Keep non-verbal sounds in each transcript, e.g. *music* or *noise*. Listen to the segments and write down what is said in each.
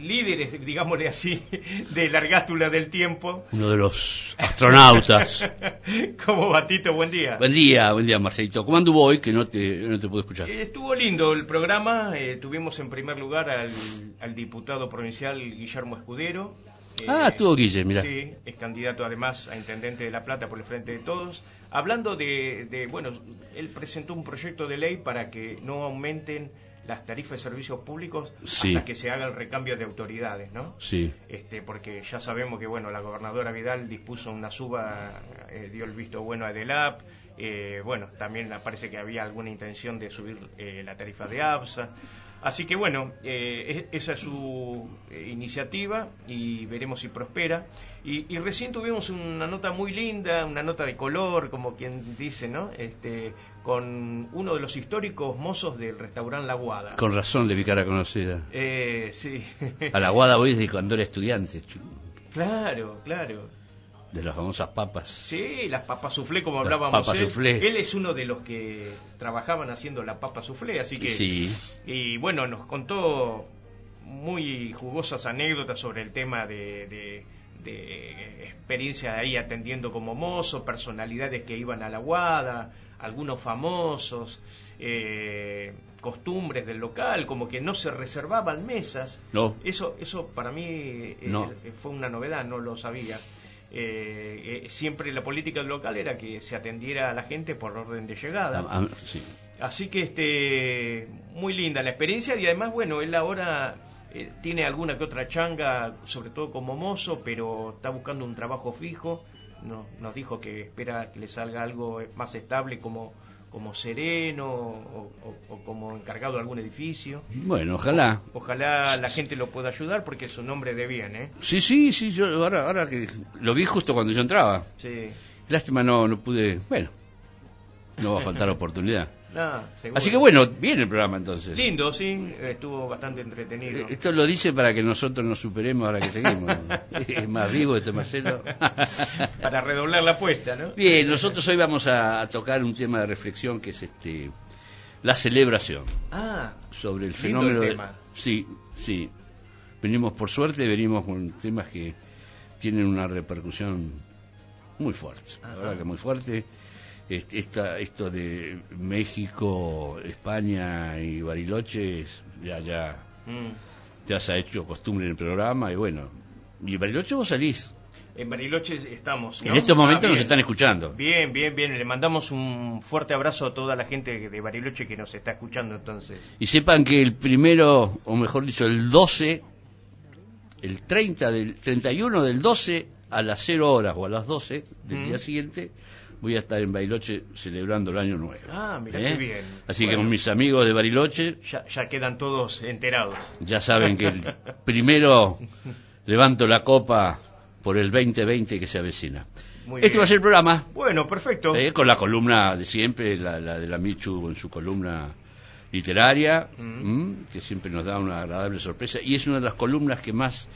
Líderes, digámosle así, *laughs* de la ergástula del tiempo. Uno de los astronautas. *laughs* Como Batito, buen día. buen día, buen día Marcelito. ¿Cómo anduvo hoy que no te, no te pude escuchar? Eh, Estuvo lindo el programa. eh, tuvimos en primer lugar al, al diputado provincial Guillermo Escudero. eh, ah, estuvo Guille, mira. Sí, es candidato además a intendente de La Plata por el Frente de Todos. Hablando de, de, bueno, él presentó un proyecto de ley para que no aumenten las tarifas de servicios públicos Sí. hasta que se haga el recambio de autoridades, ¿no? Sí. este, porque ya sabemos que bueno la gobernadora Vidal dispuso una suba, eh, dio el visto bueno a Delap, eh, bueno también parece que había alguna intención de subir eh, la tarifa de ABSA, así que bueno eh, es- esa es su eh, iniciativa y veremos si prospera. Y, y recién tuvimos una nota muy linda, una nota de color, como quien dice, ¿no? Este, con uno de los históricos mozos del restaurante La Guada. Con razón de mi cara conocida. Eh, sí. A la guada voy desde cuando era estudiante, claro, claro. de las famosas papas. Sí, las papas soufflé, como hablábamos. papas soufflé. Él es uno de los que trabajaban haciendo la papa soufflé, así que. Sí. Y bueno, nos contó muy jugosas anécdotas sobre el tema de, de, de experiencia ahí atendiendo como mozo, personalidades que iban a la guada, algunos famosos, eh, costumbres del local, como que no se reservaban mesas. No. Eso, eso para mí eh, No. eh, fue una novedad, no lo sabía. Eh, siempre la política del local era que se atendiera a la gente por orden de llegada. Ah, ah, sí. Así que este muy linda la experiencia y además bueno, él ahora tiene alguna que otra changa, sobre todo como mozo, pero está buscando un trabajo fijo. No- nos dijo que espera que le salga algo más estable como como sereno o, o- o como encargado de algún edificio. Bueno, ojalá. Ojalá la gente lo pueda ayudar porque es un hombre de bien, ¿eh? Sí, sí, sí, yo ahora, ahora que lo vi justo cuando yo entraba. Sí. Lástima no, no pude, bueno, no va a faltar oportunidad. Así que bueno, bien el programa entonces. Lindo, sí, estuvo bastante entretenido. Eh, Esto lo dice para que nosotros nos superemos ahora que seguimos. *laughs* es más vivo este Marcelo. *laughs* Para redoblar la apuesta, ¿no? Bien, nosotros hoy vamos a, a tocar un tema de reflexión que es este la celebración Ah, sobre el fenómeno el de- tema. sí, sí. Venimos por suerte, venimos con temas que tienen una repercusión muy fuerte, la Ajá. verdad que muy fuerte. Esta, esto de México, España y Bariloche ya ya mm. ya se ha hecho costumbre en el programa y bueno, y Bariloche vos salís. en Bariloche estamos. ¿no? En estos momentos Ah, nos bien. están escuchando. Bien, bien, bien. Le mandamos un fuerte abrazo a toda la gente de Bariloche que nos está escuchando entonces. Y sepan que el primero, o mejor dicho, el 12, el 30 del 31 del 12 a las 0 horas o a las 12 del Mm. día siguiente, voy a estar en Bariloche celebrando el año nuevo. Ah, mirá ¿Eh? qué bien. Así que con mis amigos de Bariloche Ya, ya quedan todos enterados. ya saben que el *laughs* primero levanto la copa por el 2020 que se avecina. Muy este bien. va a ser el programa. Bueno, perfecto. Eh, con la columna de siempre, la, la de la Michu en su columna literaria, Mm. mm, que siempre nos da una agradable sorpresa, y es una de las columnas que más,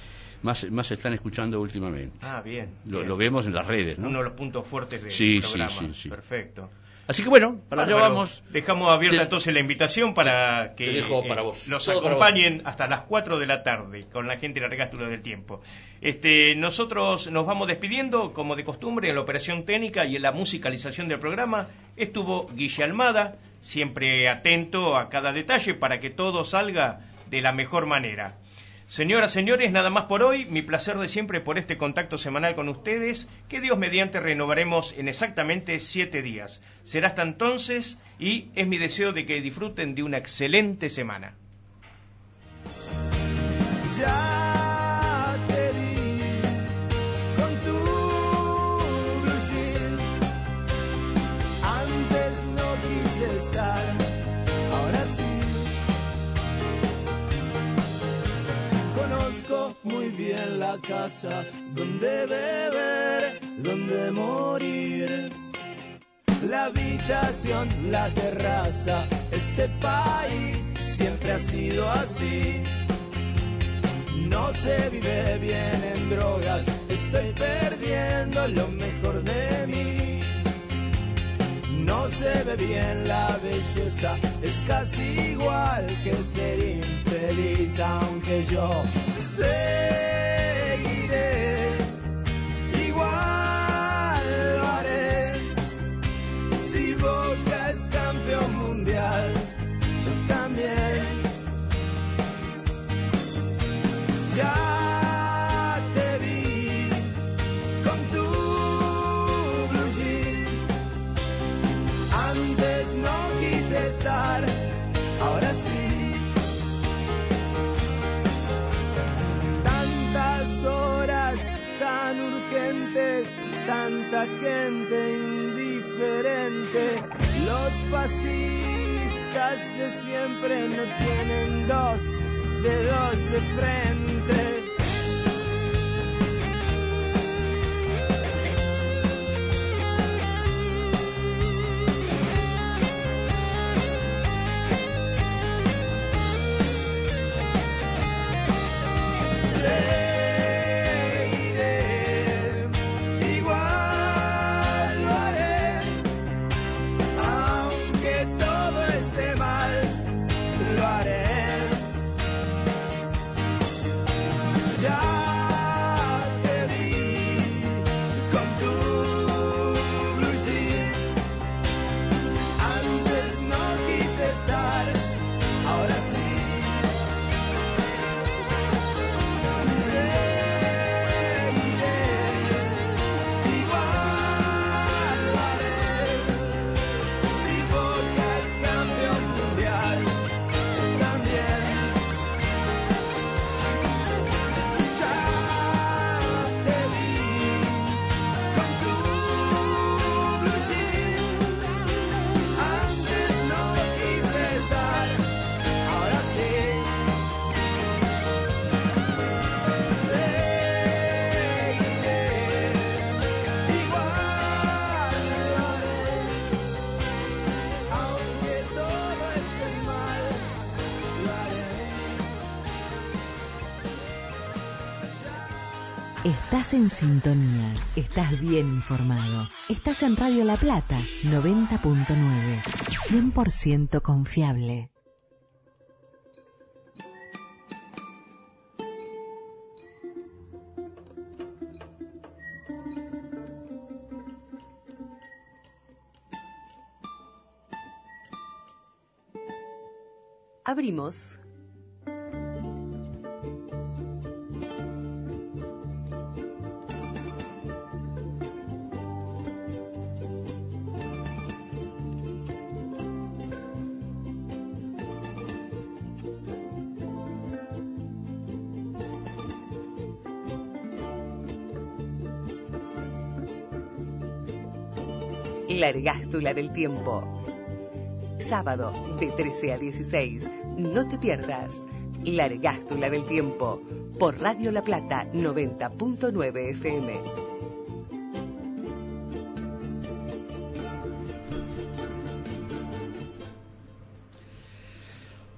más, más se están escuchando últimamente. Ah, bien. lo, bien. lo vemos en las redes, ¿no? Uno de los puntos fuertes del Sí, sí, programa. sí, sí. Perfecto. Así que bueno, para allá vamos. Dejamos abierta Te- entonces la invitación para que para eh, vos. nos para acompañen hasta las 4 de la tarde con la gente de la Regástura del Tiempo. Este, nosotros nos vamos despidiendo, como de costumbre, en la operación técnica y en la musicalización del programa estuvo Guille Almada, siempre atento a cada detalle para que todo salga de la mejor manera. Señoras, señores, nada más por hoy. Mi placer de siempre por este contacto semanal con ustedes, que Dios mediante renovaremos en exactamente siete días. Será hasta entonces y es mi deseo de que disfruten de una excelente semana. Muy bien la casa donde beber, donde morir. La habitación, la terraza, este país siempre ha sido así. No se vive bien en drogas, estoy perdiendo lo mejor de mí. No se ve bien la belleza, es casi igual que ser infeliz, aunque yo seguiré. Igual lo haré. Si Boca es campeón mundial, yo también. Tanta gente indiferente. Los fascistas de siempre no tienen dos dedos de frente. En sintonía, estás bien informado. Estás en Radio La Plata 90.9, 100% confiable. Abrimos La ergástula del tiempo. Sábado de 13 a 16. No te pierdas. La ergástula del tiempo. Por Radio La Plata 90.9 FM.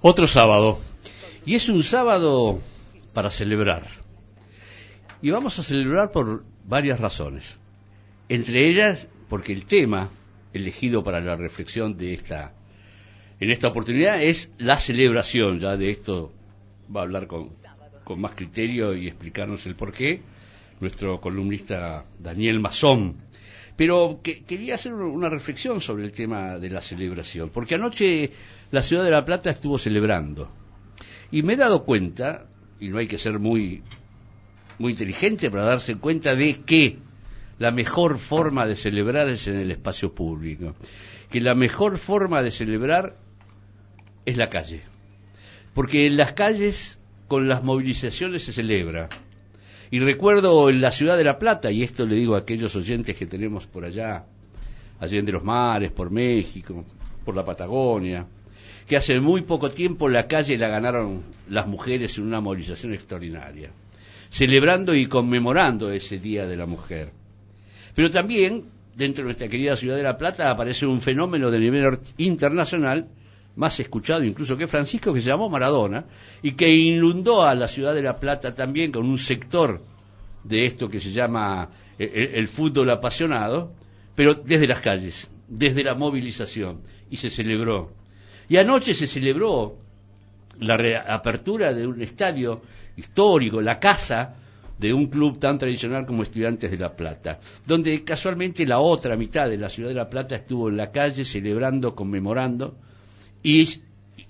Otro sábado. Y es un sábado para celebrar. Y vamos a celebrar por varias razones. Entre ellas, porque el tema elegido para la reflexión de esta, en esta oportunidad es la celebración. Ya de esto va a hablar con, con más criterio y explicarnos el porqué nuestro columnista Daniel Mazón. Pero que- quería hacer una reflexión sobre el tema de la celebración, porque anoche la ciudad de La Plata estuvo celebrando. Y me he dado cuenta, y no hay que ser muy, muy inteligente para darse cuenta de que la mejor forma de celebrar es en el espacio público, que la mejor forma de celebrar es la calle, porque en las calles con las movilizaciones se celebra. Y recuerdo en la ciudad de La Plata, y esto le digo a aquellos oyentes que tenemos por allá, allá de los mares, por México, por la Patagonia, que hace muy poco tiempo la calle la ganaron las mujeres en una movilización extraordinaria. celebrando y conmemorando ese Día de la Mujer. Pero también, dentro de nuestra querida ciudad de La Plata, aparece un fenómeno de nivel internacional, más escuchado incluso que Francisco, que se llamó Maradona, y que inundó a la ciudad de La Plata también con un sector de esto que se llama eh, el, el fútbol apasionado, pero desde las calles, desde la movilización, y se celebró. Y anoche se celebró la reapertura de un estadio histórico, la casa de un club tan tradicional como Estudiantes de La Plata, donde casualmente la otra mitad de la ciudad de La Plata estuvo en la calle celebrando, conmemorando y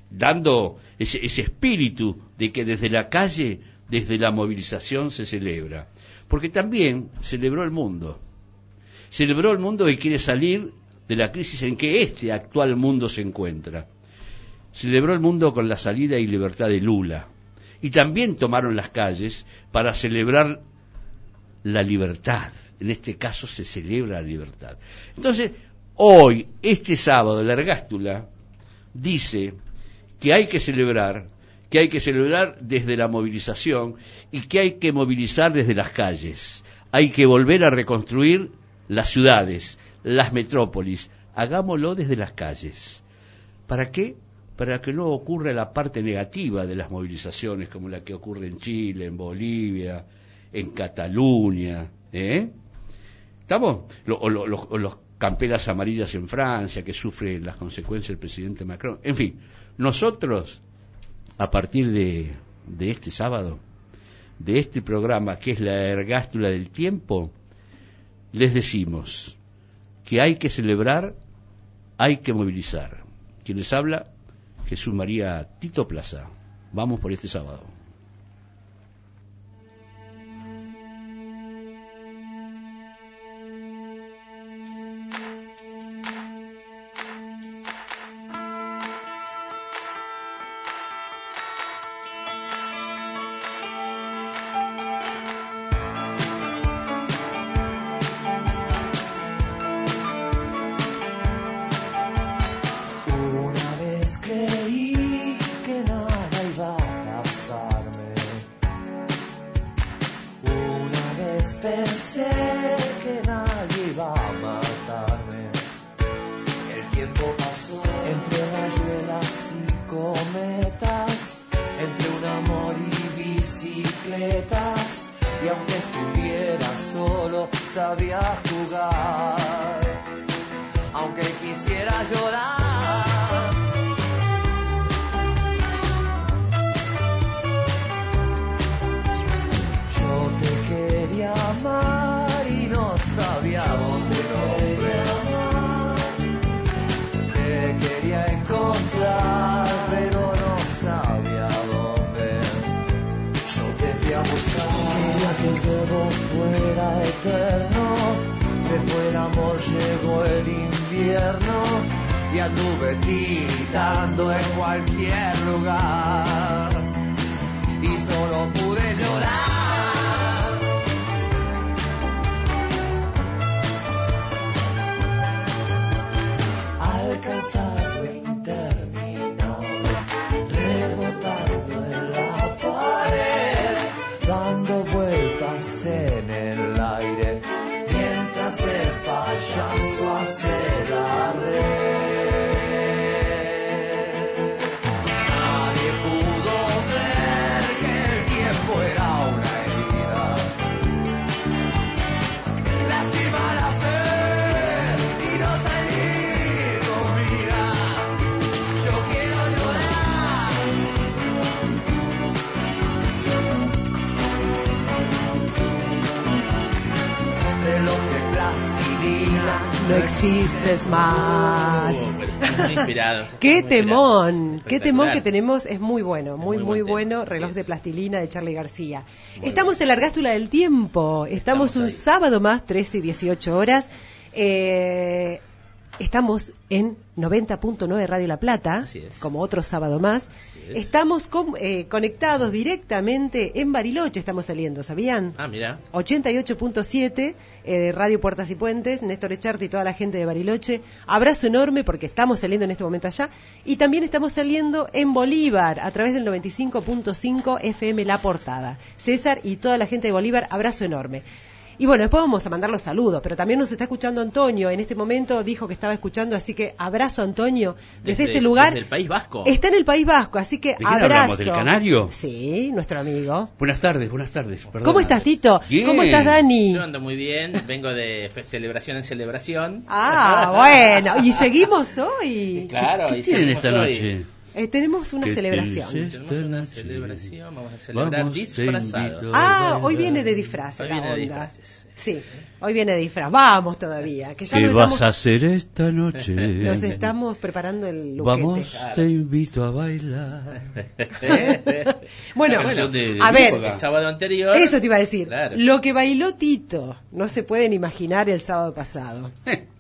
dando ese, ese espíritu de que desde la calle, desde la movilización se celebra. Porque también celebró el mundo. Celebró el mundo y quiere salir de la crisis en que este actual mundo se encuentra celebró el mundo con la salida y libertad de Lula. Y también tomaron las calles para celebrar la libertad. En este caso se celebra la libertad. Entonces, hoy, este sábado, la ergástula dice que hay que celebrar, que hay que celebrar desde la movilización y que hay que movilizar desde las calles. Hay que volver a reconstruir las ciudades, las metrópolis. Hagámoslo desde las calles. ¿Para qué? Para que no ocurra la parte negativa de las movilizaciones, como la que ocurre en Chile, en Bolivia, en Cataluña. ¿eh? ¿Estamos? O lo- lo- o los camperas amarillas en Francia, que sufre las consecuencias el presidente Macron. En fin, nosotros, a partir de, de este sábado, de este programa que es la ergástula del tiempo, les decimos que hay que celebrar, hay que movilizar. Quien les habla, Jesús María Tito Plaza. Vamos por este sábado. Qué temón, qué temón que tenemos, es muy bueno, muy, muy bueno, reloj de plastilina de Charlie García. Muy Estamos en la ergástula del tiempo, estamos, Estamos un ahí. sábado más, 13 y 18 horas. Eh, Estamos en 90.9 Radio La Plata, como otro sábado más. es. Estamos con- eh, conectados directamente en Bariloche, estamos saliendo, ¿sabían? Ah, mira. 88.7 eh, de Radio Puertas y Puentes, Néstor Echarte y toda la gente de Bariloche. Abrazo enorme porque estamos saliendo en este momento allá. Y también estamos saliendo en Bolívar a través del 95.5 FM La Portada. César y toda la gente de Bolívar, abrazo enorme. Y bueno, después vamos a mandar los saludos, pero también nos está escuchando Antonio. En este momento dijo que estaba escuchando, así que abrazo Antonio desde, este lugar. Desde el País Vasco. Está en el País Vasco, así que ¿De quién abrazo. hablamos? ¿Del Canario? Sí, nuestro amigo. Buenas tardes, buenas tardes. ¿Cómo estás, Tito? Bien. ¿Cómo estás, Dani? Yo ando muy bien, vengo de celebración en celebración. Ah, bueno. ¿Y seguimos hoy? Claro, ¿Qué y tienen esta hoy. noche? Eh, tenemos una ¿Qué celebración. Tenemos una celebración, vamos a celebrar Vamos, disfrazados. Ah, hoy viene de disfraz Hoy la viene de onda. disfraces. Sí, hoy viene de disfraz. Vamos todavía, que ya ¿Qué nos vas estamos, a hacer esta noche? *laughs* nos estamos preparando el luquete. Vamos, te invito a bailar. Bueno, Canción de- de a ver. El sábado anterior. eso te iba a decir. Claro. Lo que bailó Tito, no se pueden imaginar el sábado pasado. *laughs*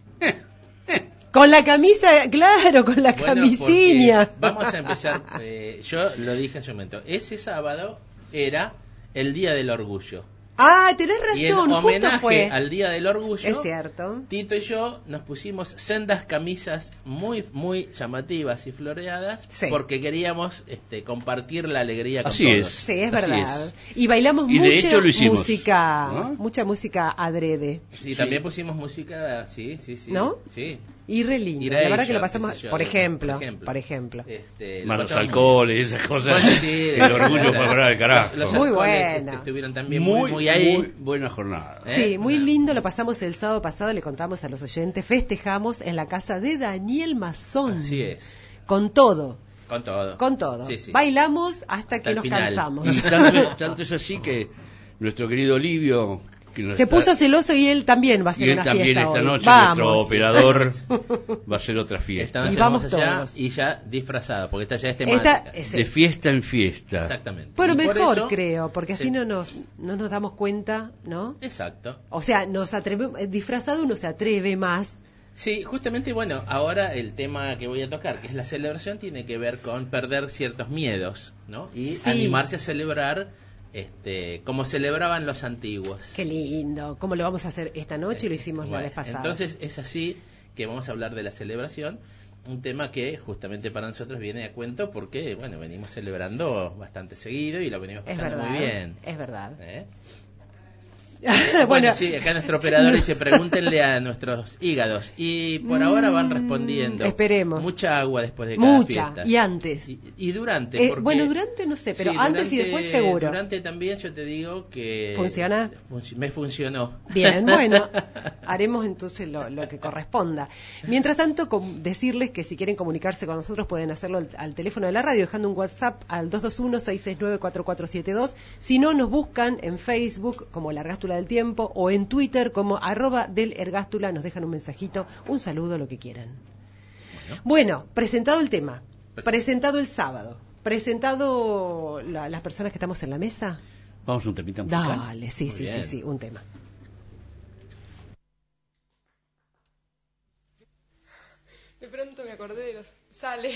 Con la camisa, claro, con la Bueno, porque Vamos a empezar. eh, yo lo dije en su momento. Ese sábado era el Día del Orgullo. Ah, tenés Y en razón, justo homenaje fue. al Día del Orgullo, Es cierto. Tito y yo nos pusimos sendas camisas muy muy llamativas y floreadas Sí. porque queríamos este, compartir la alegría con Así todos. es. Sí, es Así verdad. es. Y bailamos Y de mucha hecho lo hicimos, música, ¿no? mucha música adrede. Sí, también pusimos música, sí, sí, sí. ¿No? Sí. Y re lindo. Y La verdad que lo pasamos, yo, por, por ejemplo, por ejemplo. Este, lo Malos alcoholes, esas cosas. Bueno, sí, *laughs* el orgullo para el carajo. Los, los Muy este, estuvieron también muy, muy, ahí. muy buena jornada. ¿eh? Sí, muy lindo, lo pasamos el sábado pasado, le contamos a los oyentes, festejamos en la casa de Daniel Mazón. Así es. Con todo, Con todo. con todo. Sí, sí. Bailamos hasta Hasta que nos final. cansamos. Y tanto, tanto es así que nuestro querido Olivio, que nos Se está- puso celoso y él también va a hacer y él una también fiesta esta hoy. noche, Vamos. nuestro operador, *laughs* va a hacer otra Esta fiesta. noche Y vamos allá todos. y ya disfrazada, porque esta ya es Esta- temática. es- De fiesta en fiesta. Exactamente. Bueno, Y por mejor eso- creo, porque así Sí. no nos no nos damos cuenta, ¿no? Exacto. O sea, nos atreve, eh, disfrazado uno se atreve más. Sí, justamente, bueno, ahora el tema que voy a tocar, que es la celebración, tiene que ver con perder ciertos miedos, ¿no? Y Sí. animarse a celebrar este, como celebraban los antiguos. Qué lindo. ¿Cómo lo vamos a hacer esta noche? y Lo hicimos la vez pasada. Entonces es así que vamos a hablar de la celebración, un tema que justamente para nosotros viene a cuento porque, bueno, venimos celebrando bastante seguido y lo venimos pasando verdad. muy bien. Es verdad. ¿eh? Bueno, Bueno, sí, acá nuestro operador dice, pregúntenle a nuestros hígados. Y por ahora van respondiendo. Mm, esperemos. Mucha agua después de cada mucha. fiesta. Y antes. Y, y durante. Eh, porque- bueno, durante no sé, pero Sí, antes y después seguro. Durante también yo te digo que... ¿Funciona? func- me funcionó. Bien, bueno, *laughs* haremos entonces lo, lo que corresponda. Mientras tanto, decirles que si quieren comunicarse con nosotros pueden hacerlo al, al teléfono de la radio dejando un WhatsApp al 221-669-4472. Si no, nos buscan en Facebook como La Ergástula del Tiempo o en Twitter como arroba del Ergástula. Nos dejan un mensajito, un saludo, lo que quieran. Bueno, presentado el tema, presentado el sábado, presentado la- las personas que estamos en la mesa. Vamos a un temita musical. Dale, sí, Muy sí, sí, sí, un tema. De pronto me acordé de los. Sale.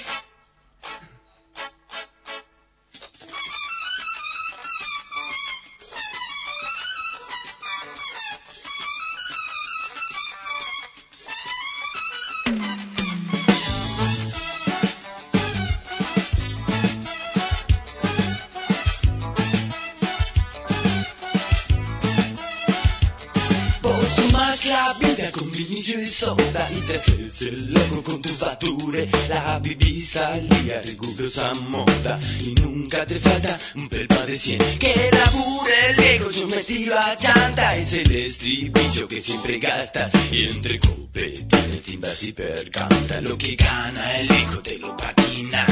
La vida con vinillo y soda y te haces el loco con tus fature. La vivís al día rigurosa moda y nunca te falta un pelpa de cien. Que labure el viejo, yo me tiro a chanta. Es el estribillo que siempre gasta y entre copetines, timbas y percanta. Lo que gana el hijo te lo patinas.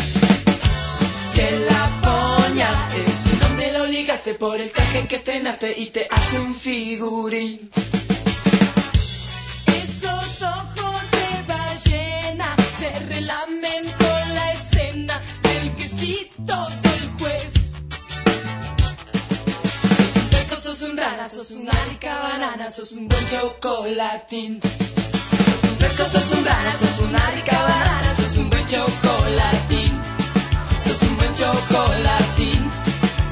Se la poña, ese nombre lo ligaste por el traje que estrenaste y te hace un figurín. Sos un taco, sos un rana, sos una rica banana, sos un buen chocolatín. Sos un fresco, sos un rana, sos una rica banana, sos un buen chocolatín. Sos un buen chocolatín,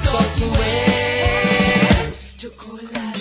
sos un buen chocolatín.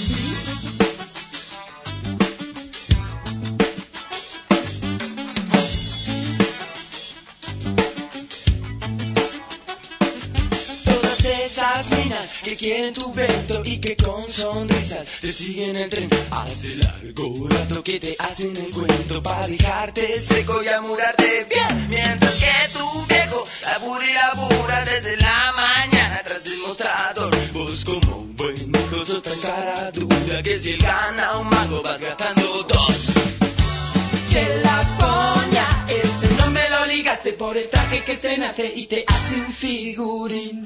que quieren tu vento y que con sonrisas te siguen el tren. Hace largo rato que te hacen el cuento para dejarte seco y amurarte bien. Mientras que tu viejo labura y labura desde la mañana tras el mostrador. Vos como un buen hijo sos tan cara dura que si él gana un mago vas gastando dos. Chelapoña es el nombre, lo ligaste por el traje que estrenaste y te hacen figurín.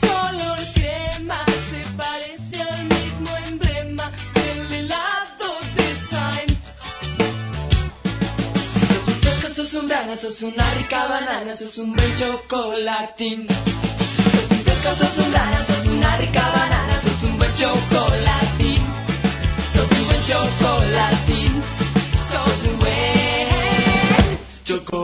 Color crema se parece al mismo emblema del lado design. sos un banana, sos una rica banana, sos un buen chocolatín. Sos un fresco, sos un banana, sos una rica banana, sos un buen chocolatín. Sos un buen chocolatín, sos un buen chocolatín.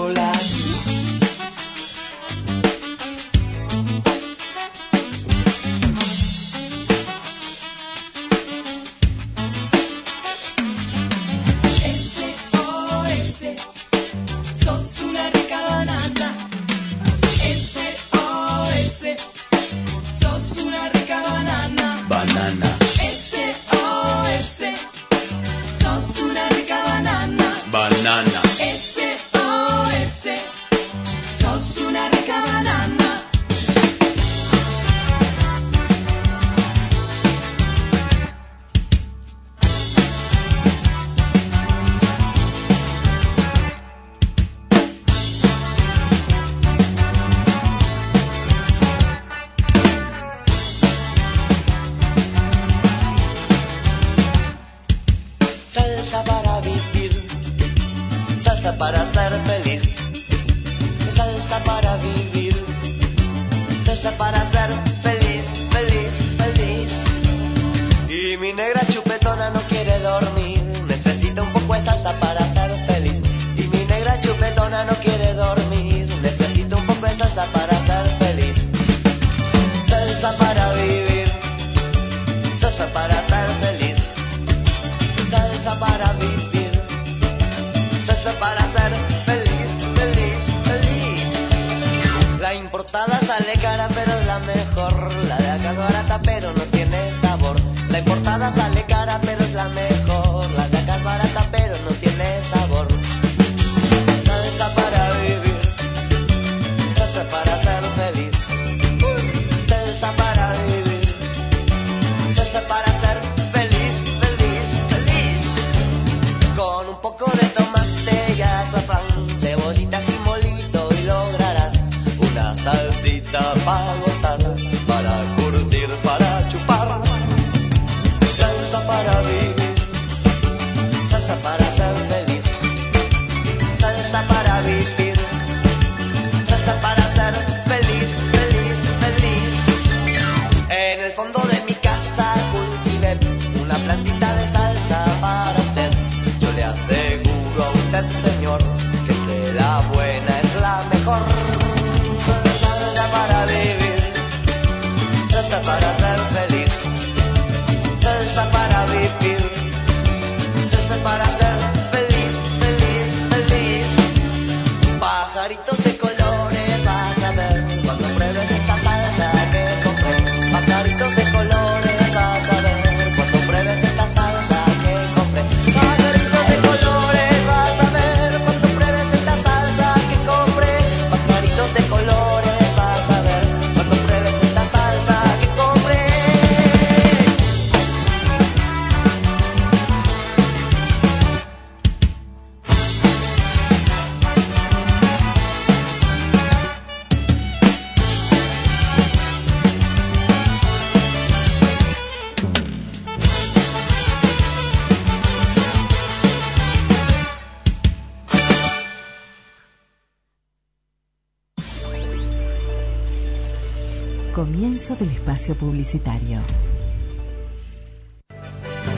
publicitario.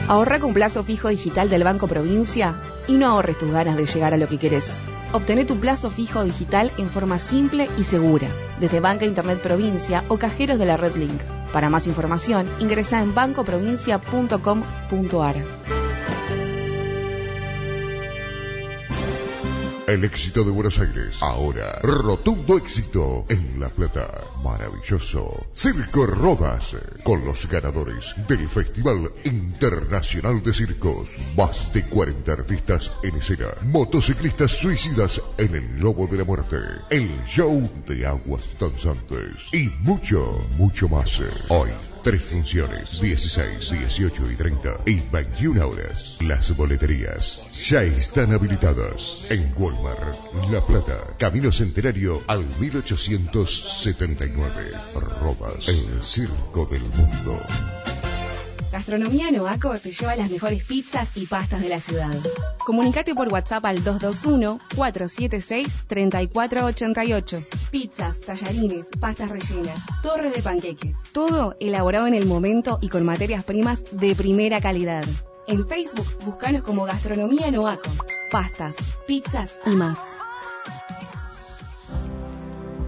Ahorra con plazo fijo digital del Banco Provincia y no ahorres tus ganas de llegar a lo que querés. Obtené tu plazo fijo digital en forma simple y segura, desde Banca Internet Provincia o cajeros de la Red Link. Para más información, ingresa en bancoprovincia.com.ar. El éxito de Buenos Aires, ahora rotundo éxito en La Plata. Maravilloso. Circo Rodas. Con los ganadores del Festival Internacional de Circos. Más de 40 artistas en escena. Motociclistas suicidas en el Lobo de la Muerte. El show de aguas danzantes. Y mucho, mucho más. Hoy. Tres funciones, 16, 18 y 30 y 21 horas. Las boleterías ya están habilitadas en Walmart, La Plata, Camino Centenario al 1879. Rodas, el circo del mundo. Gastronomía Noaco te lleva las mejores pizzas y pastas de la ciudad. Comunicate por WhatsApp al 221-476-3488. Pizzas, tallarines, pastas rellenas, torres de panqueques. Todo elaborado en el momento y con materias primas de primera calidad. En Facebook, búscanos como Gastronomía Noaco. Pastas, pizzas y más.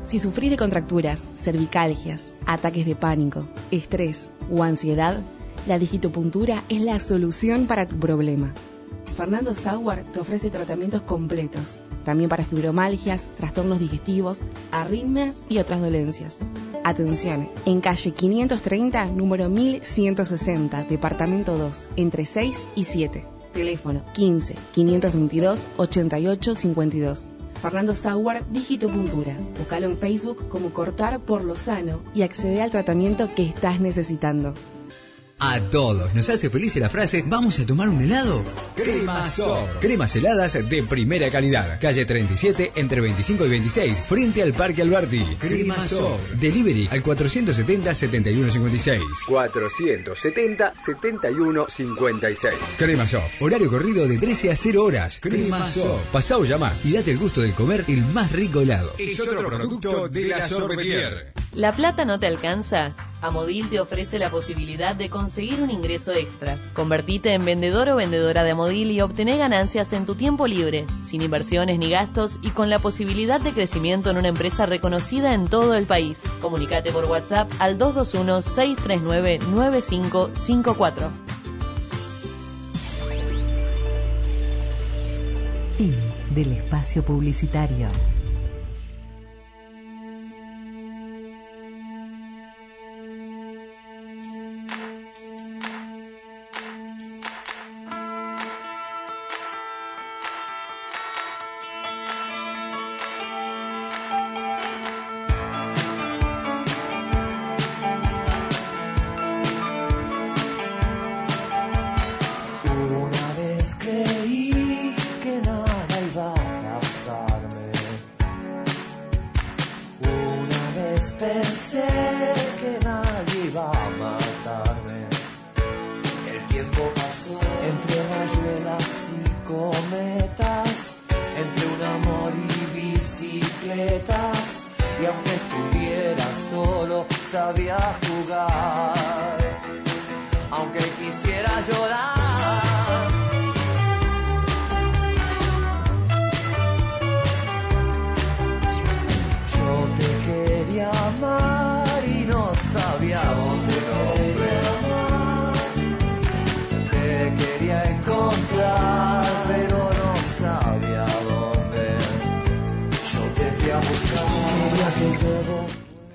Si sufrís de contracturas, cervicalgias, ataques de pánico, estrés o ansiedad, la digitopuntura es la solución para tu problema. Fernando Sauer te ofrece tratamientos completos, también para fibromalgias, trastornos digestivos, arritmias y otras dolencias. Atención, en calle 530, número 1160, departamento 2, entre 6 y 7. Teléfono 15 522 88 52. Fernando Sauer, Digitopuntura. Búscalo en Facebook como Cortar por lo Sano y accede al tratamiento que estás necesitando. A todos nos hace feliz la frase ¿Vamos a tomar un helado? Crema Soft. Cremas heladas de primera calidad. Calle 37 entre 25 y 26 frente al Parque Alberti. Crema Soft. Delivery al 470 7156. 470 7156. Crema Soft. Horario corrido de 13 a 0 horas. Crema Soft. Pasá o llama y date el gusto de comer el más rico helado. Es otro producto de la Sorbetier. ¿La plata no te alcanza? Amodil te ofrece la posibilidad de conseguir un ingreso extra. Convertite en vendedor o vendedora de Amodil y obtené ganancias en tu tiempo libre, sin inversiones ni gastos y con la posibilidad de crecimiento en una empresa reconocida en todo el país. Comunicate por WhatsApp al 221-639-9554. Fin del espacio publicitario.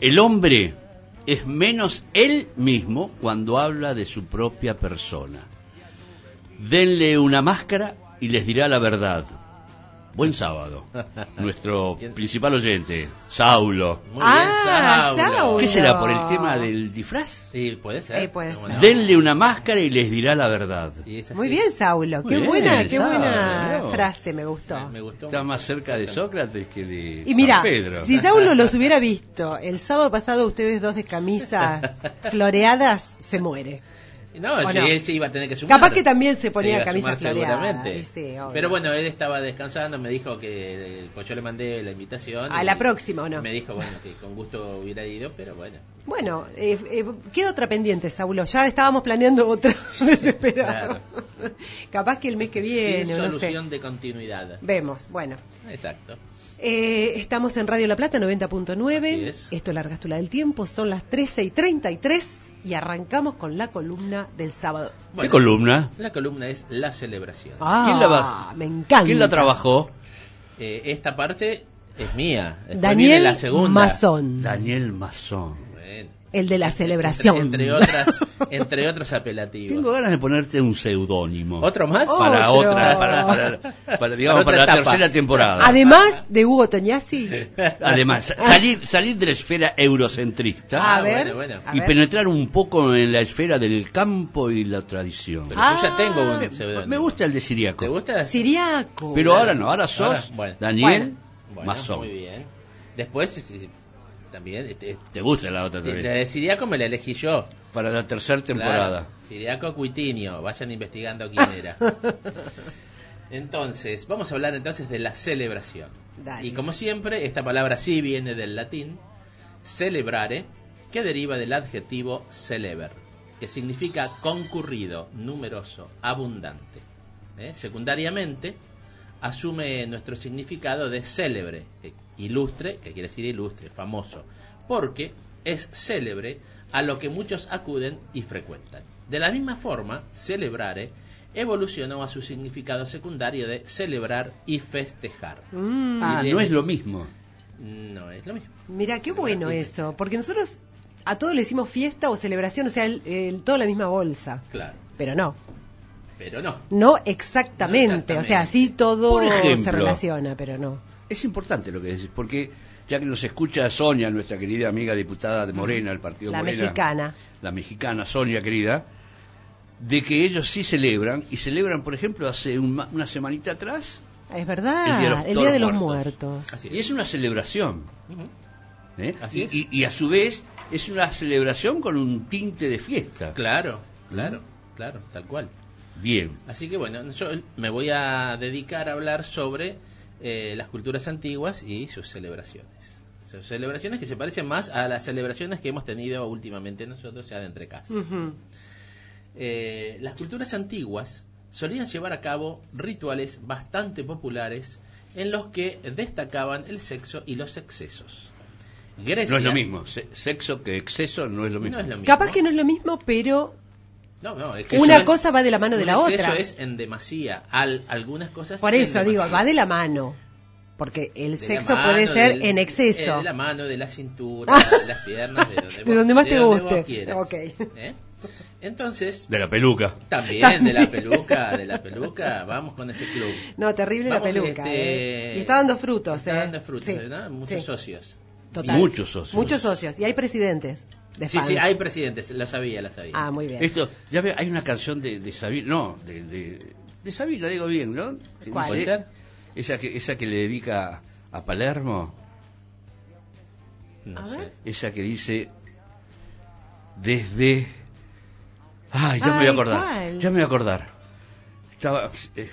El hombre es menos él mismo cuando habla de su propia persona. Denle una máscara y les dirá la verdad. Buen sábado. *laughs* Nuestro principal oyente, Saulo. Muy bien, Ah, Saulo. Saulo. ¿Qué será por el tema del disfraz? Sí, puede ser. Eh, puede ¿Cómo ser. no? Denle una máscara y les dirá la verdad. Y es así. Muy bien, Saulo. Muy Qué bien, buena, qué Saulo. buena frase, me gustó. Me, me gustó. Está más cerca de Sócrates que de Y mira, San Pedro. si Saulo los *laughs* hubiera visto el sábado pasado ustedes dos de camisa *laughs* floreadas, se muere. No, ¿O sí, no? él se iba a tener que sumar. Capaz que también se ponía a camisa floreada, sí. Pero bueno, él estaba descansando, me dijo que pues yo le mandé la invitación. A la próxima, ¿o no? Me dijo, bueno, que con gusto hubiera ido, pero bueno. Bueno, eh, eh, queda otra pendiente, Saulo. Ya estábamos planeando otra *laughs* desesperado. Capaz que el mes que viene, Sin o no sé. solución de continuidad. Vemos, bueno. Exacto. Eh, estamos en Radio La Plata Así 90.9. es. Esto es la Largastula del Tiempo. Son las 13 y 33 y arrancamos con la columna del sábado. Bueno, columna? La columna es la celebración. Ah, ¿Quién la va- me encanta. ¿Quién la trabajó? Eh, esta parte es mía. Después Daniel viene la segunda. Mazón, Daniel Mazón. El de la celebración. entre otras, entre otros apelativos. Tengo ganas de ponerte un seudónimo. ¿Otro más? Para Otro. otra, para, para, para, digamos, Para la etapa. tercera temporada. Además de Hugo Toñasi. Además, salir, salir de la esfera eurocentrista A ver, bueno, bueno. a y ver. penetrar un poco en la esfera del campo y la tradición. Pero yo ya tengo Ah, un seudónimo. Me gusta el de Siriaco. ¿Te gusta? Siriaco. Pero ahora no, ahora sos Ahora, bueno. Daniel Bueno, Mazón. Muy bien. Después, también, este, ¿Te gusta la otra la también? de Siriaco me la elegí yo. Para la tercera temporada. Claro. Siriaco Cuitinio, vayan investigando quién era. *laughs* Entonces, vamos a hablar entonces de la celebración. Dale. Y como siempre, esta palabra sí viene del latín celebrare, que deriva del adjetivo celeber, que significa concurrido, numeroso, abundante. ¿Eh? Secundariamente, asume nuestro significado de célebre, que- ilustre, que quiere decir ilustre, famoso, porque es célebre a lo que muchos acuden y frecuentan. De la misma forma, celebrare evolucionó a su significado secundario de celebrar y festejar. Mm, Ah, Y no de- es lo mismo. No es lo mismo. Mira, qué bueno eso. Porque nosotros a todos le decimos fiesta o celebración, o sea, el, el- todo la misma bolsa. Claro, Pero no. pero no. No exactamente. No exactamente. O sea, sí todo ejemplo. se relaciona, pero no. Es importante lo que decís, porque ya que nos escucha Sonia, nuestra querida amiga diputada de Morena, el partido La Morena, mexicana. la mexicana Sonia querida, de que ellos sí celebran, y celebran, por ejemplo, hace un ma- una semanita atrás, Es verdad. El Día de los- el Día de los Muertos. Muertos. Así y es una celebración. ¿eh? Así y, es. y- y a su vez es una celebración con un tinte de fiesta. Claro, claro, claro, tal cual. Bien. Así que bueno, yo me voy a dedicar a hablar sobre eh, las culturas antiguas y sus celebraciones. Sus celebraciones que se parecen más a las celebraciones que hemos tenido últimamente nosotros ya de entre casa. Eh, las culturas antiguas solían llevar a cabo rituales bastante populares en los que destacaban el sexo y los excesos. Grecia, No es lo mismo. Se- sexo que exceso no es lo mismo. No es lo mismo. Capaz que no es lo mismo, pero No, no, exceso una es- cosa va de la mano de la otra. es en demasía. Al, algunas cosas. Por eso digo, va de la mano. Porque el De sexo puede ser del- en eh, exceso. De la mano, de la cintura, de las piernas, de donde, *laughs* De vos- donde más de te donde guste. vos quieras. Ok. ¿Eh? Entonces, De la peluca. también, de la peluca, de la peluca, vamos con ese club. No, terrible Vamos, la peluca. este, ¿eh? Y está dando frutos. Está ¿eh? dando frutos, Sí, ¿verdad? Muchos sí, socios. total. Muchos socios. Muchos socios. Y hay presidentes de Sí, fans. sí, hay presidentes, lo sabía, lo sabía. Ah, muy bien. Esto, ya ve, hay una canción de, de Sabina, no, de, de, de Sabina, digo bien, ¿no? ¿Cuál? ¿Puede ser? Esa que, esa que le dedica a Palermo, No A sé. ver. esa que dice, desde... Ay, ya me voy a acordar, ¿cuál? ya me voy a acordar. Estaba eh,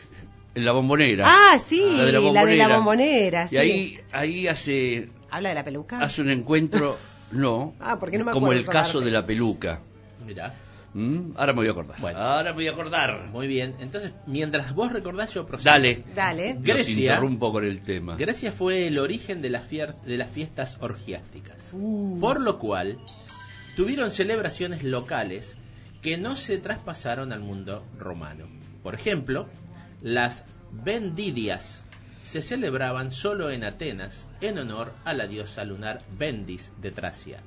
en la bombonera. Ah, sí, La de la bombonera. bombonera, sí. Y ahí, ahí hace, ¿Habla de la peluca? hace un encuentro, *laughs* no, Ah, porque no me como el caso de la peluca. Mirá. ¿Mm? Ahora me voy a acordar. Bueno. Ahora me voy a acordar. Muy bien. Entonces, mientras vos recordás, yo procedo. Dale. Dale. Grecia. interrumpo con el tema. Grecia fue el origen de las, fier- de las fiestas orgiásticas, Uh. por lo cual tuvieron celebraciones locales que no se traspasaron al mundo romano. Por ejemplo, las Vendidias se celebraban solo en Atenas en honor a la diosa lunar Bendis de Tracia,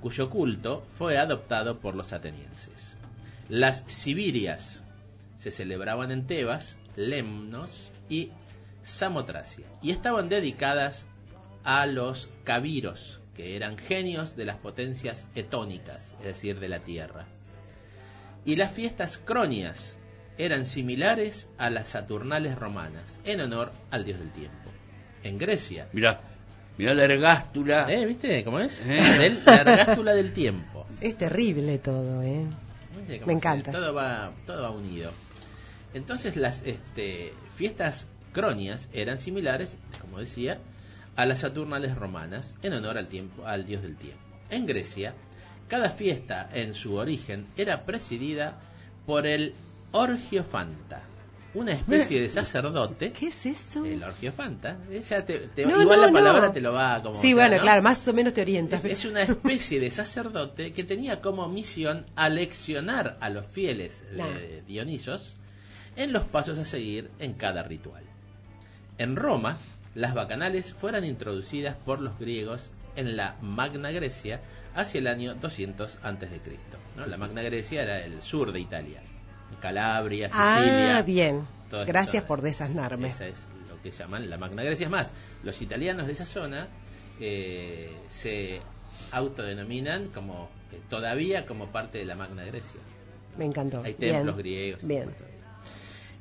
cuyo culto fue adoptado por los atenienses. Las Sibirias se celebraban en Tebas, Lemnos y Samotracia y estaban dedicadas a los cabiros, que eran genios de las potencias etónicas, es decir, de la tierra. Y las fiestas cronias eran similares a las saturnales romanas, en honor al dios del tiempo. En Grecia, Mirá, mirá la ergástula. ¿eh? ¿Viste cómo es? Eh. Del- la ergástula del tiempo. Es terrible todo, ¿eh? ¿Viste cómo Me encanta. Todo va, todo va unido. Entonces las este, fiestas cronias eran similares, como decía, a las saturnales romanas en honor al tiempo, al dios del tiempo. En Grecia, cada fiesta en su origen era presidida por el orgiofanta, una especie de sacerdote. ¿Qué es eso? El orgiofanta. Ella te- te- No, igual no, la palabra no. te lo va como Sí, bueno, claro, más o menos te orientas. es, es una especie de sacerdote que tenía como misión aleccionar a los fieles de. Dionisos en los pasos a seguir en cada ritual. En Roma, las bacanales fueron introducidas por los griegos en la Magna Grecia hacia el año 200 a.C. ¿no? La Magna Grecia era el sur de Italia, Calabria, Sicilia. Ah, bien. Gracias por desasnarme. Esa es lo que llaman la Magna Grecia. Es más, los italianos de esa zona eh, se autodenominan como eh, todavía como parte de la Magna Grecia. Me encantó. Hay Bien. templos griegos. Bien.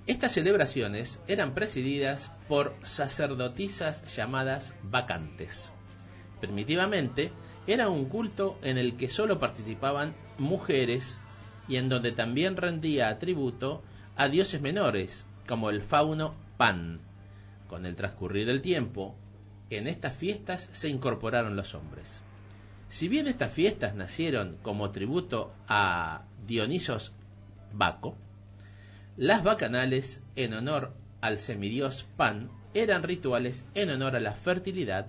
Estas celebraciones eran presididas por sacerdotisas llamadas vacantes. Primitivamente, era un culto en el que solo participaban mujeres y en donde también rendía tributo a dioses menores, como el fauno Pan. Con el transcurrir del tiempo, en estas fiestas se incorporaron los hombres. Si bien estas fiestas nacieron como tributo a Dionisos Baco, las bacanales en honor al semidios Pan eran rituales en honor a la fertilidad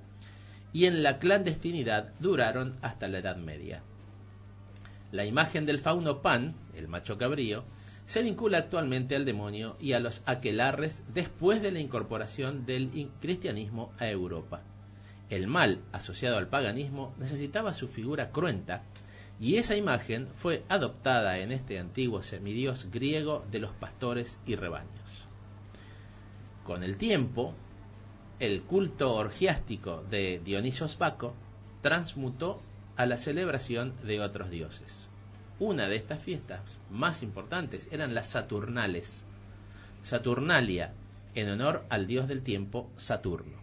y en la clandestinidad duraron hasta la Edad Media. La imagen del fauno Pan, el macho cabrío, se vincula actualmente al demonio y a los aquelarres después de la incorporación del cristianismo a Europa. El mal asociado al paganismo necesitaba su figura cruenta y esa imagen fue adoptada en este antiguo semidios griego de los pastores y rebaños. Con el tiempo, el culto orgiástico de Dionisos Baco transmutó a la celebración de otros dioses. Una de estas fiestas más importantes eran las Saturnales. Saturnalia, en honor al dios del tiempo Saturno,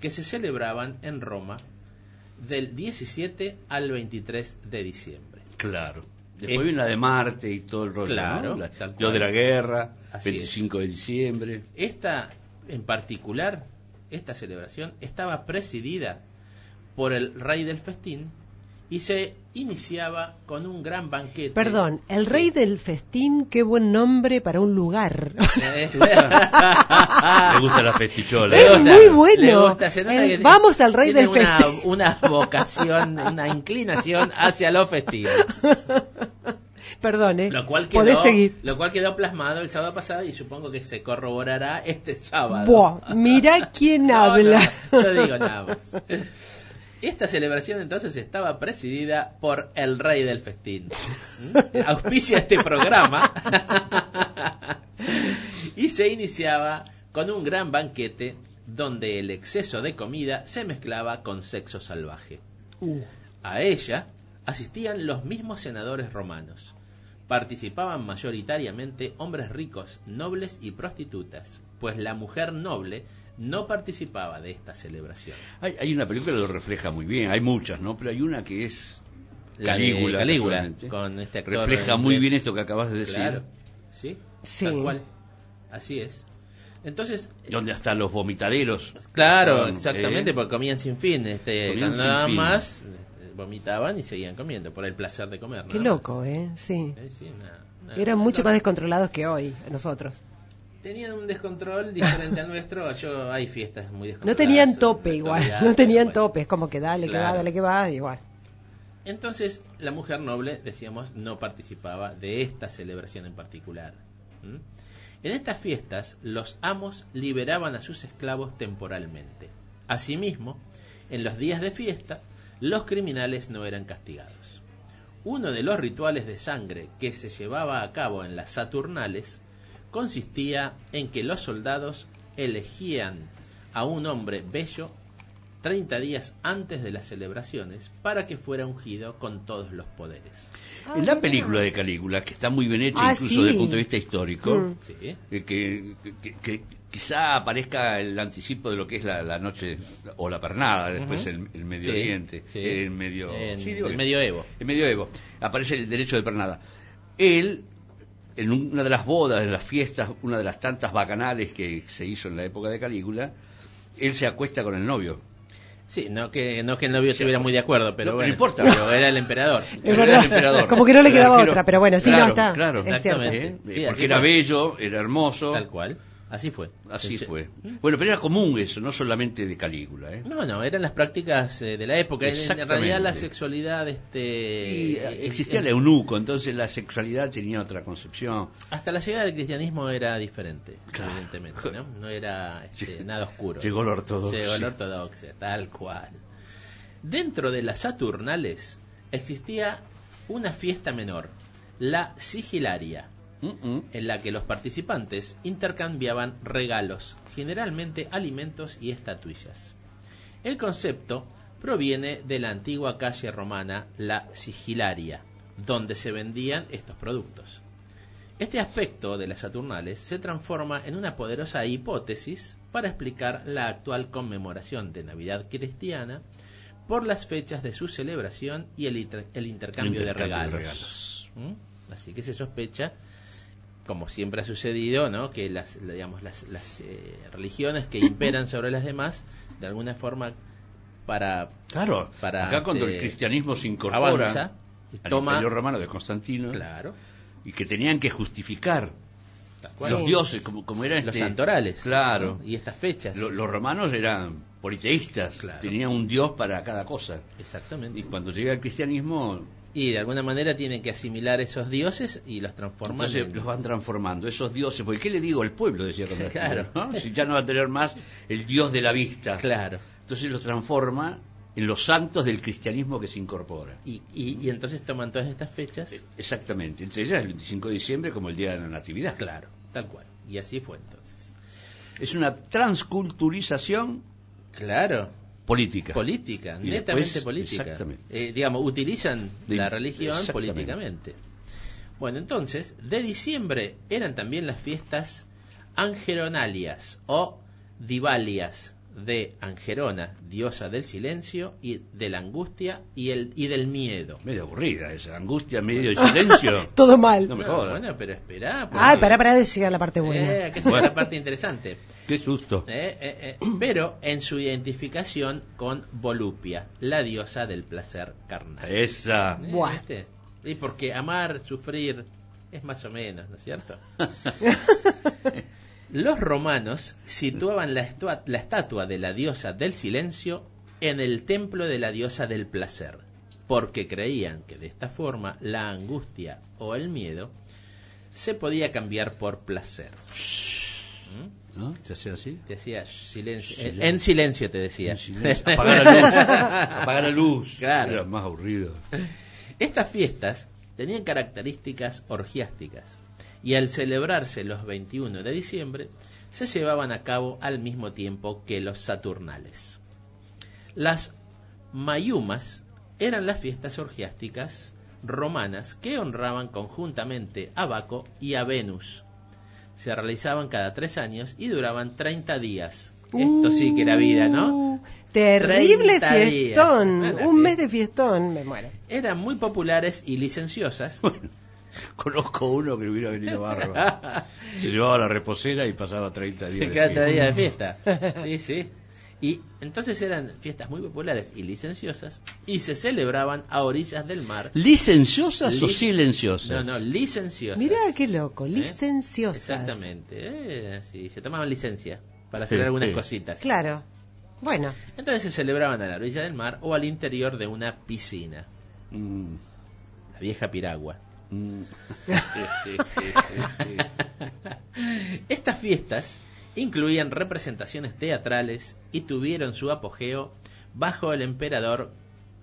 que se celebraban en Roma del 17 al 23 de diciembre. Claro. Después Eh, viene la de Marte y todo el rollo. Claro, ¿no? La- Dios de la guerra, Así 25 de diciembre. Esta, en particular, esta celebración estaba presidida por el rey del festín y se iniciaba con un gran banquete. Perdón, el rey del festín, qué buen nombre para un lugar. Eh, *laughs* Le gusta la festichola. Es muy bueno. gusta, se nota El- que vamos al rey del una, festín. *laughs* Una vocación, una inclinación hacia lo festivo. *laughs* Perdón, ¿eh? Lo cual, Podés quedó, seguir. lo cual quedó plasmado el sábado pasado y supongo que se corroborará este sábado. Buah, mira quién No, habla. no, yo digo nada más. Esta celebración entonces estaba presidida por el rey del festín. *laughs* ¿Mm? Auspicia este programa y se iniciaba con un gran banquete donde el exceso de comida se mezclaba con sexo salvaje. Uh, A ella asistían los mismos senadores romanos. Participaban mayoritariamente hombres ricos, nobles y prostitutas, pues la mujer noble no participaba de esta celebración. Hay, hay una película que lo refleja muy bien, hay muchas, ¿no? Pero hay una que es Calígula, Calígula, con este actor refleja muy bien esto que acabas de decir, Claro, sí, Sí. tal cual. Así es. Entonces, donde hasta los vomitaderos. claro, exactamente, eh, porque comían sin fin. Este, Comían nada fin. más, eh, vomitaban y seguían comiendo por el placer de comer. qué loco, más. ¿eh? Sí. Eh, sí, una- una- Eran mucho más descontrolados que hoy, nosotros. Tenían un descontrol diferente al nuestro. *laughs* Yo hay fiestas muy No descontroladas. tenían tope igual, *laughs* no tenían bueno. tope, es como que dale, que va, dale, que va, igual. Entonces, la mujer noble, decíamos, no participaba de esta celebración en particular. ¿Mm? En estas fiestas, los amos liberaban a sus esclavos temporalmente. Asimismo, en los días de fiesta, los criminales no eran castigados. Uno de los rituales de sangre que se llevaba a cabo en las Saturnales consistía en que los soldados elegían a un hombre bello 30 días antes de las celebraciones para que fuera ungido con todos los poderes. En la película de Calígula, que está muy bien hecha, Ah, incluso sí. desde el punto de vista histórico, Mm. Sí. eh, que, que- que quizá aparezca el anticipo de lo que es la, la noche o la pernada, después Ujú. el, el Medio Sí, Oriente, sí. el medio, En sí, digo el que- medioevo. el medioevo, aparece el derecho de pernada. él, en una de las bodas, en las fiestas, una de las tantas bacanales que se hizo en la época de Calígula, él se acuesta con el novio. Sí, no que, no que el novio estuviera muy de acuerdo, pero No, pero bueno, no importa. pero era el emperador. Es Pero verdad. era el emperador. Como que no le quedaba otra, pero bueno, sí, no, está. Claro, Es. Exactamente. ¿eh? Sí, porque era bello, era hermoso. Tal cual. Así fue. Así Sí. fue. Bueno, pero era común eso, no solamente de Calígula. ¿eh? No, no, eran las prácticas eh, de la época. En- realidad la sexualidad, este, Y eh, eh, existía el eunuco, entonces la sexualidad tenía otra concepción. Hasta la llegada del cristianismo era diferente, evidentemente, ¿no? No era este, nada oscuro. Llegó la ortodoxia. Llegó la ortodoxia, tal cual. Dentro de las Saturnales existía una fiesta menor, la sigilaria, en la que los participantes intercambiaban regalos, generalmente alimentos y estatuillas. El concepto proviene de la antigua calle romana, la sigilaria, donde se vendían estos productos. Este aspecto de las Saturnales se transforma en una poderosa hipótesis para explicar la actual conmemoración de Navidad cristiana por las fechas de su celebración y el, inter- el intercambio, El de intercambio de regalos. ¿Mm? Así que se sospecha, como siempre ha sucedido, ¿no? que las, la- digamos, las, las, eh, religiones que imperan sobre las demás, de alguna forma, para... Claro, para acá cuando el cristianismo se incorpora avanza, al toma- imperio romano de Constantino, Claro. y que tenían que justificar los Sí. dioses, como, como era Los este, santorales. Claro. ¿no? Y estas fechas. Lo- los romanos eran politeístas, tenían un dios para cada cosa. Exactamente. Y cuando llega el cristianismo, Y de alguna manera tienen que asimilar esos dioses y los transforman entonces en- los van transformando, esos dioses, porque ¿qué le digo al pueblo? Decía *laughs* Claro. ¿no? Si ya no va a tener más el dios de la vista. Claro. Entonces los transforma en los santos del cristianismo que se incorpora. Y, y, y entonces toman todas estas fechas. Exactamente, entre ellas el 25 de diciembre como el día de la Natividad. Claro, tal cual. Y así fue entonces. Es una transculturización Claro. Política. Política, Y netamente después- política. Exactamente. Eh, digamos, utilizan De- la religión políticamente. Bueno, entonces, de diciembre eran también las fiestas angeronalias o divalias de Angerona, diosa del silencio y de la angustia y, el, y del miedo. Medio aburrida esa, angustia, medio de silencio. *laughs* Todo mal. No me No, jodas. bueno, pero espera. Ay, pará, pará de llegar a la parte buena. Eh, que esa es la parte interesante. Qué susto. Eh, eh, eh, pero en su identificación con Volupia, la diosa del placer carnal. Esa. Eh, Buah. ¿viste? Y porque amar, sufrir, es más o menos, ¿no es cierto? *laughs* Los romanos situaban la, estua- la estatua de la diosa del silencio en el templo de la diosa del placer, porque creían que de esta forma la angustia o el miedo se podía cambiar por placer. ¿Mm? ¿No? ¿Te hacía así? Te decía silencio. Silencio. En silencio te decía. En silencio. *laughs* Apagar la luz. Apagar la luz. Claro. Era más aburrido. Estas fiestas tenían características orgiásticas y al celebrarse los 21 de diciembre se llevaban a cabo al mismo tiempo que los saturnales. Las mayumas eran las fiestas orgiásticas romanas que honraban conjuntamente a Baco y a Venus. Se realizaban cada tres años y duraban 30 días. Esto sí que era vida, ¿no? Uh, Terrible 30 días. fiestón. Un mes de fiestón. Me muero. Eran muy populares y licenciosas. *laughs* Conozco uno que hubiera venido barba. *laughs* Se llevaba la reposera y pasaba 30 días. de Cada fiesta. día de fiesta. Sí, sí. Y entonces eran fiestas muy populares y licenciosas y se celebraban a orillas del mar. ¿Licenciosas o silenciosas? No, no, licenciosas. Mirá qué loco. Licenciosas. Exactamente. Eh, sí, se tomaban licencia para hacer Sí, algunas sí. cositas. Claro. Bueno. Entonces se celebraban a la orilla del mar o al interior de una piscina. Mm, La vieja piragua. Mm. *laughs* Estas fiestas incluían representaciones teatrales y tuvieron su apogeo bajo el emperador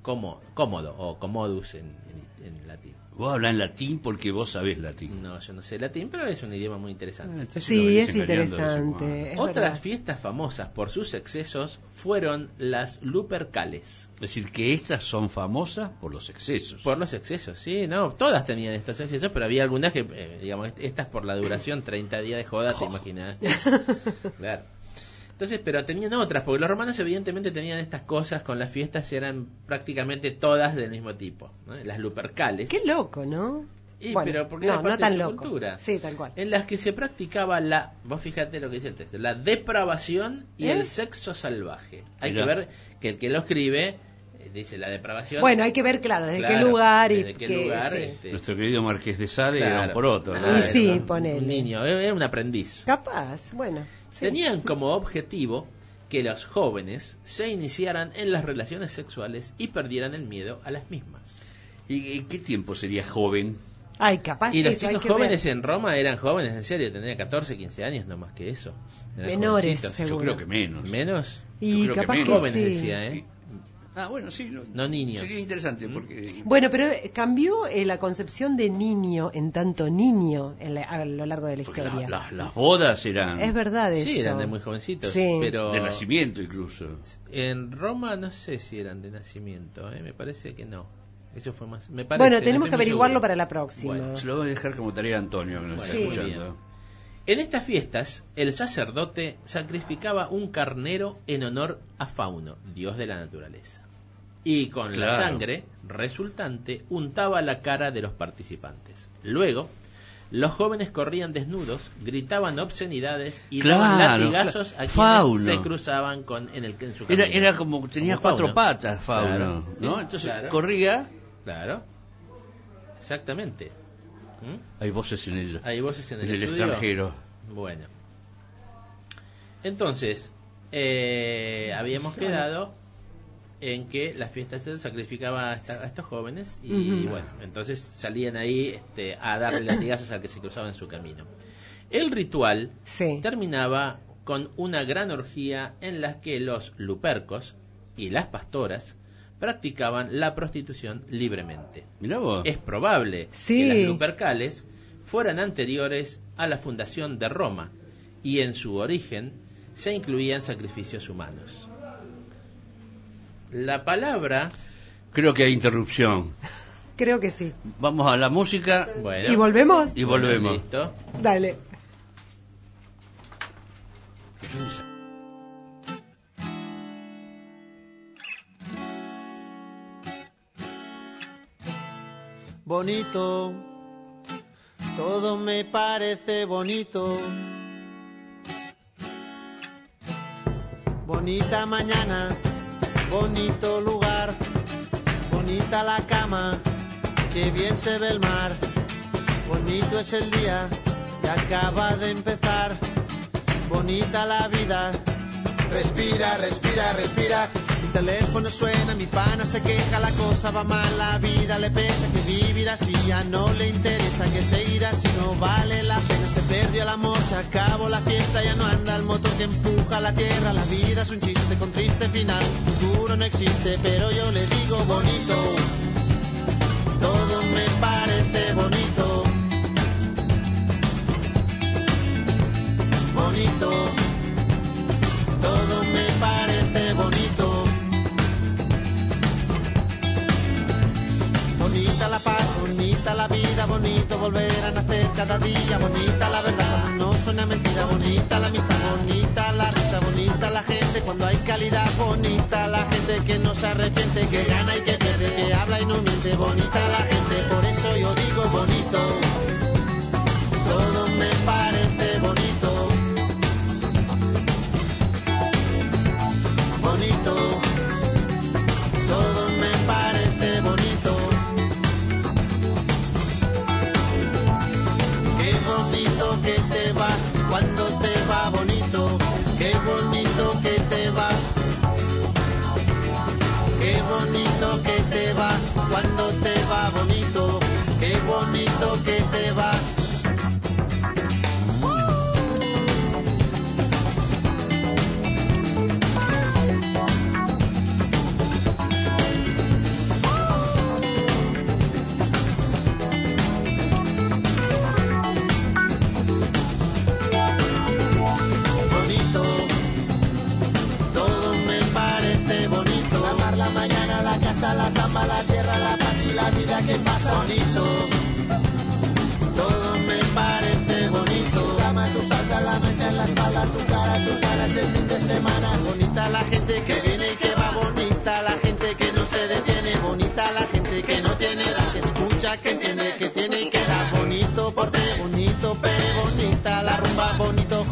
Cómodo o Commodus en, en- en latín. Vos hablas en latín porque vos sabés latín. No, yo no sé latín, pero es un idioma muy interesante. Sí, es interesante. es Otras verdad. fiestas famosas por sus excesos fueron las Lupercales. Es decir, que estas son famosas por los excesos. Por los excesos, sí, no, todas tenían estos excesos, pero había algunas que, eh, digamos, estas por la duración, *laughs* 30 días de joda, te imaginas. *laughs* claro. Entonces, pero tenían otras, porque los romanos evidentemente tenían estas cosas con las fiestas y eran prácticamente todas del mismo tipo. ¿no? Las Lupercales. Qué loco, ¿no? Y, Bueno, pero porque no, era no parte tan de su loco. cultura. Sí, tal cual. En las que se practicaba la, vos fíjate lo que dice el texto, la depravación y ¿Eh? el sexo salvaje. Hay que ver que el que lo escribe eh, dice la depravación. Bueno, hay que ver, claro, desde qué Claro, lugar y desde qué qué- lugar, sí. este, Nuestro querido Marqués de Sade era un claro. poroto. ¿no? Ah, Y sí, era ponele. Un niño, era un aprendiz. Capaz, bueno. Sí. Tenían como objetivo que los jóvenes se iniciaran en las relaciones sexuales y perdieran el miedo a las mismas. ¿Y, y qué tiempo sería joven? Ay, capaz Y los eso chicos ver. jóvenes en Roma eran jóvenes, en serio, tendrían 14, 15 años, no más que eso. Menores. Yo creo que menos. ¿Menos? Y Yo creo capaz que, menos. Jóvenes sí. decía, ¿eh? Ah, bueno, sí. No, No niños. Sería interesante porque... Bueno, pero eh, cambió eh, la concepción de niño en tanto niño en la- a lo largo de la porque historia. la- las- las bodas eran Es verdad eso. Sí, eran de muy jovencitos. Sí. Pero de nacimiento incluso. en Roma no sé si eran de nacimiento, ¿eh? me parece que no. Eso fue más. Me parece, bueno, no tenemos que averiguarlo seguro. para la próxima. Bueno. Se lo voy a dejar como tarea a Antonio, que nos Bueno, está Sí. escuchando. En estas fiestas, el sacerdote sacrificaba un carnero en honor a Fauno, dios de la naturaleza. Y con la sangre resultante untaba la cara de los participantes. Luego, los jóvenes corrían desnudos, gritaban obscenidades y daban Claro, latigazos claro. a quienes Fauno. se cruzaban con, en, el, en su Era, camino. era como tenía Como cuatro Fauno. patas, Fauno, ¿no? sí, Entonces corría. Claro. Exactamente. ¿Mm? Hay voces en el, Hay voces en el, en el estudio? extranjero. Bueno. Entonces, eh, habíamos quedado en que la fiesta se sacrificaba a, esta- a estos jóvenes y bueno, entonces salían ahí este, a darle latigazos al que se cruzaba en su camino. El ritual Sí. terminaba con una gran orgía en la que los lupercos y las pastoras practicaban la prostitución libremente. Mirá vos. Es probable Sí. que las lupercales fueran anteriores a la fundación de Roma y en su origen se incluían sacrificios humanos. La palabra, Creo que hay interrupción. Creo que sí. Vamos a la música bueno, ¿Y volvemos? y volvemos. listo. Dale. bonito, todo me parece bonito. Bonita mañana, bonito lugar, bonita la cama, que bien se ve el mar. Bonito es el día que acaba de empezar, bonita la vida. Respira, respira, respira. Mi teléfono suena, mi pana se queja, la cosa va mal, la vida le pesa, que vivir así ya no le interesa, que seguir así no vale la pena. Se perdió el amor, se acabó la fiesta, ya no anda el motor que empuja la tierra. La vida es un chiste con triste final, no existe, pero yo le digo bonito. Todo me parece bonito. Bonito todo me parece bonito. Bonita la paz, bonita la vida, bonito volver a nacer cada día, bonita la verdad, no suena mentira, bonita la amistad, bonita cuando hay calidad, bonita la gente que no se arrepiente, que gana y que pierde, que habla y no miente, bonita la gente, por eso yo digo bonito,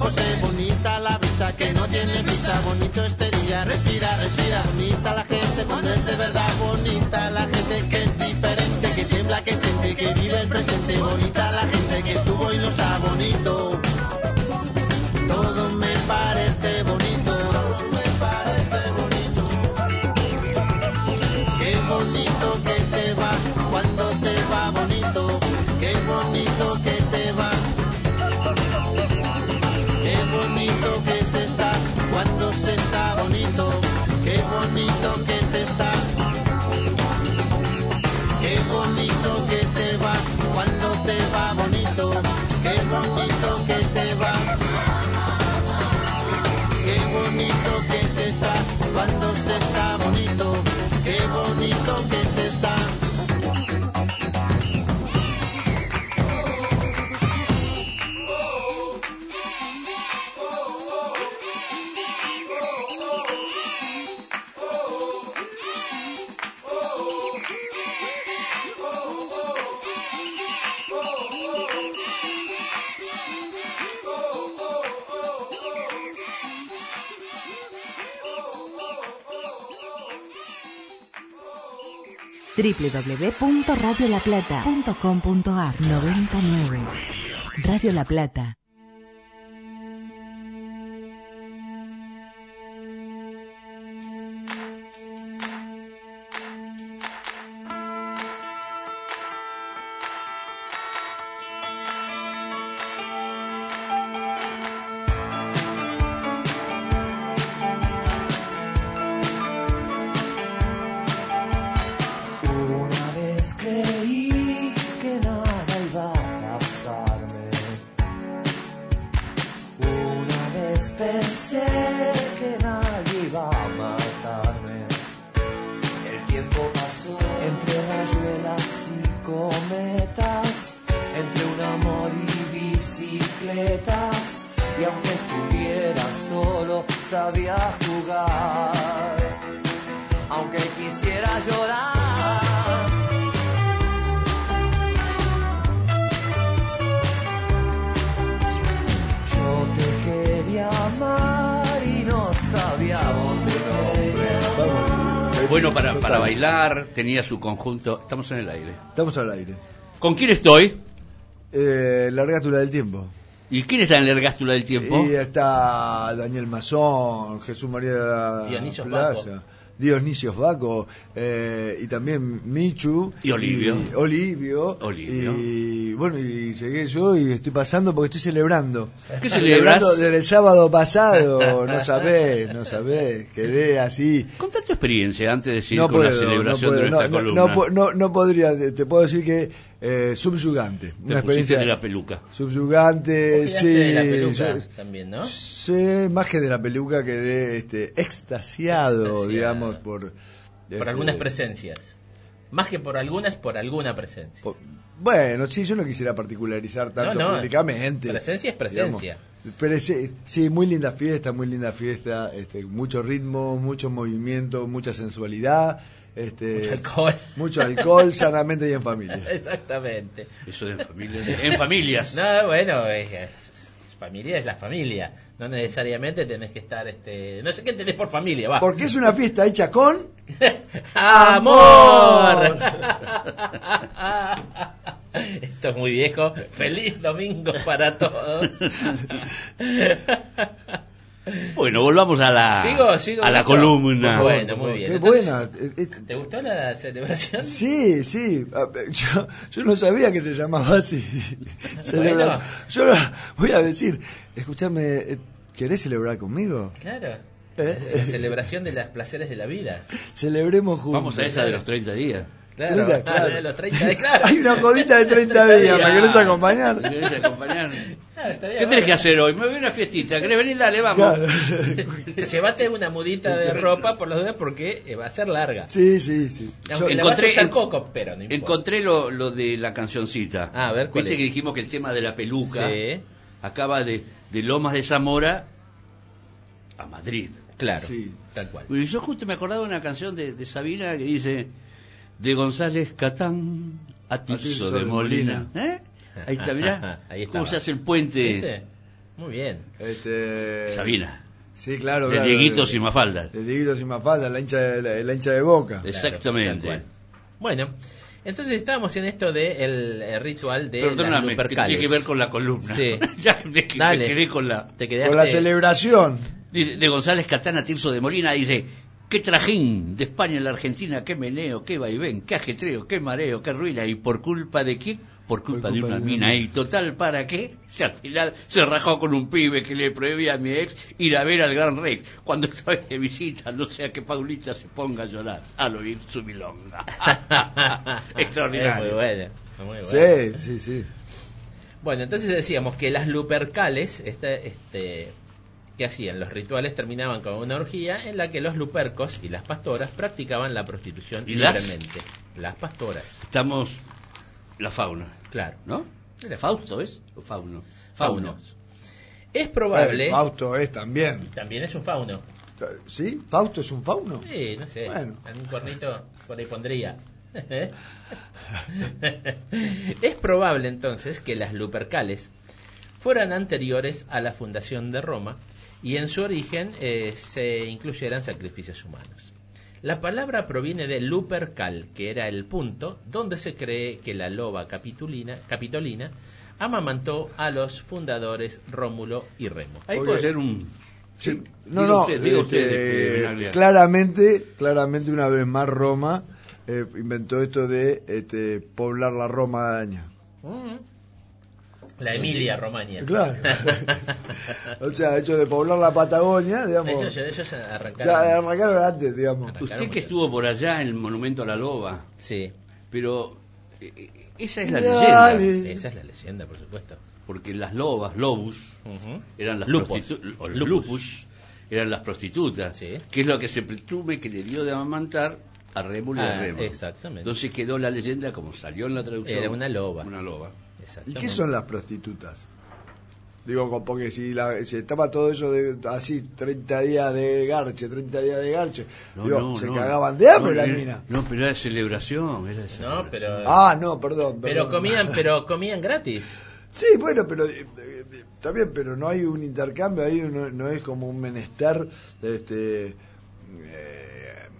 noche, bonita la brisa que no tiene brisa, bonito este día, respira, respira, bonita la gente cuando es de verdad, bonita la gente que es diferente, que tiembla, que siente, que vive el presente, bonita la gente que estuvo y no está bonito. www.radiolaplata.com.ar 99 Radio La Plata para, bailar, tenía su conjunto. Estamos en el aire. Estamos al aire. ¿Con quién estoy? Eh, la ergástula del tiempo. ¿Y quién está en la ergástula del tiempo? Y está Daniel Mazón, Jesús María Dionisio Plaza, Dionisio Vaco, eh, y también Michu. Y Olivio. y Olivio. Olivio. Y bueno, y llegué yo y estoy pasando porque estoy celebrando. ¿Qué Celebrando celebras? desde el sábado pasado, no sabés, no sabés, quedé así. Contá tu experiencia antes de seguir No con la puedo, celebración no, de puedo, nuestra no, columna. no, no podría, te puedo decir que eh, subyugante. Te pusiste de la peluca. Subyugante, sí. de la peluca yo- también, ¿no? Sí, más que de la peluca quedé este, extasiado, Extasiado. digamos, por... Por este, algunas presencias. Más que por algunas, por alguna presencia. Bueno, sí, yo no quisiera particularizar tanto No, no. públicamente. Presencia es presencia. digamos. Pero sí, sí, muy linda fiesta, muy linda fiesta, este, mucho ritmo, mucho movimiento, mucha sensualidad, este, Mucho alcohol. *laughs* mucho alcohol, sanamente y en familia. *laughs* Exactamente. Eso de en familia. En familias. No, bueno, es- es- familia es la familia. No necesariamente tenés que estar, este, no sé qué tenés por familia, va. Porque es una fiesta hecha con... *laughs* ¡Amor! Esto es muy viejo. Feliz domingo para todos. Bueno, volvamos a la, Sigo, sigo. a la columna. Bueno, muy bien. Qué Entonces, buena. Eh, eh, ¿Te gustó la celebración? Sí, sí. Yo, yo no sabía que se llamaba así. *laughs* Celebra- Yo voy a decir, escúchame, eh, ¿querés celebrar conmigo? Claro. ¿Eh? La celebración de los placeres de la vida. Celebremos juntos. Vamos a esa de los 30 días. Claro, claro, de los 30 de claro. Hay una codita de 30 *laughs* días, ¿me querés acompañar? ¿Me querés acompañar? Ah, estaría ¿Qué tenés que hacer hoy? Me voy a una fiestita. ¿Querés venir? Dale, vamos. Claro. *laughs* Llévate una mudita de ropa por los dedos porque eh, va a ser larga. Sí, sí, sí. Aunque Yo- la vas a usar poco, pero no importa. encontré lo, lo de la cancioncita. Ah, a ver, ¿cuál Viste es? que dijimos que el tema de la peluca Sí. acaba de, de Lomas de Zamora a Madrid. Claro, Sí. tal cual. Y yo justo me acordaba de una canción de, de Sabina que dice de González Catán a Tirso de de Molina. ¿Eh? Ahí está, mirá. *laughs* Ahí ¿Cómo se hace el puente? ¿Viste? Muy bien. Este, Sabina. Sí, claro. De claro, Dieguito de- sin Mafalda. De Dieguito sin Mafalda, la hincha de, la, la hincha de Boca. Exactamente. Bueno, entonces estábamos en esto del el ritual de las Perdóname, que tiene que ver con la columna. Sí. *laughs* ya me, quedé con la... Te quedaste... Con la celebración. Dice, de González Catana Tirso de Molina dice, qué trajín de España en la Argentina, qué meneo, qué vaivén, qué ajetreo, qué mareo, qué ruina, y por culpa de quién, por culpa, de una mina, y total, ¿para qué? Si al final se rajó con un pibe que le prohibía a mi ex ir a ver al Gran Rex, cuando estoy de visita, no sea que Paulita se ponga a llorar al oír su milonga. *laughs* Extraordinario. Es muy bueno. muy bueno. Sí, sí, sí. Bueno, entonces decíamos que las lupercales, este, este, que hacían los rituales terminaban con una orgía en la que los lupercos y las pastoras practicaban la prostitución ¿Y las? libremente. Las pastoras. Estamos la fauna, Claro. ¿no? Fausto es o fauno. Faunos. Es probable. Fausto es también. También es un fauno. ¿Sí? ¿Fausto es un fauno? Sí, no sé. Bueno. Algún cuernito por ahí pondría. *laughs* es probable entonces que las lupercales fueran anteriores a la fundación de Roma y en su origen eh, se incluyeran sacrificios humanos. La palabra proviene de lupercal, que era el punto donde se cree que la loba capitulina, capitolina amamantó a los fundadores Rómulo y Remo. Ahí puede ser un... Sí, Sí, no, no, usted, este, este, claramente, claramente una vez más Roma eh, inventó esto de este, poblar la Roma daña. La Emilia Romagna. Claro. *laughs* o sea, hecho de poblar la Patagonia, digamos, Ellos, ellos arrancaron. ya arrancaron antes, digamos. Usted que estuvo por allá en el monumento a la loba, Sí, pero eh, eh, esa es la Dale. leyenda, esa es la leyenda, por supuesto. porque las lobas, lobus, eran las Lupos. prostitu- o Lupus. lupus, eran las prostitutas, Sí. que es lo que se presume que le dio de amamantar a Rémulo y a Ah, Remo. exactamente. Entonces quedó la leyenda como salió en la traducción. Era una loba. Una loba. ¿Y qué son las prostitutas? Digo, porque si, la, si estaba todo eso de así, 30 días de garche, 30 días de garche, No, digo, no, se no. cagaban de hambre No, la era- mina. No, pero era celebración, era de No, pero, celebración. Ah, no, perdón. pero perdón. comían, pero comían gratis. Sí, bueno, pero eh, eh, bien, pero no hay un intercambio ahí, no, no es como un menester, este, eh,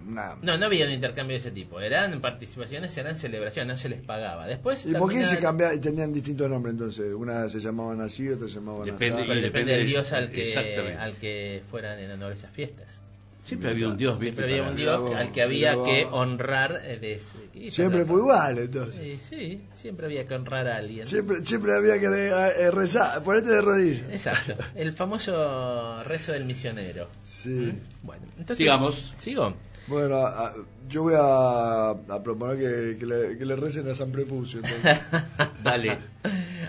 una... No, no había un intercambio de ese tipo. Eran participaciones, eran celebraciones, no se les pagaba. Después. ¿Y por qué se terminaban- cambiaban, tenían distintos nombres entonces? Una se llamaban así, otra se llamaban Depende- así. Pero Y depende del dios al que, al que fueran en honor a esas fiestas. Siempre había un dios, ¿viste? Siempre había un dios al que había que honrar. eh, de- y Siempre fue igual, entonces. Sí, sí, siempre había que honrar a alguien. Siempre, siempre había que eh, rezar, ponerte de rodillas. Exacto, el famoso rezo del misionero. Sí. Bueno, entonces. Sigamos. Sigo. Bueno, a- yo voy a, a proponer que, que le, que le recen a San Prepucio. entonces. *laughs* Dale.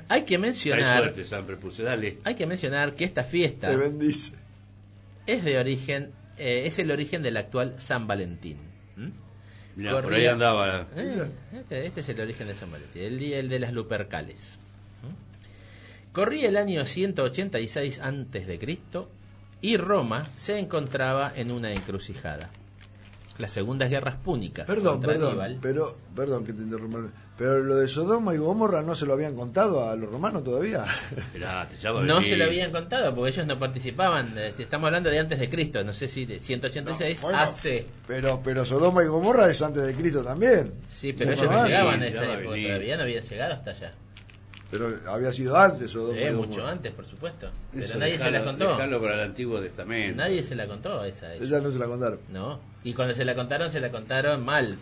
Hay que mencionar. suerte, San Prepuse, dale. Hay que mencionar que esta fiesta Te bendice. es de origen, eh, es el origen del actual San Valentín. ¿Mm? Mirá, por Corría- ahí andaba. Eh, este, este es el origen de San Valentín, el día el de las Lupercales. ¿Mm? Corría el año 186 antes de Cristo y Roma se encontraba en una encrucijada. Las segundas guerras púnicas Perdón, contra perdón, Aníbal. pero, perdón que te interrumpa. Pero lo de Sodoma y Gomorra no se lo habían contado a los romanos todavía. Esperate, ya va a No se lo habían contado porque ellos no participaban. eh, Estamos hablando de antes de Cristo, no sé si de 186 Bueno, hace. Pero, pero Sodoma y Gomorra es antes de Cristo también. Sí, pero ellos no llegaban a esa época, todavía no habían llegado hasta allá. Pero había sido antes Sodoma Eh, mucho antes, por supuesto. Pero Eso nadie se la contó. para el Antiguo Testamento. Nadie se la contó esa. esa. Ella no se la contaron. No. Y cuando se la contaron, se la contaron mal.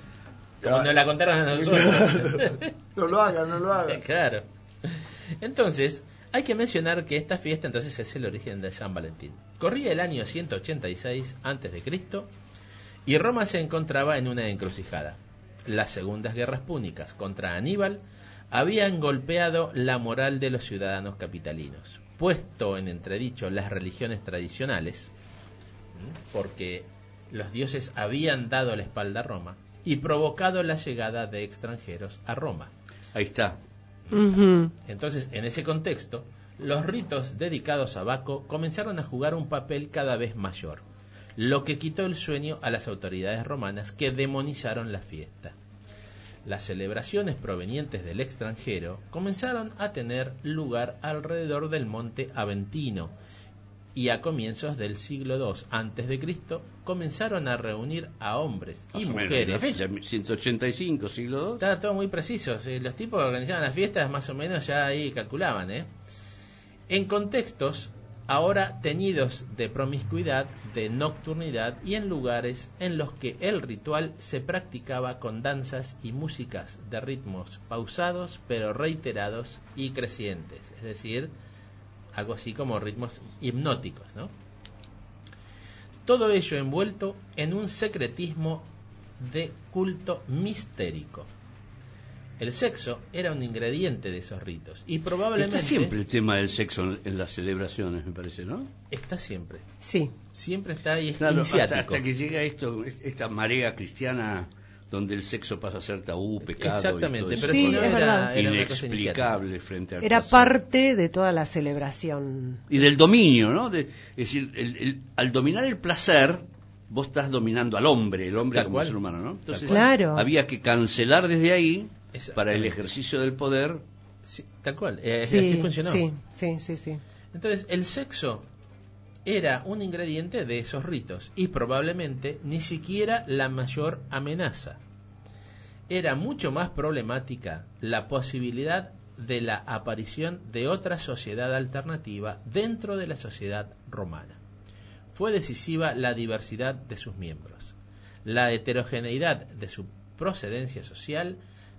Como nos la contaron a *laughs* nosotros. no lo hagan, no lo hagan. *laughs* claro. Entonces, hay que mencionar que esta fiesta entonces es el origen de San Valentín. Corría el año 186 antes de Cristo y Roma se encontraba en una encrucijada. Las segundas guerras púnicas contra Aníbal habían golpeado la moral de los ciudadanos capitalinos, puesto en entredicho las religiones tradicionales, porque los dioses habían dado la espalda a Roma y provocado la llegada de extranjeros a Roma. Ahí está. Entonces, en ese contexto, los ritos dedicados a Baco comenzaron a jugar un papel cada vez mayor, lo que quitó el sueño a las autoridades romanas que demonizaron la fiesta. Las celebraciones provenientes del extranjero comenzaron a tener lugar alrededor del monte Aventino y a comienzos del siglo II antes de Cristo comenzaron a reunir a hombres y menos, la mujeres. fecha, 185, siglo II. Estaba todo muy preciso. Los tipos que organizaban las fiestas más o menos ya ahí calculaban, ¿eh? En contextos ahora teñidos de promiscuidad, de nocturnidad y en lugares en los que el ritual se practicaba con danzas y músicas de ritmos pausados pero reiterados y crecientes, es decir, algo así como ritmos hipnóticos, ¿no? Todo ello envuelto en un secretismo de culto mistérico. El sexo era un ingrediente de esos ritos y probablemente Está siempre el tema del sexo en, en las celebraciones, me parece, ¿no? está siempre. Sí. Siempre está ahí es Claro, hasta, iniciático. hasta que llega esto, esta marea cristiana donde el sexo pasa a ser tabú, pecado. Exactamente, y todo pero. Sí, es era- inexplicable frente al Era parte de toda la celebración. y del dominio, ¿no? De- es decir, el- el- al dominar el placer, vos estás dominando al hombre, el hombre Tal como cual. ser humano, ¿no? Entonces, Claro. había que cancelar desde ahí para el ejercicio del poder. Sí, tal cual, eh, sí, así funcionó. sí, sí, sí, sí. Entonces, el sexo era un ingrediente de esos ritos y probablemente ni siquiera la mayor amenaza. Era mucho más problemática la posibilidad de la aparición de otra sociedad alternativa dentro de la sociedad romana. Fue decisiva la diversidad de sus miembros. La heterogeneidad de su procedencia social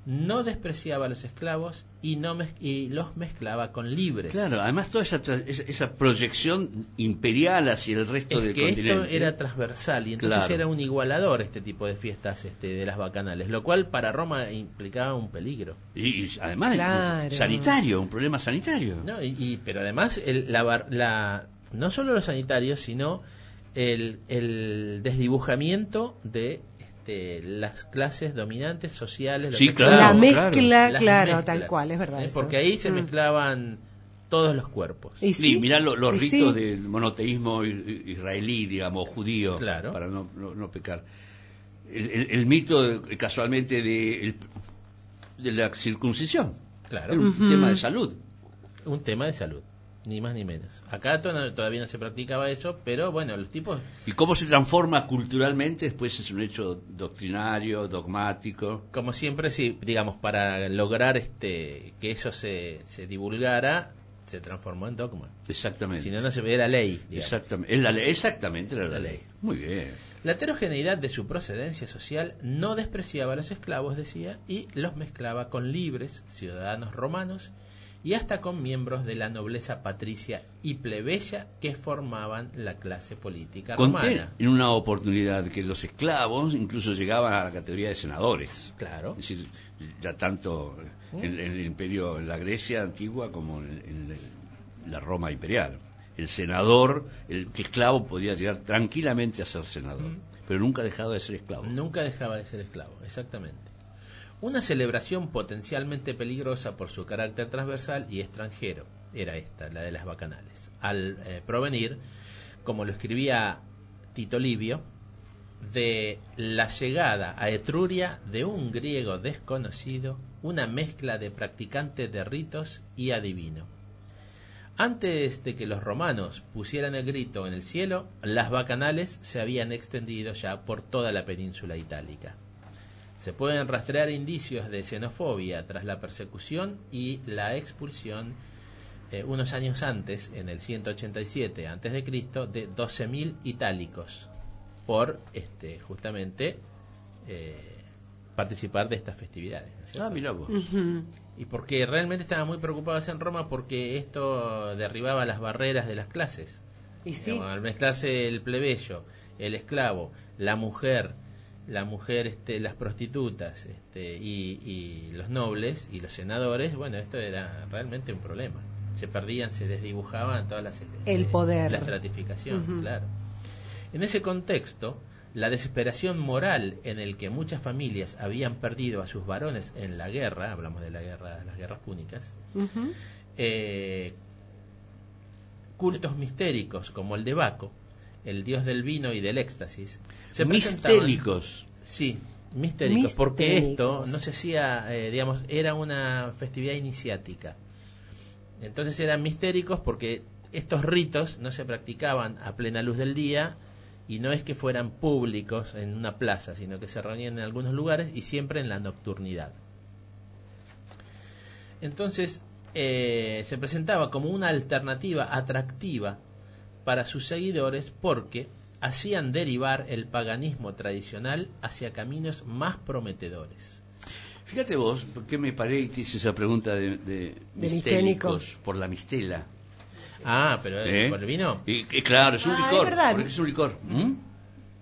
no despreciaba a los esclavos y, no mez- y los mezclaba con libres. Claro, además toda esa, tra- esa, esa proyección imperial hacia el resto es del que esto continente. era transversal y entonces Claro. era un igualador este tipo de fiestas este, de las bacanales, lo cual para Roma implicaba un peligro. Y, y además, Claro. sanitario, un problema sanitario. ¿no? Y, y- pero además el- la, la- no solo los sanitarios, sino el, el desdibujamiento de este, las clases dominantes sociales. Sí. Claro, la mezcla, claro, mezclas, tal cual, es verdad. ¿eh? eso. Porque ahí se Mm. mezclaban todos los cuerpos. Y Sí, sí, mirá lo- los y ritos sí. del monoteísmo israelí, digamos, judío, Claro. para no, no- no pecar. El, el- el mito, de- casualmente, de, el- de la circuncisión. Claro. Era un tema de salud. un tema de salud, ni más ni menos. Acá todavía no se practicaba eso, pero bueno, los tipos Y cómo se transforma culturalmente, después es un hecho doctrinario, dogmático. como siempre, sí, digamos, para lograr este que eso se, se divulgara, se transformó en dogma. Exactamente. Si no, no se era ley. digamos. Exactamente, es la ley, exactamente era la, La ley. ley. Muy bien. La heterogeneidad de su procedencia social no despreciaba a los esclavos, decía, y los mezclaba con libres ciudadanos romanos y hasta con miembros de la nobleza patricia y plebeya que formaban la clase política Conté romana. en una oportunidad que los esclavos incluso llegaban a la categoría de senadores. Claro. Es decir, ya tanto en, en el imperio, en la Grecia antigua como en, en la Roma imperial. El senador, el esclavo podía llegar tranquilamente a ser senador, pero nunca ha dejado de ser esclavo. Nunca dejaba de ser esclavo, exactamente. Una celebración potencialmente peligrosa por su carácter transversal y extranjero era esta, la de las bacanales. Al eh, provenir, como lo escribía Tito Livio, de la llegada a Etruria de un griego desconocido, una mezcla de practicante de ritos y adivino. Antes de que los romanos pusieran el grito en el cielo, las bacanales se habían extendido ya por toda la península itálica. Se pueden rastrear indicios de xenofobia tras la persecución y la expulsión eh, unos años antes, en el 187 antes de Cristo, de 12.000 itálicos por este justamente eh, participar de estas festividades. Ah, mira vos. Y porque realmente estaban muy preocupados en Roma porque esto derribaba las barreras de las clases. Y sí. Digamos, al mezclarse el plebeyo, el esclavo, la mujer, la mujer, este, las prostitutas, este, y, y los nobles y los senadores, bueno, esto era realmente un problema. Se perdían, se desdibujaban todas las este, El poder. la estratificación, claro. En ese contexto, la desesperación moral en el que muchas familias habían perdido a sus varones en la guerra, hablamos de la guerra, las guerras púnicas, eh, cultos mistéricos como el de Baco, el dios del vino y del éxtasis, se Mistéricos. Sí, Mistéricos, porque esto no se hacía, eh, digamos, era una festividad iniciática. Entonces eran mistéricos porque estos ritos no se practicaban a plena luz del día y no es que fueran públicos en una plaza, sino que se reunían en algunos lugares y siempre en la nocturnidad. Entonces eh, se presentaba como una alternativa atractiva para sus seguidores porque hacían derivar el paganismo tradicional hacia caminos más prometedores. Fíjate vos, ¿por qué me paré y te hice esa pregunta de, de, De? Por la mistela. Ah, pero ¿Eh? por el vino. Y, y claro, es un Ah, es licor. verdad. porque es un licor. ¿Mm?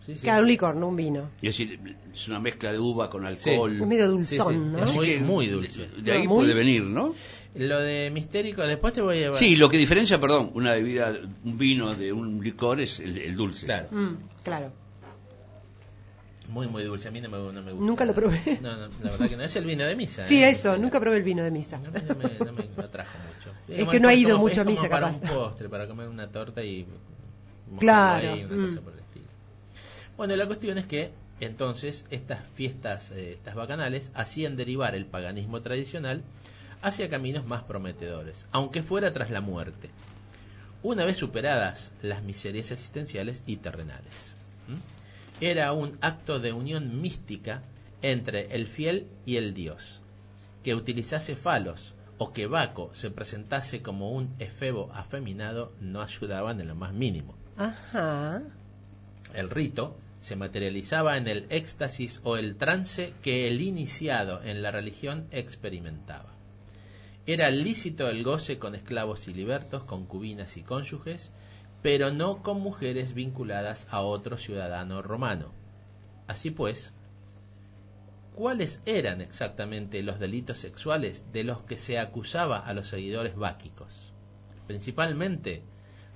Sí, sí. Claro, un licor, no un vino. Y es decir, es una mezcla de uva con alcohol. Es medio dulzón, Sí, sí. ¿no? Es Así muy, que muy de- dulce. De, ahí No, muy- puede venir, ¿no? Lo de mistérico, después te voy a llevar. Sí, lo que diferencia, perdón, una bebida, un vino de un licor es el, el dulce. Claro. Mm, claro. Muy, muy dulce. A mí no me, no me gusta. Nunca lo probé. No, no, la verdad que no. Es el vino de misa. Sí, ¿eh? eso, nunca probé el vino de misa. No me, no me- no me atrajo mucho. Es que no ha ido como- mucho a como misa, para capaz. un postre, para comer una torta y. Claro, ahí, una mm. cosa por el estilo. Bueno, la cuestión es que entonces estas fiestas, eh, estas bacanales, hacían derivar el paganismo tradicional hacia caminos más prometedores, aunque fuera tras la muerte, una vez superadas las miserias existenciales y terrenales. ¿m? Era un acto de unión mística entre el fiel y el Dios, que utilizase falos o que Baco se presentase como un efebo afeminado no ayudaban en lo más mínimo. Ajá. El rito se materializaba en el éxtasis o el trance que el iniciado en la religión experimentaba. Era lícito el goce con esclavos y libertos, concubinas y cónyuges, pero no con mujeres vinculadas a otro ciudadano romano. Así pues, ¿cuáles eran exactamente los delitos sexuales de los que se acusaba a los seguidores báquicos? Principalmente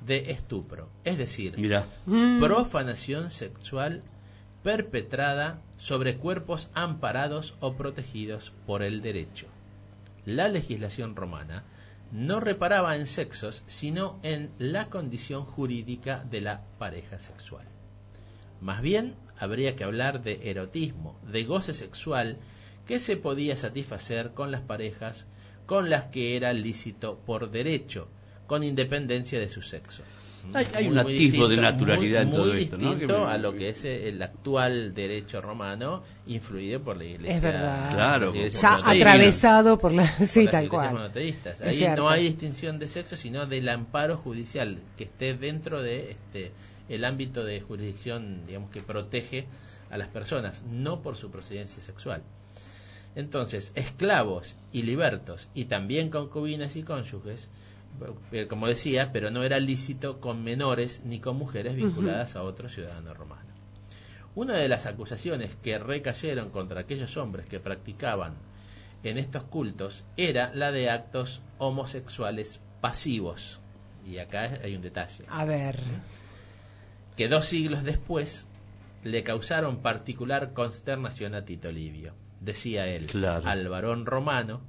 de estupro, es decir, Mira, Mm. profanación sexual perpetrada sobre cuerpos amparados o protegidos por el derecho. La legislación romana no reparaba en sexos, sino en la condición jurídica de la pareja sexual. Más bien, habría que hablar de erotismo, de goce sexual que se podía satisfacer con las parejas con las que era lícito por derecho, con independencia de su sexo. Hay- hay Muy, un atisbo de naturalidad en todo muy esto, ¿no? distinto me- a lo que es el actual derecho romano, influido por la iglesia. Es verdad. Claro. Ya atravesado por la... Sí, tal cual. monoteístas. Ahí no hay distinción de sexo, sino del amparo judicial que esté dentro de este el ámbito de jurisdicción, digamos que protege a las personas, no por su procedencia sexual. Entonces, esclavos y libertos y también concubinas y cónyuges, como decía, pero no era lícito con menores ni con mujeres vinculadas a otro ciudadano romano. Una de las acusaciones que recayeron contra aquellos hombres que practicaban en estos cultos era la de actos homosexuales pasivos. Y acá hay un detalle A ver. que dos siglos después le causaron particular consternación a Tito Livio. Decía él, Claro. al varón romano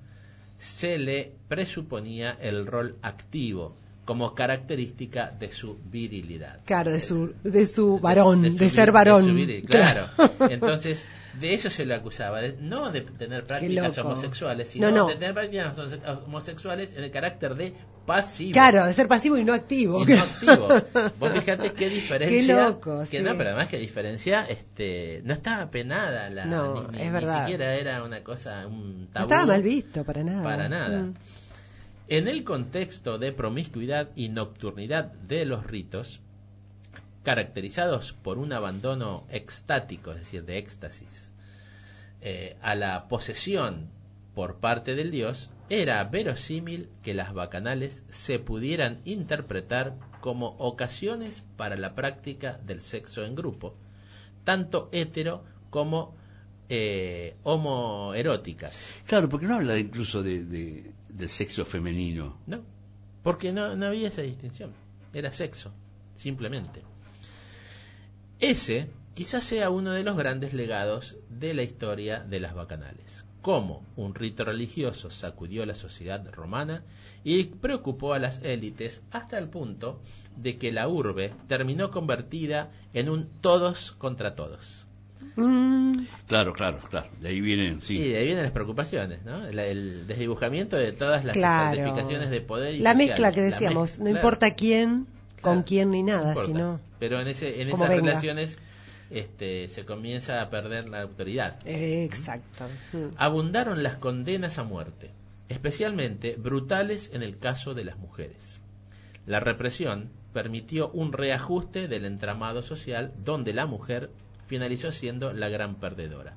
se le presuponía el rol activo como característica de su virilidad. Claro, de su, de su varón, de, su ser varón. su viril- claro. *laughs* Entonces, de eso se le acusaba, de- no de tener prácticas homosexuales, sino No, no. de tener prácticas homosexuales en el carácter de pasivo. Claro, de ser pasivo y no activo. Y no activo. *laughs* Vos fíjate qué diferencia. Qué loco, que sí. no, pero además qué diferencia, este, no estaba penada la. No, ni, ni- es ni verdad. siquiera era una cosa, un No tabú. estaba mal visto, para nada. Para nada. Mm. En el contexto de promiscuidad y nocturnidad de los ritos, caracterizados por un abandono extático, es decir, de éxtasis, eh, a la posesión por parte del dios, era verosímil que las bacanales se pudieran interpretar como ocasiones para la práctica del sexo en grupo, tanto hetero como eh, homoeróticas. claro, porque no habla incluso de, de- del sexo femenino. No, porque no, había esa distinción. Era sexo, simplemente. Ese quizás sea uno de los grandes legados de la historia de las bacanales. Cómo un rito religioso sacudió la sociedad romana y preocupó a las élites hasta el punto de que la urbe terminó convertida en un todos contra todos. Mm, Claro, claro, claro. De ahí vienen, sí. Y de ahí vienen las preocupaciones, ¿no? El, el desdibujamiento de todas las Claro. de poder y la sociales. mezcla que decíamos, mezcla, no claro. importa quién, con quién ni nada, No sino Pero en, ese, en esas venga. relaciones este, se comienza a perder la autoridad. Eh, exacto. Mm. Abundaron las condenas a muerte, especialmente brutales en el caso de las mujeres. La represión permitió un reajuste del entramado social donde la mujer finalizó siendo la gran perdedora.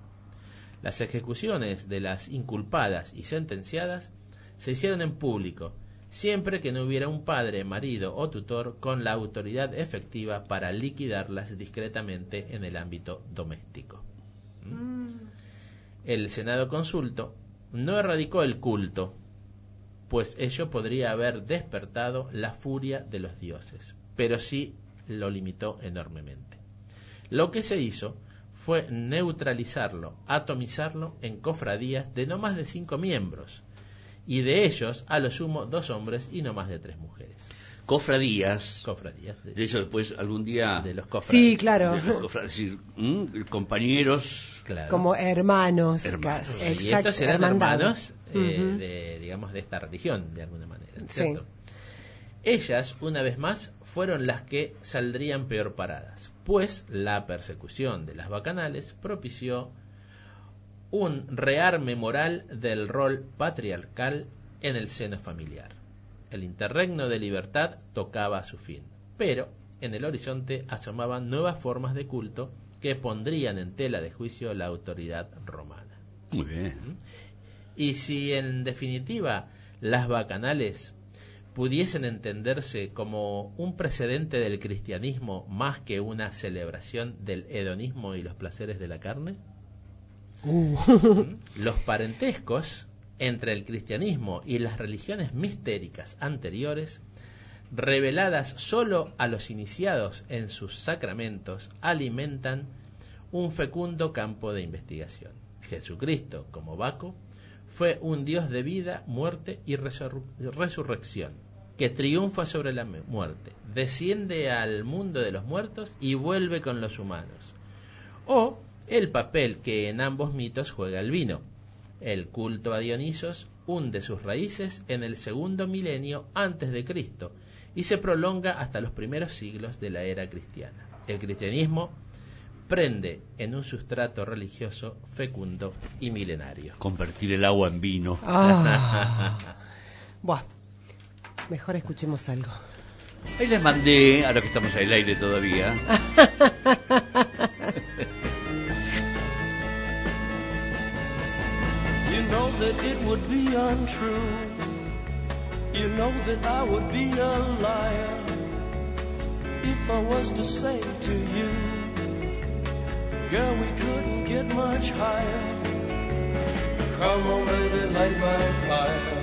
Las ejecuciones de las inculpadas y sentenciadas se hicieron en público, siempre que no hubiera un padre, marido o tutor con la autoridad efectiva para liquidarlas discretamente en el ámbito doméstico. El Senado consulto no erradicó el culto, pues ello podría haber despertado la furia de los dioses, pero sí lo limitó enormemente. Lo que se hizo fue neutralizarlo, atomizarlo en cofradías de no más de cinco miembros, y de ellos, a lo sumo, dos hombres y no más de tres mujeres. Cofradías. Cofradías. De eso después algún día. De los cofrades. Sí, claro. de los decir, ¿mm? compañeros. Claro. Como hermanos. Hermanos. casi, y exacto, estos eran hermandad. hermanos eh, de, digamos, de esta religión, de alguna manera. Sí. ¿cierto? Ellas, una vez más, fueron las que saldrían peor paradas, pues la persecución de las bacanales propició un rearme moral del rol patriarcal en el seno familiar. El interregno de libertad tocaba a su fin, pero en el horizonte asomaban nuevas formas de culto que pondrían en tela de juicio la autoridad romana. Muy bien. Y si en definitiva las bacanales pudiesen entenderse como un precedente del cristianismo más que una celebración del hedonismo y los placeres de la carne, *laughs* los parentescos entre el cristianismo y las religiones mistéricas anteriores, reveladas sólo a los iniciados en sus sacramentos, alimentan un fecundo campo de investigación. Jesucristo, como Baco, fue un Dios de vida, muerte y resurrección, que triunfa sobre la mu- muerte, desciende al mundo de los muertos y vuelve con los humanos. O el papel que en ambos mitos juega el vino. El culto a Dionisos hunde sus raíces en el segundo milenio antes de Cristo y se prolonga hasta los primeros siglos de la era cristiana. El cristianismo prende en un sustrato religioso fecundo y milenario. Convertir el agua en vino. Ah. *laughs* Buah. Mejor escuchemos algo. Ahí les mandé, ahora que estamos al aire todavía, *laughs* You know that it would be untrue. You know that I would be a liar if I was to say to you, Girl, we couldn't get much higher. Come on, baby, light my fire.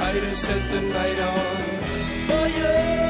Try to set the night on fire.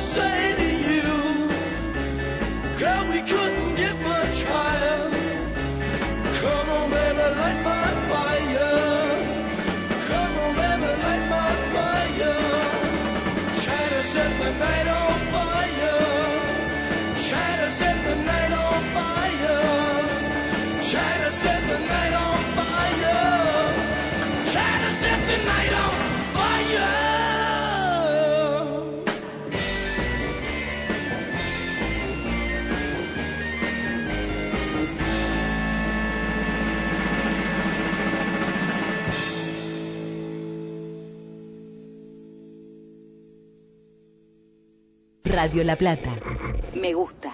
say to you, girl, we couldn't get much higher. Come on, baby, light my fire. Come on, baby, light my fire. Try to set the night on fire. Try to set the night on fire. Try to set the night on fire. Radio La Plata. Me gusta.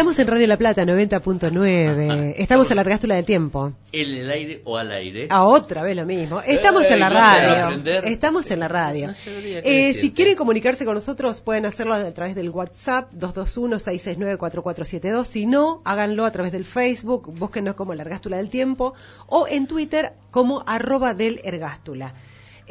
Estamos en Radio La Plata 90.9. *laughs* Estamos en la Argástula del Tiempo. ¿En el aire o al aire? A otra vez lo mismo. Estamos en la no radio. Estamos en la radio. No Eh, si quieren comunicarse con nosotros, pueden hacerlo a través del WhatsApp 221-669-4472. Si no, háganlo a través del Facebook, búsquenos como la Ergástula del Tiempo, o en Twitter como arroba del Ergástula.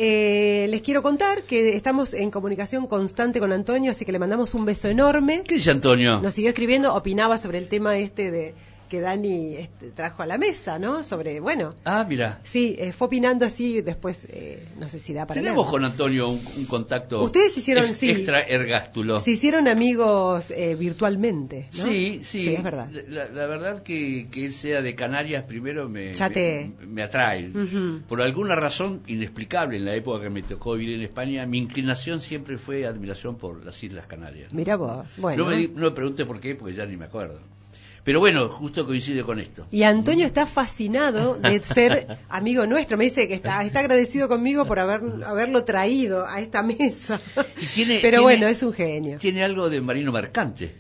Eh, les quiero contar que estamos en comunicación constante con Antonio, así que le mandamos un beso enorme. ¿Qué dice Antonio? Nos siguió escribiendo, opinaba sobre el tema este de que Dani este, trajo a la mesa, ¿no? Sobre, bueno, Ah, mira. sí, eh, fue opinando así y después, eh, no sé si da para Tenemos con Antonio un, un contacto. Ustedes hicieron, ex- sí. Extra ergástulo. Se hicieron amigos eh, virtualmente, ¿no? Sí, sí, es verdad. La, la verdad que, que él sea de Canarias primero me, Ya te- me, me atrae. Por alguna razón inexplicable en la época que me tocó vivir en España, mi inclinación siempre fue admiración por las Islas Canarias. Mira vos, bueno. No, me, no me pregunte por qué, porque ya ni me acuerdo. Pero bueno, justo coincide con esto. Y Antonio está fascinado de ser amigo nuestro. Me dice que está, está agradecido conmigo por haber, haberlo traído a esta mesa. tiene- Pero tiene- bueno, es un genio. Tiene algo de marino mercante.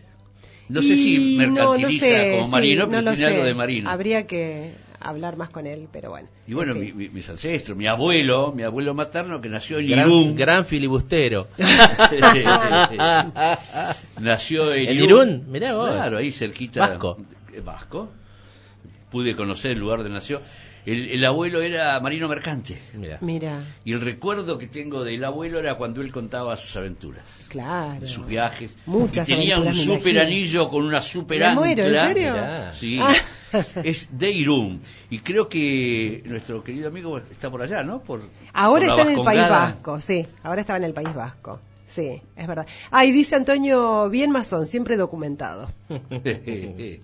No Y sé si no, no mercantiliza sé, como marino, no pero tiene algo de marino. Habría que hablar más con él, pero bueno. Y bueno, en mi- fin. mi- mis ancestros, mi abuelo, mi abuelo materno que nació en Gran, Irún. gran filibustero. *laughs* nació en, ¿En Irún. Irún? Mirá vos. Claro, ahí cerquita. Vasco. eh, Vasco. Pude conocer el lugar donde nació. El, el abuelo era marino mercante. Mira, Y el recuerdo que tengo del abuelo era cuando él contaba sus aventuras, claro. de sus viajes. Muchas Y tenía un aventuras, super anillo con una super Me ancla. muero, ¿en serio? Mirá. Sí. Ah. *laughs* Es de Irún. Y creo que nuestro querido amigo está por allá, ¿no? Por, Ahora por está en el País. Vasco, sí. Ahora estaba en el País Vasco. Sí, es verdad. Ah, y dice Antonio, bien masón, siempre documentado. *laughs*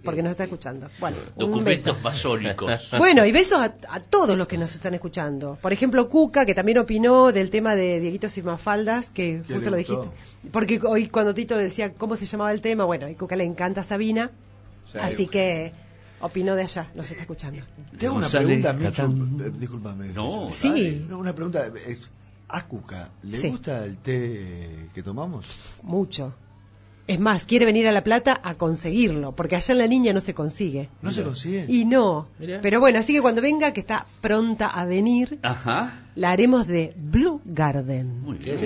Porque nos está escuchando. Bueno. Documentos masónicos. *laughs* Bueno, y besos a, a todos los que nos están escuchando. Por ejemplo, Cuca, que también opinó del tema de Dieguitos y Mafaldas, que ¿Qué justo lo dijiste. Porque hoy cuando Tito decía cómo se llamaba el tema, bueno, y Cuca le encanta a Sabina, Sí. así que opinó de allá, nos está escuchando. Te hago una pregunta, Michu. Eh, Discúlpame. No, Sí. No, una pregunta. Es- ¿A Cuca le Sí. gusta el té que tomamos? Mucho. Es más, quiere venir a La Plata a conseguirlo, porque allá en la niña no se consigue. ¿No se consigue? Y no. Mirá. Pero bueno, así que cuando venga, que está pronta a venir, Ajá. la haremos de Blue Garden. Muy bien.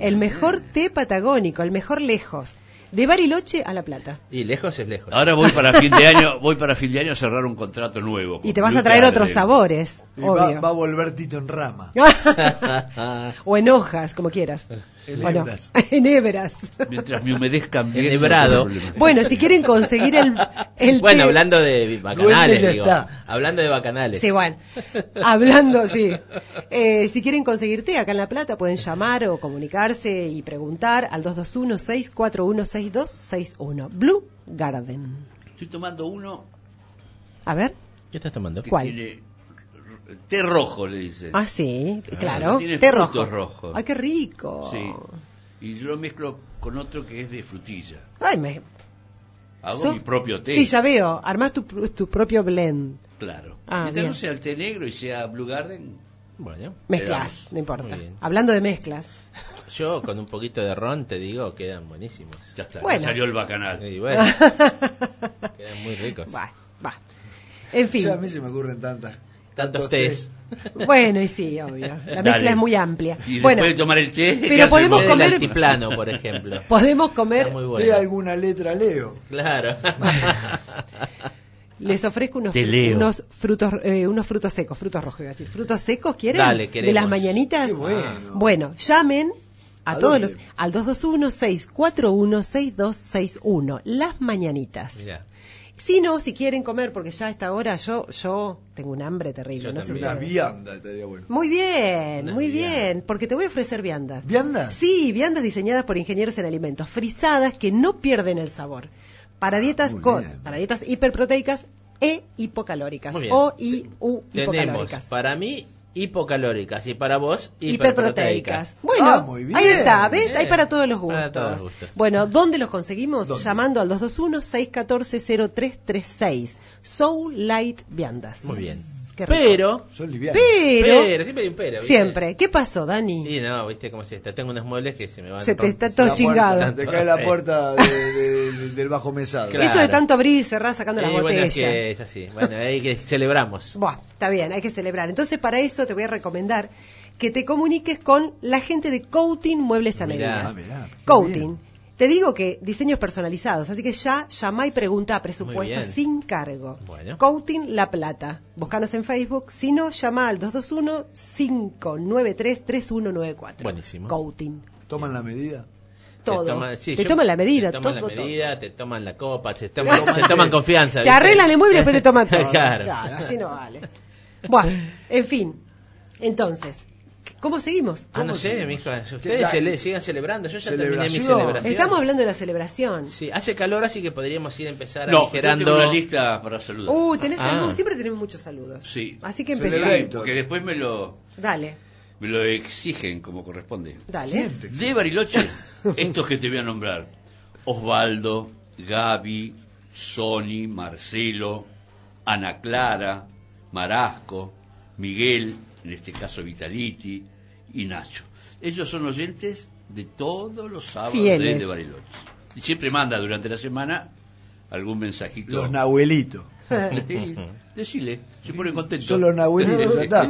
El mejor té patagónico, el mejor lejos. De Bariloche a La Plata. Y lejos es lejos. Ahora voy para fin de *laughs* año, voy para fin de año a cerrar un contrato nuevo. Y te vas a traer otros sabores, Y va, va a volver Tito en rama. *laughs* *laughs* o en hojas, como quieras. En Bueno, hebras. *laughs* en hebras. Mientras me humedezcan bien. Enhebrado. Bueno, si quieren conseguir el, el Bueno, té- hablando de bacanales, digo. está. Hablando de bacanales. Sí, bueno. Hablando, sí. Eh, si quieren conseguir té acá en La Plata, pueden llamar o comunicarse y preguntar al 221-641-6261. Blue Garden. Estoy tomando uno A ver. ¿Qué estás tomando? ¿Cuál? Té rojo, le dicen. Ah, sí, Ah, claro. tiene Té frutos rojo. rojos. Ay, qué rico. Sí. Y yo lo mezclo con otro que es de frutilla. Ay, me... Hago So- mi propio té. Sí, ya veo. Armás tu, tu propio blend. Claro. Ah, Mientras bien. no sea el té negro y sea Blue Garden, Bueno, Mezclas, no importa. Hablando de mezclas. yo con un poquito de ron te digo, quedan buenísimos. ya está. Bueno. ya salió el bacanal. Y bueno, *laughs* quedan muy ricos. Va, va. En fin. Ya a mí se me ocurren tantas. Tantos tés. *laughs* Bueno, y sí, obvio. La Dale. mezcla es muy amplia. Y Bueno, después de tomar el té, ¿qué pero podemos hacemos? El comer- altiplano, por ejemplo. *laughs* podemos comer. Muy ¿Qué bueno. alguna letra leo? Claro. *laughs* Les ofrezco unos, unos frutos eh, unos frutos secos, frutos rojos, iba a decir. ¿Frutos secos quieren? Dale, De las mañanitas. Qué bueno. Bueno, llamen a, ¿A todos dónde? los al 221-641-6261. Las mañanitas. Mirá. Si no, si quieren comer, porque ya a esta hora yo yo tengo un hambre terrible. Yo no sé también. Una vianda estaría bueno. Muy bien, Una muy vianda. bien, porque te voy a ofrecer viandas. ¿Vianda? Sí, viandas diseñadas por ingenieros en alimentos, frisadas que no pierden el sabor. Para dietas Muy con, para dietas hiperproteicas e hipocalóricas. Muy bien. O I U Tenemos hipocalóricas. para mí hipocalóricas y para vos Hiperproteicas. hiperproteicas. Bueno, Ah, muy bien. ahí está, ¿ves? Bien. Hay para todos los gustos. Para todos los gustos. Bueno, ¿dónde los conseguimos? ¿Dónde? Llamando al 221-614-0336. Soul Light Viandas. Muy bien. Qué rico. Pero, Son livianas. pero, pero, siempre hay un pero. ¿viste? siempre. ¿Qué pasó, Dani? Y no, viste cómo es esto. Tengo unos muebles que se me van Se te está La todo puerta, chingado. Te cae la puerta *laughs* de- de- del bajo mesado. Claro. Eso de tanto abrir y cerrar sacando las Y bueno, botellas. es que es así. Bueno, ahí que celebramos. *laughs* Buah, está bien, hay que celebrar. Entonces, para eso te voy a recomendar que te comuniques con la gente de Coating Muebles a Mirá. Medida. Ah, mirá, qué Coating. bien. Te digo que diseños personalizados, así que ya llama y pregunta a presupuesto sin cargo. Bueno. Coating La Plata. Buscanos en Facebook, si no, llama al 221-593-3194. Buenísimo. Coating. Toman la medida. Todo. Te, toma- sí, te yo- toman la medida, te toman todo, la todo. medida, te toman la copa, te *laughs* toman, te toman confianza. Te ¿viste? arreglan el mueble y después te toman *laughs* todo. claro. Claro, así no vale. Bueno, en fin. Entonces, ¿cómo seguimos? Ah, no ¿Cómo sé, mija. ¿Qué Ustedes cele- sigan celebrando. Yo ya terminé mi Celebración. Estamos hablando de la celebración. Sí, hace calor, así que podríamos ir a empezar No, yo aligerando. tengo una lista para saludar. Uh, tenés Ah. saludos, siempre tenemos muchos saludos. Sí. Así que empezamos. Porque después me lo, Dale, me lo exigen como corresponde. dale. De Bariloche, *laughs* estos que te voy a nombrar. Osvaldo, Gaby, Sony, Marcelo, Ana Clara, Marasco, Miguel, en este caso Vitaliti, y Nacho. Ellos son oyentes de todos los sábados Fieles. de Bariloche. Y siempre manda durante la semana algún mensajito. Los nahuelitos. *laughs* Decile, se pone contento. Son los nahuelitos. *laughs*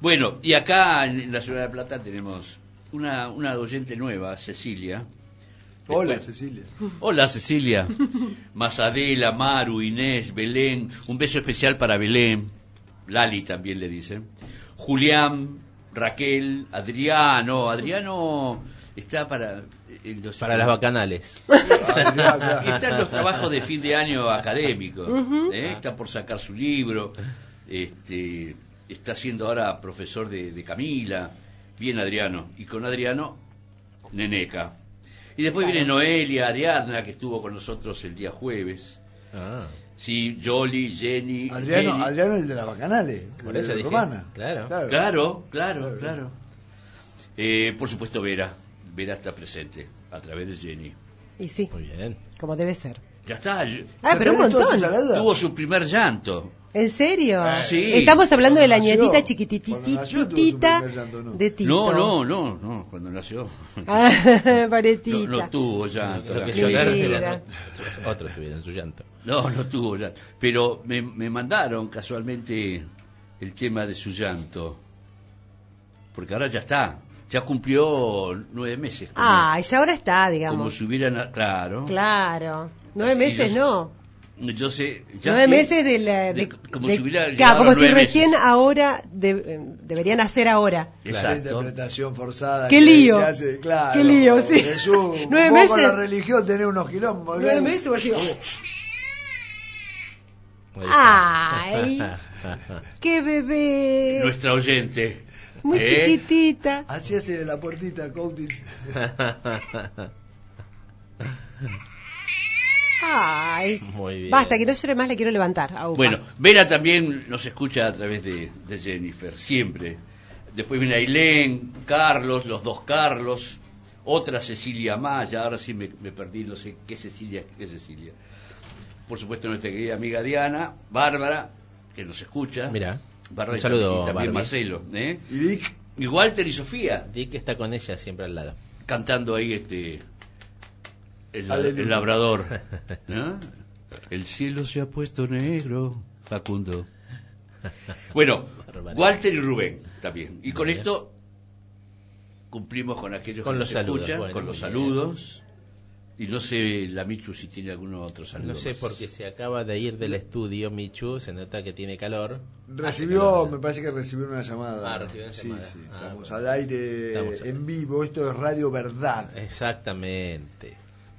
Bueno, y acá en la ciudad de Plata tenemos una, una oyente nueva, Cecilia. Hola, Cecilia. Hola Cecilia. *laughs* Mazadela, Maru, Inés, Belén. Un beso especial para Belén. Lali también le dicen. Julián, Raquel, Adriano. Adriano está para... en los- Para las bacanales. *laughs* *laughs* Está en los trabajos de fin de año académico. ¿eh? Está por sacar su libro. Este, está siendo ahora profesor de, de Camila. Bien Adriano. Y con Adriano, Neneca. Y después viene Noelia, Ariadna, que estuvo con nosotros el día jueves. Ah, Sí, Jolly, Jenny. Adriano, Jenny. Adriano el de las bacanales. Por eso de dije, Romana. claro. Claro, claro, claro. Eh, por supuesto, Vera. Vera está presente a través de Jenny. Y sí, muy bien. como debe ser. Ya está. Ah, pero un ¿Tenés todas tus montón. Tuvo su primer llanto. ¿En serio? Sí. Estamos hablando de la nietita nació. Su chiquititita de Tito. No, no, no, no, cuando nació. Ah, No, paretita. no tuvo llanto. Lo que otros, tuvieron su llanto. No, no tuvo llanto. Pero me, me mandaron casualmente el tema de su llanto. Porque ahora ya está. Ya cumplió nueve meses. Como, Ah, y ya ahora está, como digamos. si hubieran. Claro. Claro. Nueve Así meses los- no. Yo sé, ya Nueve sé meses de la. De, como de- si hubiera claro, como si recién ahora de- eh, deberían hacer ahora. La Exacto. interpretación forzada. Qué que- lío. que hace, claro, Qué lío, sí. Jesús, *laughs* Nueve vos con la meses. religión tenés unos quilombos. Nueve ¿ves? meses, vos *laughs* Ahí Ay, *laughs* qué bebé. Nuestra oyente. Muy ¿eh? chiquitita. Así hace de la puertita, Coutin. Ay. Muy bien. Basta, que no llore más, le quiero levantar. a. Bueno, Vera también nos escucha a través de, de Jennifer, siempre. Después viene Ailén, Carlos, los dos Carlos, otra Cecilia Maya, ahora sí me, me perdí, no sé qué Cecilia, qué Cecilia. Por supuesto nuestra querida amiga Diana, Bárbara, que nos escucha. Mira, Bárbara un saludo, también, y también Barbie. Marcelo. ¿eh? Y Dick. Y Walter y Sofía, Dick está con ella siempre al lado. cantando ahí este el, labrador. *laughs* ¿no? El cielo se ha puesto negro, Facundo. Bueno. Walter y Rubén también. Y con esto cumplimos con aquellos Con que los nos saludos, escuchan, bueno, con los saludos. Y no sé, la Michu, si tiene algún otro saludo. No sé más. porque se acaba de ir del estudio Michu, se nota que tiene calor. Recibió, me parece que recibió una llamada. Ah, recibió una sí, llamada. sí, Ah, estamos bueno. al aire Estamos al- en vivo, esto es Radio Verdad. Exactamente.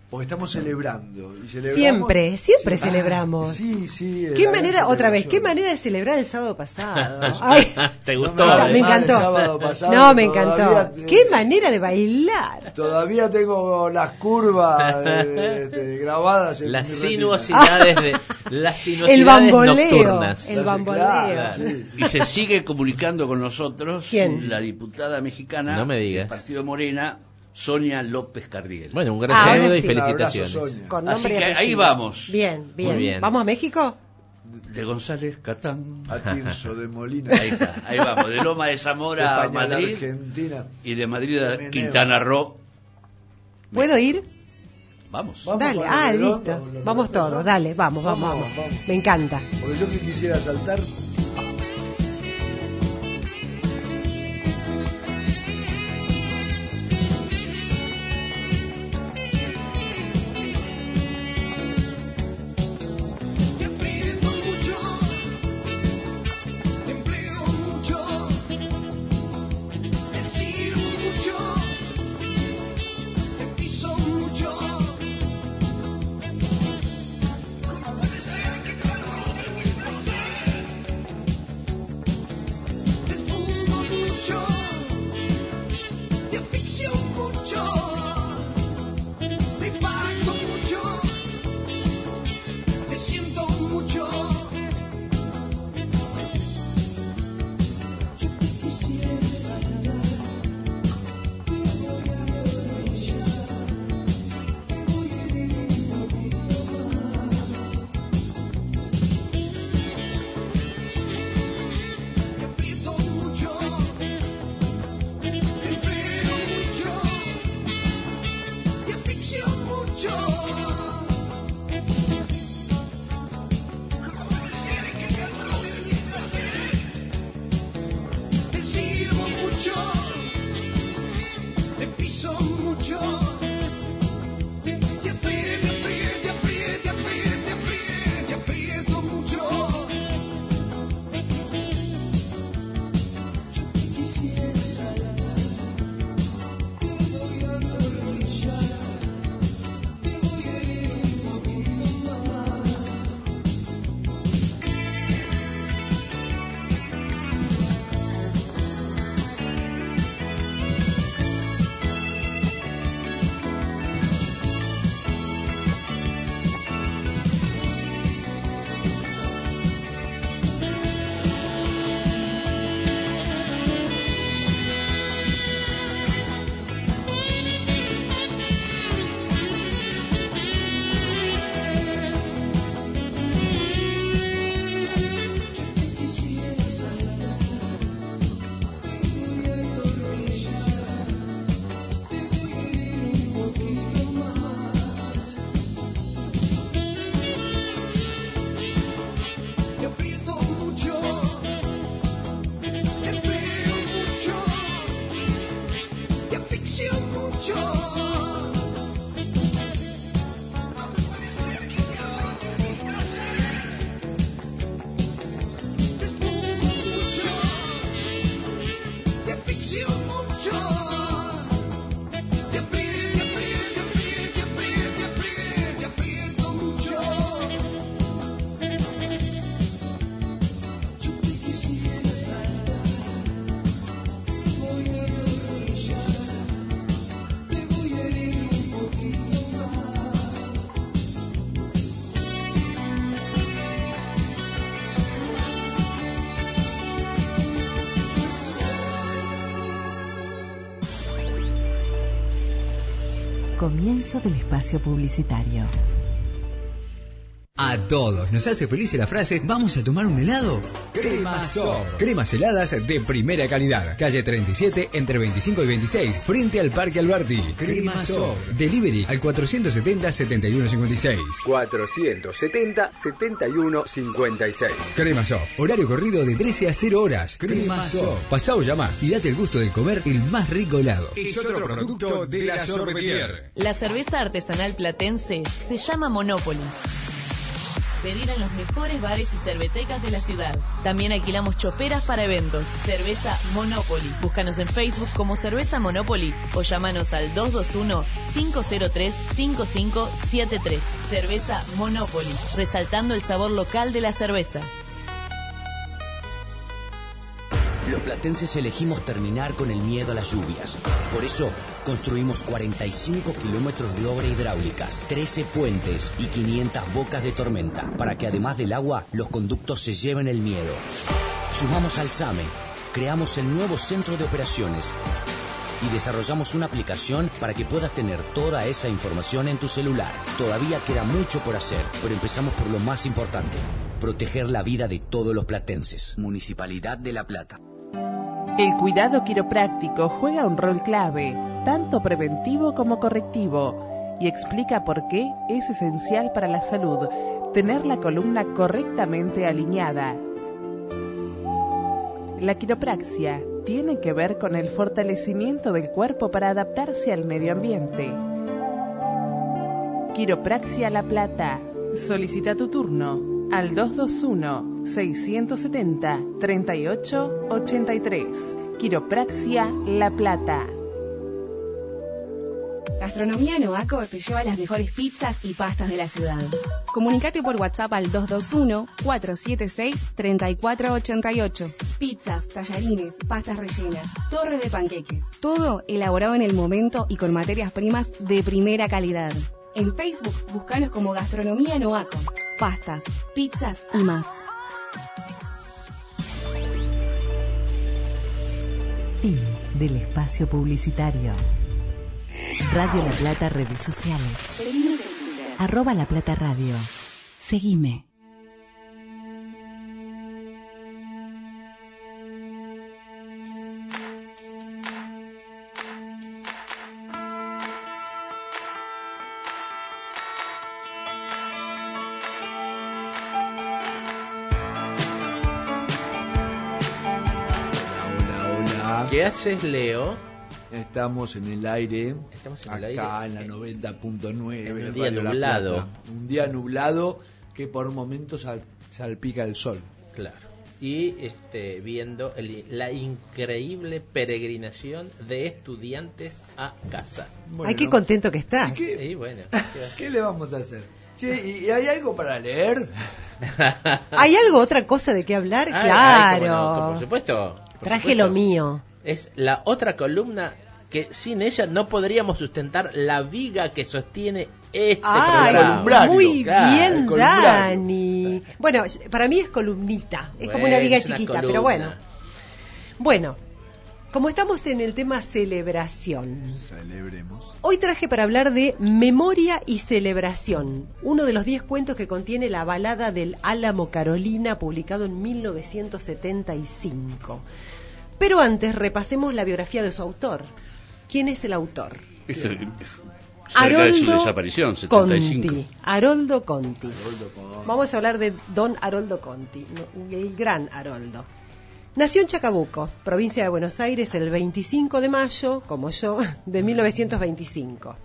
Porque estamos celebrando. Y celebramos Siempre, siempre Sí. celebramos. Ah, Sí, sí. Qué manera, otra vez, qué manera de celebrar el sábado pasado. *laughs* Ay, ¿Te No gustó? me el encantó. sábado pasado, No, me encantó. te- Qué manera de bailar. Todavía tengo las curvas de- de- grabadas en Las sinuosidades de *laughs* las El sinuosidades bamboleo. nocturnas. El bamboleo. Y se sigue comunicando con nosotros ¿Quién? la diputada mexicana No me digas. del Partido Morena, Sonia López Cardiel. Bueno, un gran Ah, saludo y sí. Abrazo, felicitaciones. Con Así que ahí vamos. Bien, bien. bien. ¿Vamos a México? De González Catán. A Tirso de Molina. Ahí está, ahí vamos. De Loma de Zamora a España, la Madrid Argentina. y de Madrid a. Quintana Roo. ¿Puedo ir? Vamos. Vamos Dale, ah, listo. Vamos todos, dale, vamos, vamos, Vamos, vamos. vamos. Me encanta. Porque yo que quisiera saltar. Comienzo del espacio publicitario. Todos nos hace feliz la frase ¿Vamos a tomar un helado? Cremasol. Cremas heladas de primera calidad. Calle 37 entre 25 y 26 frente al Parque Alberti. Cremasol. Delivery al 470 7156. 470 7156. Cremasol. Horario corrido de 13 a 0 horas. Cremasol. Pasá o llama y date el gusto de comer el más rico helado. Es otro producto de la Sorbetier. La cerveza artesanal platense se llama Monopoly. Pedir en los mejores bares y cervetecas de la ciudad. También alquilamos choperas para eventos. Cerveza Monopoly. Búscanos en Facebook como Cerveza Monopoly o llámanos al 221-503-5573. Cerveza Monopoly. Resaltando el sabor local de la cerveza. Los platenses elegimos terminar con el miedo a las lluvias. Por eso construimos 45 kilómetros de obra hidráulicas, 13 puentes y 500 bocas de tormenta, para que además del agua, los conductos se lleven el miedo. Sumamos al SAME, creamos el nuevo centro de operaciones y desarrollamos una aplicación para que puedas tener toda esa información en tu celular. Todavía queda mucho por hacer, pero empezamos por lo más importante, proteger la vida de todos los platenses. Municipalidad de La Plata. El cuidado quiropráctico juega un rol clave, tanto preventivo como correctivo, y explica por qué es esencial para la salud tener la columna correctamente alineada. La quiropraxia tiene que ver con el fortalecimiento del cuerpo para adaptarse al medio ambiente. Quiropraxia La Plata. Solicita tu turno al 221-670-3883. Quiropraxia La Plata. Gastronomía Noaco te lleva las mejores pizzas y pastas de la ciudad. Comunicate por WhatsApp al 221-476-3488. Pizzas, tallarines, pastas rellenas, torres de panqueques. Todo elaborado en el momento y con materias primas de primera calidad. En Facebook, búscanos como Gastronomía Noaco. Pastas, pizzas y más. Fin del espacio publicitario. Radio La Plata, redes sociales. Arroba La Plata Radio. Seguime. ¿Qué haces, Leo? Estamos en el aire, Estamos en el acá aire. en la 90.9. En un día Radio nublado. Un día nublado que por momentos sal- salpica el sol. Claro. Y este, viendo el- la increíble peregrinación de estudiantes a casa. Ay, qué contento que estás. Sí, bueno. *laughs* ¿Qué le vamos a hacer? Che, ¿y y hay algo para leer? *laughs* ¿Hay algo, otra cosa de qué hablar? *laughs* Claro. ay, cómo no, por supuesto. por Traje supuesto. lo mío. Es la otra columna que sin ella no podríamos sustentar la viga que sostiene este Ay, programa. muy Claro. bien, Dani. Bueno, para mí es columnita, es como una viga una chiquita, columna. pero bueno. Bueno, como estamos en el tema celebración, Celebremos. hoy traje para hablar de Memoria y Celebración, uno de los 10 cuentos que contiene la balada del Álamo Carolina, publicado en 1975. Pero antes repasemos la biografía de su autor. ¿Quién es el autor? Esto, cerca de su desaparición, 75. Conti. Haroldo Conti. Vamos a hablar de don Haroldo Conti, el gran Haroldo. Nació en Chacabuco, provincia de Buenos Aires, el 25 de mayo, como yo, de 1925.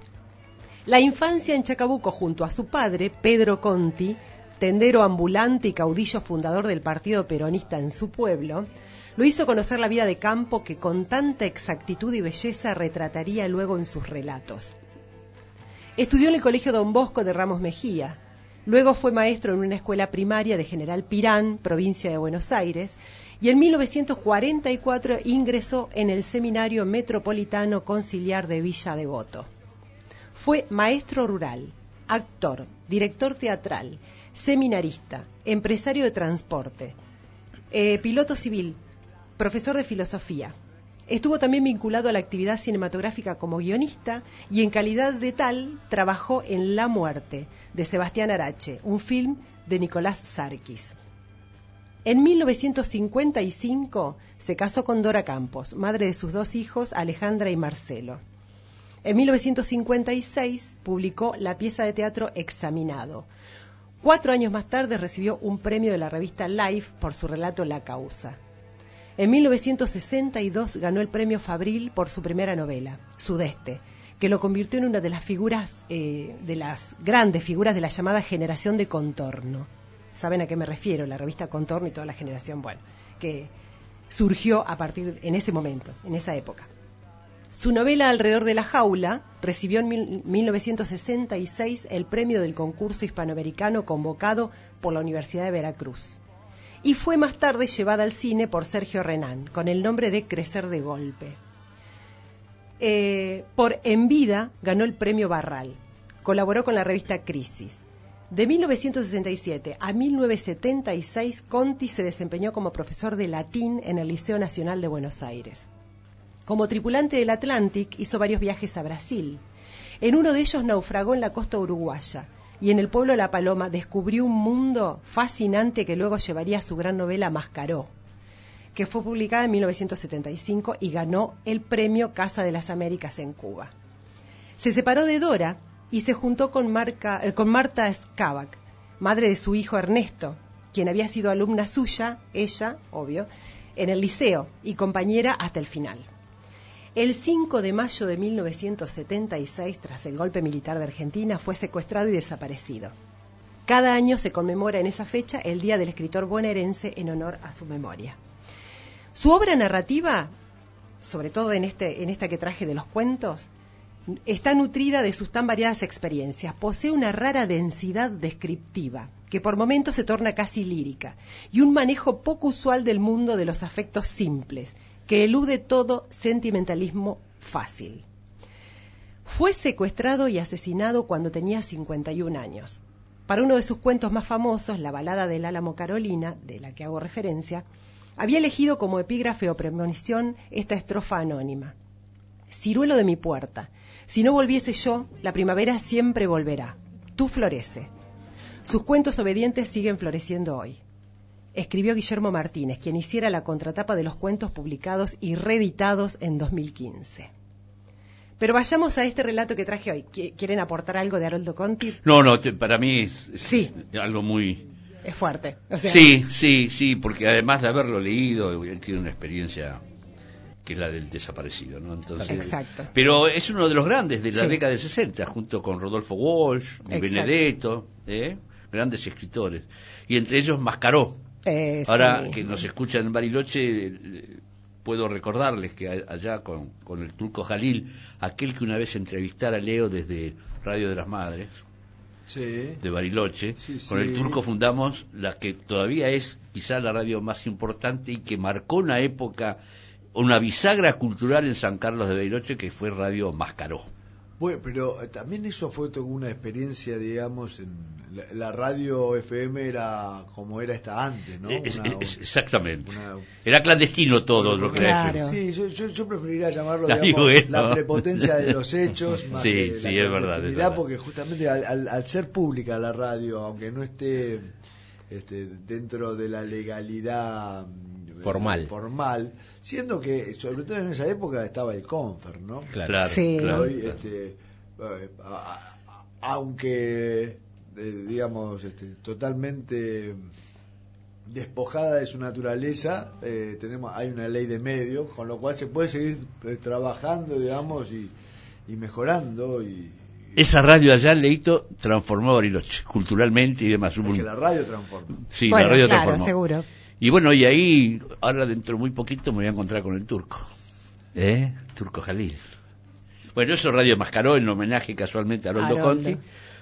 La infancia en Chacabuco junto a su padre, Pedro Conti, tendero ambulante y caudillo fundador del Partido Peronista en su pueblo, lo hizo conocer la vida de campo que con tanta exactitud y belleza retrataría luego en sus relatos. Estudió en el Colegio Don Bosco de Ramos Mejía. Luego fue maestro en una escuela primaria de General Pirán, provincia de Buenos Aires, y en 1944 ingresó en el Seminario Metropolitano Conciliar de Villa Devoto. Fue maestro rural, actor, director teatral, seminarista, empresario de transporte, eh, piloto civil, profesor de filosofía. Estuvo también vinculado a la actividad cinematográfica como guionista y en calidad de tal trabajó en La Muerte, de Sebastián Arache, un film de Nicolás Sarkis. En 1955 se casó con Dora Campos, madre de sus dos hijos, Alejandra y Marcelo. En 1956 publicó la pieza de teatro Examinado. Cuatro años más tarde recibió un premio de la revista Life por su relato La Causa. En 1962 ganó el premio Fabril por su primera novela, Sudeste, que lo convirtió en una de las figuras, eh, de las grandes figuras de la llamada generación de contorno. ¿Saben a qué me refiero? La revista Contorno y toda la generación, bueno, que surgió a partir en ese momento, en esa época. Su novela Alrededor de la jaula recibió en mil- 1966 el premio del concurso hispanoamericano convocado por la Universidad de Veracruz. Y fue más tarde llevada al cine por Sergio Renán, con el nombre de Crecer de Golpe. Eh, por En Vida ganó el premio Barral. Colaboró con la revista Crisis. De 1967 a 1976, Conti se desempeñó como profesor de latín en el Liceo Nacional de Buenos Aires. Como tripulante del Atlantic hizo varios viajes a Brasil. En uno de ellos naufragó en la costa uruguaya y en el pueblo La Paloma descubrió un mundo fascinante que luego llevaría a su gran novela Mascaró, que fue publicada en 1975 y ganó el premio Casa de las Américas en Cuba. Se separó de Dora y se juntó con, Marca- eh, con Marta Skavak, madre de su hijo Ernesto, quien había sido alumna suya, ella, obvio, en el liceo y compañera hasta el final. El 5 de mayo de 1976, tras el golpe militar de Argentina, fue secuestrado y desaparecido. Cada año se conmemora en esa fecha el Día del Escritor bonaerense en honor a su memoria. Su obra narrativa, sobre todo en, este, en esta que traje de los cuentos, está nutrida de sus tan variadas experiencias. Posee una rara densidad descriptiva, que por momentos se torna casi lírica, y un manejo poco usual del mundo de los afectos simples, que elude todo sentimentalismo fácil. Fue secuestrado y asesinado cuando tenía 51 años. Para uno de sus cuentos más famosos, La balada del Álamo Carolina, de la que hago referencia, había elegido como epígrafe o premonición esta estrofa anónima. Ciruelo de mi puerta, si no volviese yo, la primavera siempre volverá. Tú florece. Sus cuentos obedientes siguen floreciendo hoy. Escribió Guillermo Martínez, quien hiciera la contratapa de los cuentos publicados y reeditados en 2015. Pero vayamos a este relato que traje hoy. ¿Qui- ¿Quieren aportar algo de Haroldo Conti? No, no, para mí es, es Sí. algo muy... Es fuerte. o sea, Sí, sí, sí, porque además de haberlo leído, él tiene una experiencia que es la del desaparecido, ¿no? Entonces, Exacto. Pero es uno de los grandes de la Sí. década del 60, junto con Rodolfo Walsh, Di. Benedetto, ¿eh? grandes escritores. Y entre ellos Mascaró. Ese Ahora que nos escuchan en Bariloche, eh, puedo recordarles que allá con, con el turco Jalil, aquel que una vez entrevistara a Leo desde Radio de las Madres, Sí. de Bariloche, Sí, con el turco fundamos la que todavía es quizá la radio más importante y que marcó una época, una bisagra cultural en San Carlos de Bariloche que fue Radio Mascaró. Bueno, pero eh, también eso fue toda una experiencia, digamos, en la, la radio FM era como era esta antes, ¿no? Es- Una- es- exactamente. una- Era clandestino todo lo que era FM. Sí, yo, yo, yo preferiría llamarlo La digamos, ¿eh? la prepotencia de los hechos. más Sí, que sí, la es verdad, es clandestinidad, verdad. Porque justamente al, al- al ser pública la radio, aunque no esté este, dentro de la legalidad Formal. formal, siendo que sobre todo en esa época estaba el Confer, ¿no? Claro. Claro, Sí. claro, Hoy, claro. este, eh, aunque eh, digamos este, totalmente despojada de su naturaleza, eh, tenemos hay una ley de medios, con lo cual se puede seguir trabajando, digamos, y, y mejorando. Y, Esa radio allá, Leito, transformó Bariloche culturalmente y demás. Es que la radio transforma. Sí, Bueno, la radio claro, transformó. seguro. Y bueno, y ahí, ahora dentro de muy poquito me voy a encontrar con el turco. ¿Eh? Turco Jalil. Bueno, eso Radio Mascaró en homenaje casualmente a Haroldo. Conti,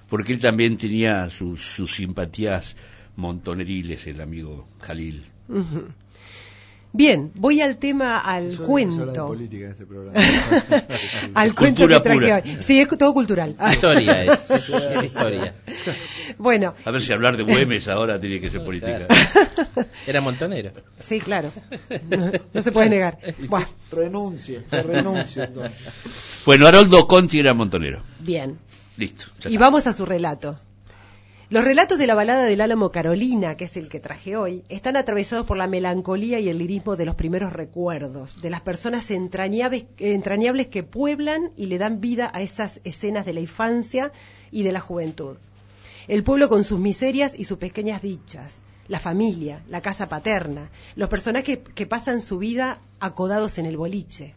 porque él también tenía sus, sus simpatías montoneriles, el amigo Jalil. Bien, voy al tema, al de cuento. política en este programa. *laughs* al cuento que traje pura. hoy. Sí, es todo cultural. Historia es, *laughs* es historia. Bueno, A ver si hablar de Güemes ahora tiene que ser política. Era montonero. sí, claro. No, no se puede negar. Buah, renuncie, renuncie. entonces. Bueno, Haroldo Conti era montonero. bien. Listo. Y vamos a su relato. Los relatos de la balada del Álamo Carolina, que es el que traje hoy, están atravesados por la melancolía y el lirismo de los primeros recuerdos, de las personas entrañables, que pueblan y le dan vida a esas escenas de la infancia y de la juventud. El pueblo con sus miserias y sus pequeñas dichas, la familia, la casa paterna, los personajes que pasan su vida acodados en el boliche,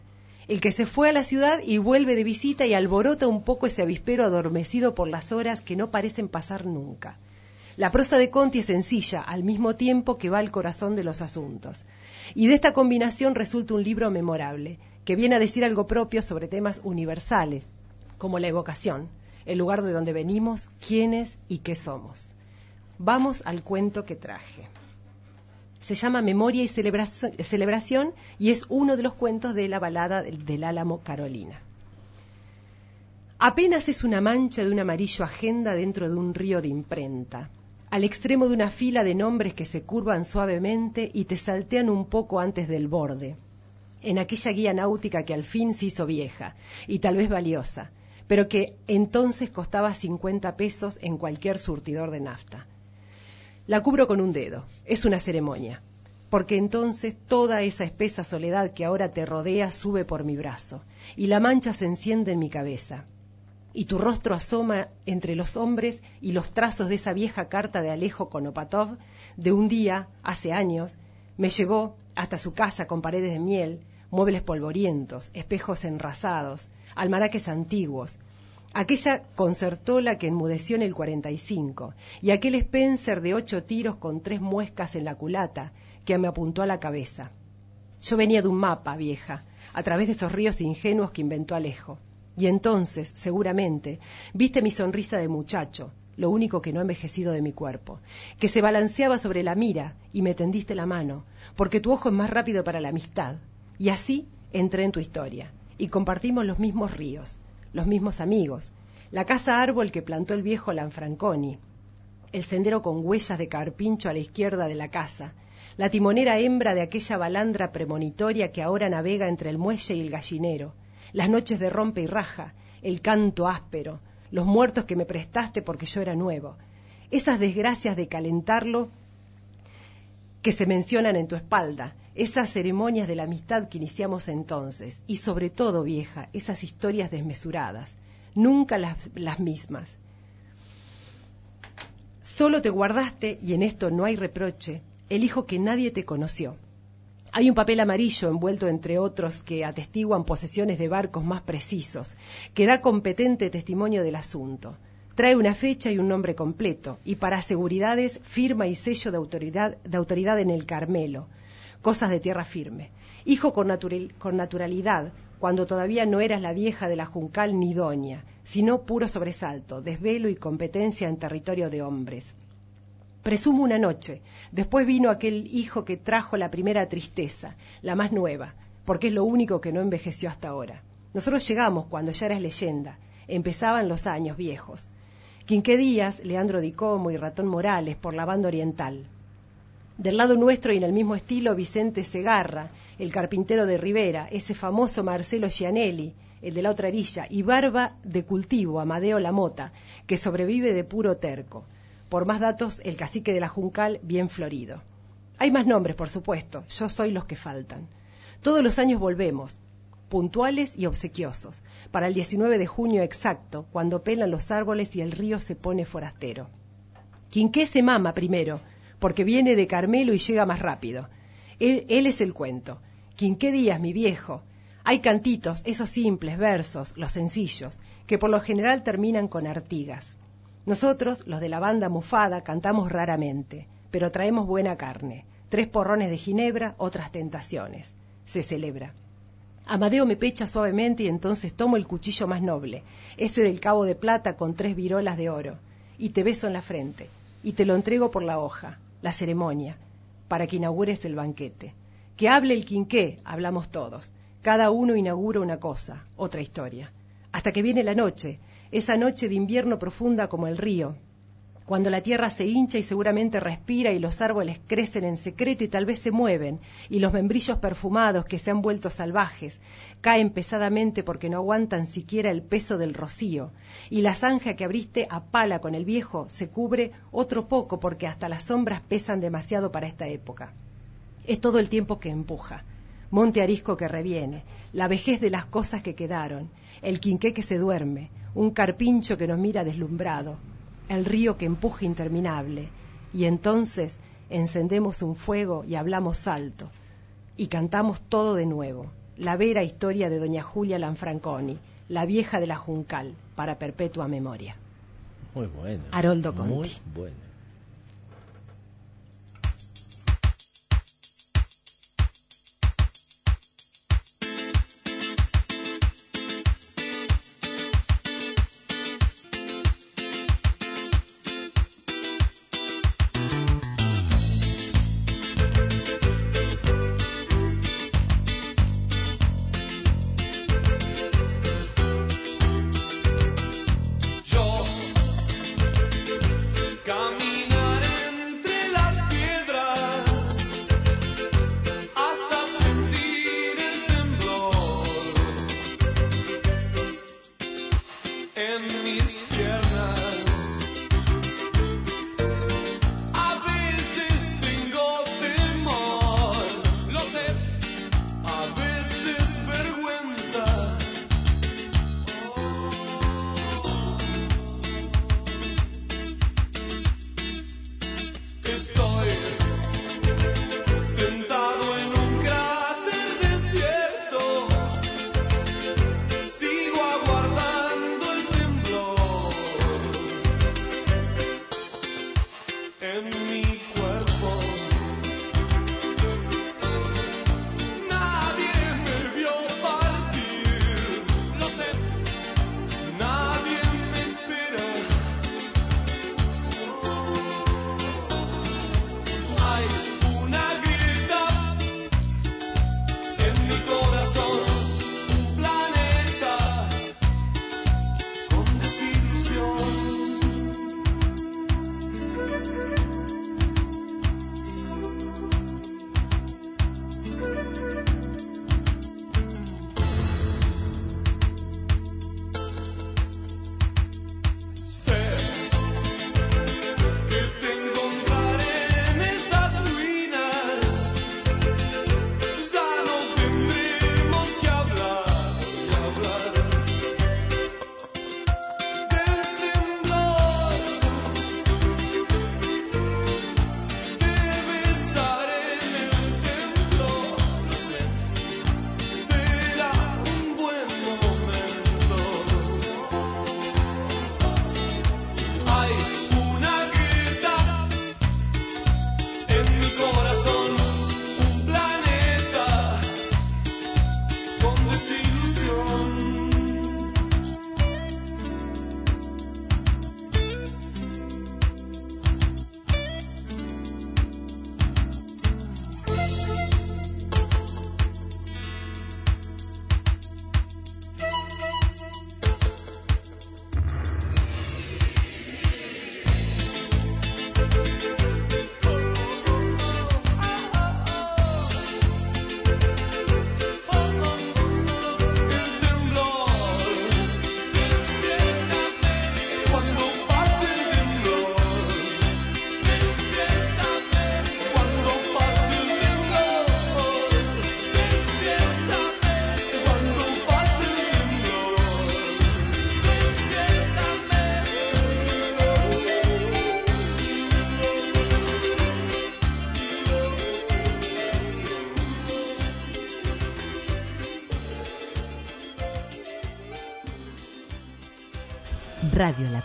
el que se fue a la ciudad y vuelve de visita y alborota un poco ese avispero adormecido por las horas que no parecen pasar nunca. La prosa de Conti es sencilla, al mismo tiempo que va al corazón de los asuntos. Y de esta combinación resulta un libro memorable, que viene a decir algo propio sobre temas universales, como la evocación, el lugar de donde venimos, quiénes y qué somos. Vamos al cuento que traje. Se llama Memoria y Celebración, y es uno de los cuentos de la balada del, del Álamo Carolina. Apenas es una mancha de un amarillo agenda dentro de un río de imprenta, al extremo de una fila de nombres que se curvan suavemente y te saltean un poco antes del borde, en aquella guía náutica que al fin se hizo vieja y tal vez valiosa, pero que entonces costaba 50 pesos en cualquier surtidor de nafta. La cubro con un dedo, es una ceremonia, porque entonces toda esa espesa soledad que ahora te rodea sube por mi brazo, y la mancha se enciende en mi cabeza, y tu rostro asoma entre los hombres y los trazos de esa vieja carta de Alejo Konopatov de un día, hace años, me llevó hasta su casa con paredes de miel, muebles polvorientos, espejos enrasados, almanaques antiguos, aquella concertola que enmudeció en el 45 y aquel Spencer de ocho tiros con tres muescas en la culata que me apuntó a la cabeza. Yo venía de un mapa, vieja, a través de esos ríos ingenuos que inventó Alejo. Y entonces, seguramente, viste mi sonrisa de muchacho, lo único que no ha envejecido de mi cuerpo, que se balanceaba sobre la mira y me tendiste la mano, porque tu ojo es más rápido para la amistad. Y así entré en tu historia, y compartimos los mismos ríos, los mismos amigos, la casa árbol que plantó el viejo Lanfranconi, el sendero con huellas de carpincho a la izquierda de la casa, la timonera hembra de aquella balandra premonitoria que ahora navega entre el muelle y el gallinero, las noches de rompe y raja, el canto áspero, los muertos que me prestaste porque yo era nuevo, esas desgracias de calentarlo que se mencionan en tu espalda, esas ceremonias de la amistad que iniciamos entonces, y sobre todo, vieja, esas historias desmesuradas, nunca las, mismas. Solo te guardaste, y en esto no hay reproche, el hijo que nadie te conoció. Hay un papel amarillo envuelto entre otros que atestiguan posesiones de barcos más precisos, que da competente testimonio del asunto. Trae una fecha y un nombre completo, y para seguridades firma y sello de autoridad, de autoridad en el Carmelo, cosas de tierra firme. Hijo con, natural, con naturalidad, cuando todavía no eras la vieja de la Juncal ni doña, sino puro sobresalto, desvelo y competencia en territorio de hombres. Presumo una noche. Después vino aquel hijo que trajo la primera tristeza, la más nueva, porque es lo único que no envejeció hasta ahora. Nosotros llegamos cuando ya eras leyenda. Empezaban los años viejos. Quinqué Díaz, Leandro Di Como y Ratón Morales por la banda oriental. Del lado nuestro y en el mismo estilo Vicente Segarra, el carpintero de Rivera, ese famoso Marcelo Gianelli, el de la otra orilla, y Barba de Cultivo, Amadeo Lamota, que sobrevive de puro terco por más datos, el cacique de la Juncal bien florido. Hay más nombres, por supuesto, yo soy los que faltan. Todos los años volvemos, puntuales y obsequiosos, para el 19 de junio exacto, cuando pelan los árboles y el río se pone forastero. Quinqué se mama primero, porque viene de Carmelo y llega más rápido. Él, es el cuento. Quinqué Díaz, mi viejo. Hay cantitos, esos simples versos, los sencillos, que por lo general terminan con artigas. Nosotros, los de la banda mufada, cantamos raramente, pero traemos buena carne. Tres porrones de ginebra, otras tentaciones. Se celebra. Amadeo me pecha suavemente y entonces tomo el cuchillo más noble, ese del cabo de plata con tres virolas de oro, y te beso en la frente, y te lo entrego por la hoja, la ceremonia, para que inaugures el banquete. Que hable el quinqué, hablamos todos. Cada uno inaugura una cosa, otra historia. Hasta que viene la noche, esa noche de invierno profunda como el río, cuando la tierra se hincha y seguramente respira y los árboles crecen en secreto y tal vez se mueven, y los membrillos perfumados que se han vuelto salvajes caen pesadamente porque no aguantan siquiera el peso del rocío, y la zanja que abriste a pala con el viejo se cubre otro poco porque hasta las sombras pesan demasiado para esta época. Es todo el tiempo que empuja. Monte arisco que reviene, la vejez de las cosas que quedaron, el quinqué que se duerme, un carpincho que nos mira deslumbrado, el río que empuja interminable, y entonces encendemos un fuego y hablamos alto, y cantamos todo de nuevo, la vera historia de doña Julia Lanfranconi, la vieja de la Juncal, para perpetua memoria. Muy bueno. Haroldo Conti. Muy bueno.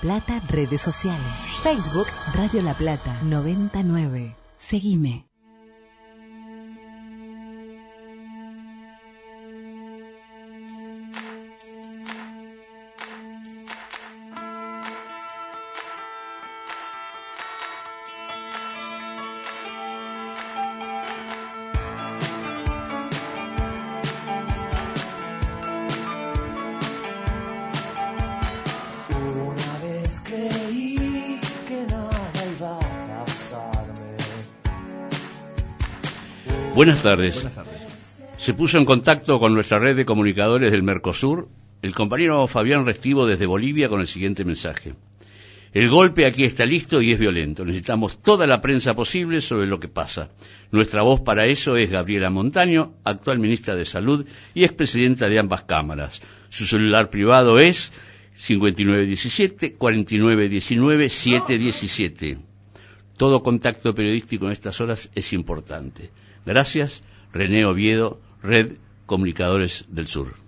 Plata, redes sociales. Facebook, Radio La Plata 99. Seguime. Buenas tardes. Buenas tardes. Se puso en contacto con nuestra red de comunicadores del Mercosur el compañero Fabián Restivo desde Bolivia con el siguiente mensaje. El golpe aquí está listo y es violento. Necesitamos toda la prensa posible sobre lo que pasa. Nuestra voz para eso es Gabriela Montaño, actual ministra de Salud y expresidenta de ambas cámaras. Su celular privado es 5917-4919-717. Todo contacto periodístico en estas horas es importante. Gracias, René Oviedo, Red Comunicadores del Sur.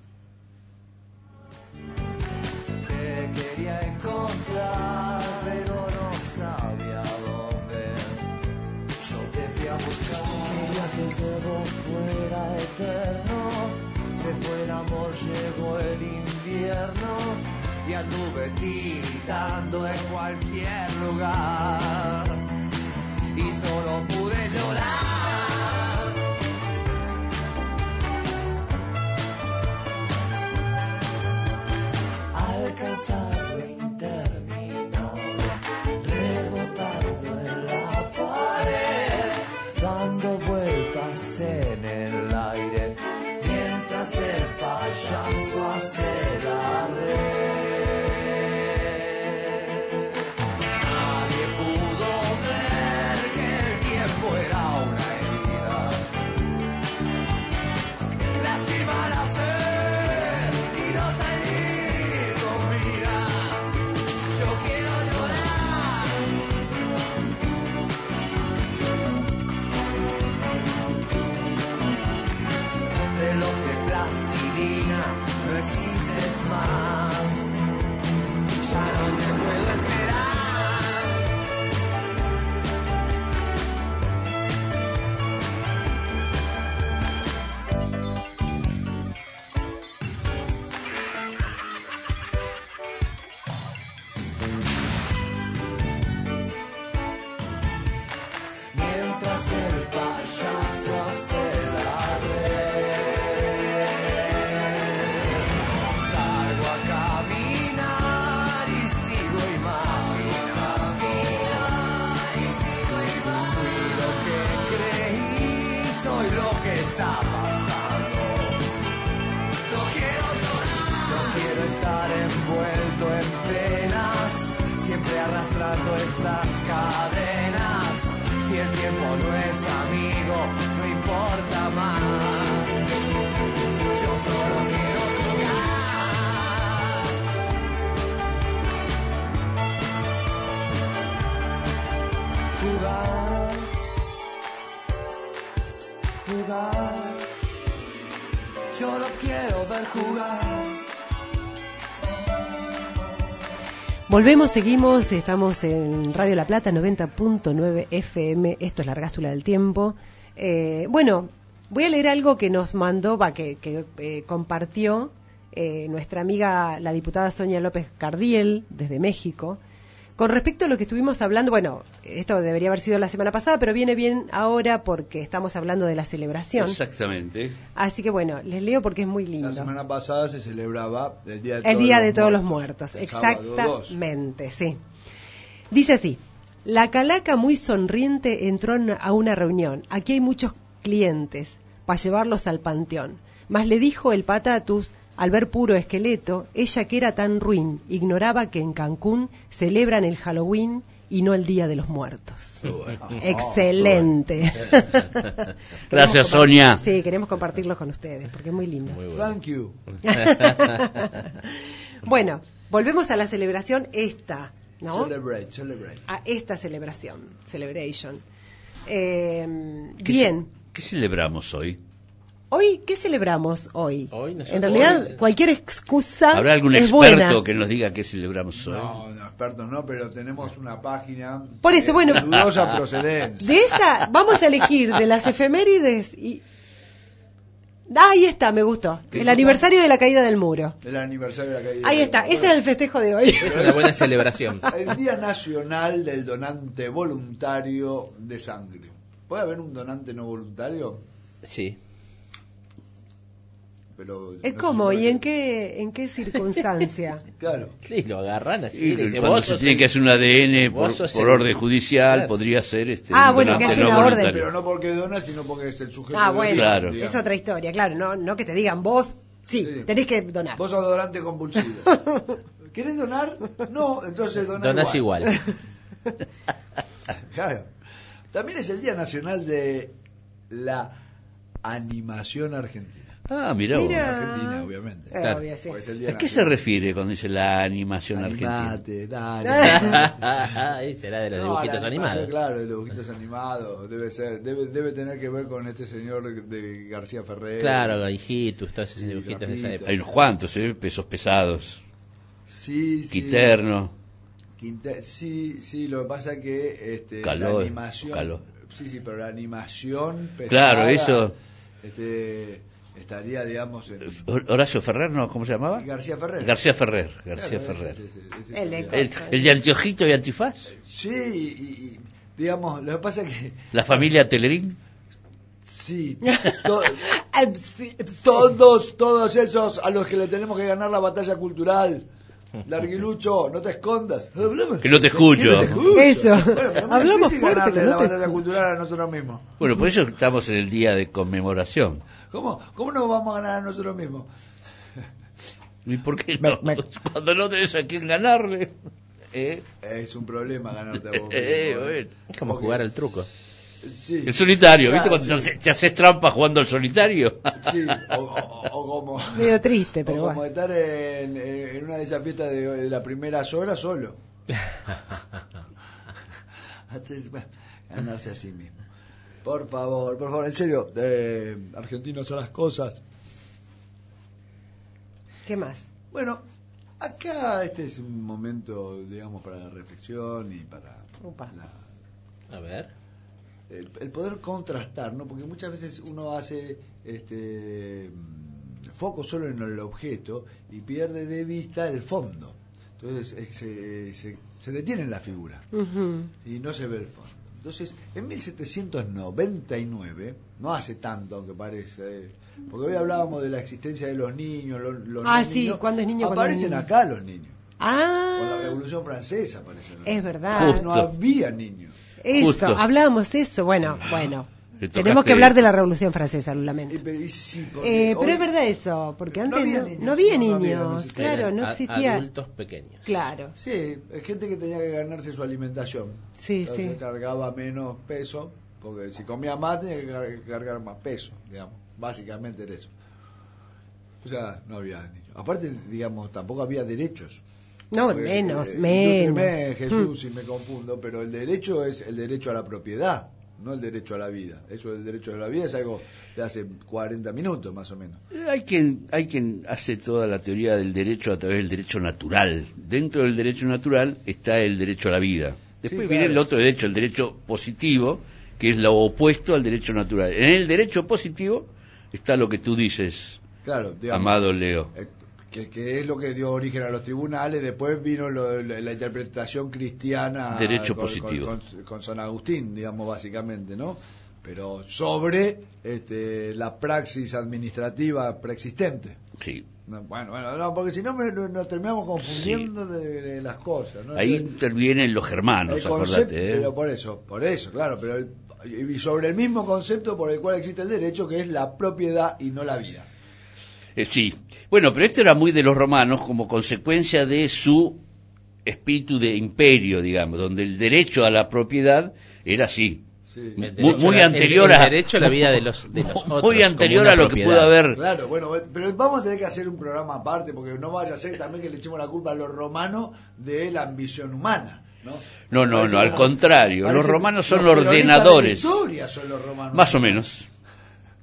sorry. Volvemos, seguimos, estamos en Radio La Plata 90.9 FM, esto es la Argástula del Tiempo. Eh, bueno, voy a leer algo que nos mandó, va, que, que eh, compartió eh, nuestra amiga la diputada Sonia López Cardiel desde México. Con respecto a lo que estuvimos hablando, bueno, esto debería haber sido la semana pasada, pero viene bien ahora porque estamos hablando de la celebración. Exactamente. Así que bueno, les leo porque es muy lindo. La semana pasada se celebraba el Día de, El todos, Día los de Todos los Muertos. El exactamente, sí. Dice así, la calaca muy sonriente entró en- a una reunión. Aquí hay muchos clientes para llevarlos al panteón. Mas le dijo el patatus, al ver puro esqueleto, ella que era tan ruin, ignoraba que en Cancún celebran el Halloween y no el Día de los Muertos. Excelente. *laughs* Gracias, Sonia. Sí, queremos compartirlo con ustedes porque es muy lindo. Thank you. *laughs* bueno, volvemos a la celebración esta, ¿no? Celebrate, celebrate. A esta celebración, celebration. Eh, ¿Qué bien, ce- ¿Qué celebramos hoy? Hoy, ¿qué celebramos hoy? Hoy nosotros- en realidad, hoy- cualquier excusa ¿Habrá algún es experto buena. que nos diga qué celebramos hoy? No, no, expertos no, pero tenemos una página Por eso, de bueno. dudosa procedencia. De esa, vamos a elegir de las efemérides y... Ah, ahí está, me gustó. ¿Qué El aniversario de la caída del muro. El aniversario de la caída. Ahí está, ese es el festejo de hoy. Es una buena celebración. *laughs* El Día Nacional del Donante Voluntario de Sangre. ¿Puede haber un donante no voluntario? Sí. Pero... Es no como, ¿y en qué, en qué circunstancia? *laughs* Claro. Sí, lo agarran así. Y le dice, cuando vos se tiene el- que hacer un ADN vos por, por el- orden judicial, Claro. podría ser este, Ah, bueno, que haya no una orden. voluntario. Pero no porque dona, sino porque es el sujeto Ah, de bueno, Claro. es otra historia, claro, no, no que te digan vos, sí, Sí. tenés que donar. Vos sos donante compulsivo. *laughs* ¿Querés donar? No, entonces dona Donás igual. *laughs* Claro. También es el Día Nacional de la Animación Argentina. Ah, mirá vos. Mira. Argentina, obviamente. Eh, Claro. obvio, sí. Porque es el Día ¿A qué se Nacional. refiere cuando dice la animación argentina? Animate, dale. *laughs* Ahí será de los No, dibujitos la animación, animados. Claro, de los dibujitos animados. Debe ser, debe, debe tener que ver con este señor de García Ferrer. Claro, hijitos, todos esos Sí, dibujitos de esa época. Hay unos cuantos, ¿eh? Pesos pesados. Sí, sí. Quiterno. Quinte- sí, sí, lo que pasa es que este, Caló, la animación. caló. Sí, sí, pero la animación pesada, Claro, eso- Este, estaría, digamos, en. Horacio Ferrer, ¿no? ¿Cómo se llamaba? García Ferrer. García Ferrer. García Claro, Ferrer. ese- ese- ese- El El, el de anteojito y antifaz. Sí, y, y, digamos, lo que pasa es que. La familia Telerín. Sí, *laughs* to- todos, todos esos a los que le tenemos que ganar la batalla cultural. Larguilucho, no te escondas. Hablamos. Que no te escucho. No te escucho. Eso. Bueno, Hablamos fuerte, ganarle que no la te batalla cultural a nosotros mismos. Bueno, por eso estamos en el día de conmemoración. ¿Cómo, ¿Cómo nos vamos a ganar a nosotros mismos? ¿Y por qué no? *laughs* Cuando no tenés a quién ganarle. ¿Eh? Es un problema ganarte a vos *laughs* mismo. Eh, ¿eh? bueno. Es como jugar al truco. Sí. El solitario, Claro, ¿viste? Cuando sí. te- haces trampa jugando al solitario. Sí, o, o- o como, *laughs* Medio triste, o pero como bueno. estar en, en una de esas fiestas de, de las primeras horas solo. *laughs* Ganarse a sí mismo. Por favor, por favor, en serio, eh, argentinos son las cosas. ¿Qué más? Bueno, acá este es un momento, digamos, para la reflexión y para Upa. la- A ver. El, el poder contrastar, ¿no? Porque muchas veces uno hace este foco solo en el objeto y pierde de vista el fondo. Entonces eh, se, se, se detiene en la figura y no se ve el fondo. Entonces, en 1799, no hace tanto aunque parece, eh, porque hoy hablábamos de la existencia de los niños, los, los Ah, no sí, niños, ¿cuándo es niño, es aparecen niño? acá los niños. Con la Ah, Revolución Francesa aparecen. los es niños. verdad. No había niños. Eso, Justo. hablábamos eso. Bueno, bueno. Le tocaste- Tenemos que hablar de la Revolución Francesa, lo lamento. Y, pero- y sí, porque Eh, pero es verdad eso, porque No antes había no, niños, no había no, no había, niños, no existía. claro, no existía. Adultos pequeños. Claro, Sí, es gente que tenía que ganarse su alimentación. Sí, Entonces sí. cargaba menos peso, porque si comía más tenía que car- cargar más peso, digamos. Básicamente era eso. O sea, no había niños. Aparte, digamos, tampoco había derechos. No, menos, eh, menos. indústreme, Jesús, si me confundo, pero el derecho es el derecho a la propiedad, no el derecho a la vida. Eso del derecho a la vida es algo de hace 40 minutos, más o menos. Hay quien, hay quien hace toda la teoría del derecho a través del derecho natural. Dentro del derecho natural está el derecho a la vida. Después Sí, viene claro. el otro derecho, el derecho positivo, que es lo opuesto al derecho natural. En el derecho positivo está lo que tú dices, Claro, digamos. amado Leo. Eh, que, que es lo que dio origen a los tribunales, después vino lo- la, la interpretación cristiana Derecho con, positivo. con- con- con San Agustín, digamos, básicamente, ¿no? Pero sobre este, la praxis administrativa preexistente. Sí. No, bueno, bueno, no, porque si no nos terminamos confundiendo de, de las cosas, ¿no? Ahí Entonces, intervienen los germanos, concepto, acordate. ¿eh? pero por eso, por eso, claro, pero el- y sobre el mismo concepto por el cual existe el derecho, que es la propiedad y no la vida. Eh, sí. Bueno, pero esto era muy de los romanos como consecuencia de su espíritu de imperio, digamos, donde el derecho a la propiedad era así. Sí. Muy, a anterior el- el a derecho a la vida de los- de los *laughs* otros, muy anterior a lo que pudo haber Claro, bueno, pero vamos a tener que hacer un programa aparte, porque no vaya a ser también que le echemos la culpa a los romanos de la ambición humana. ¿no? No, no, no, al contrario, los romanos son los ordenadores. historia son los romanos. Más o menos.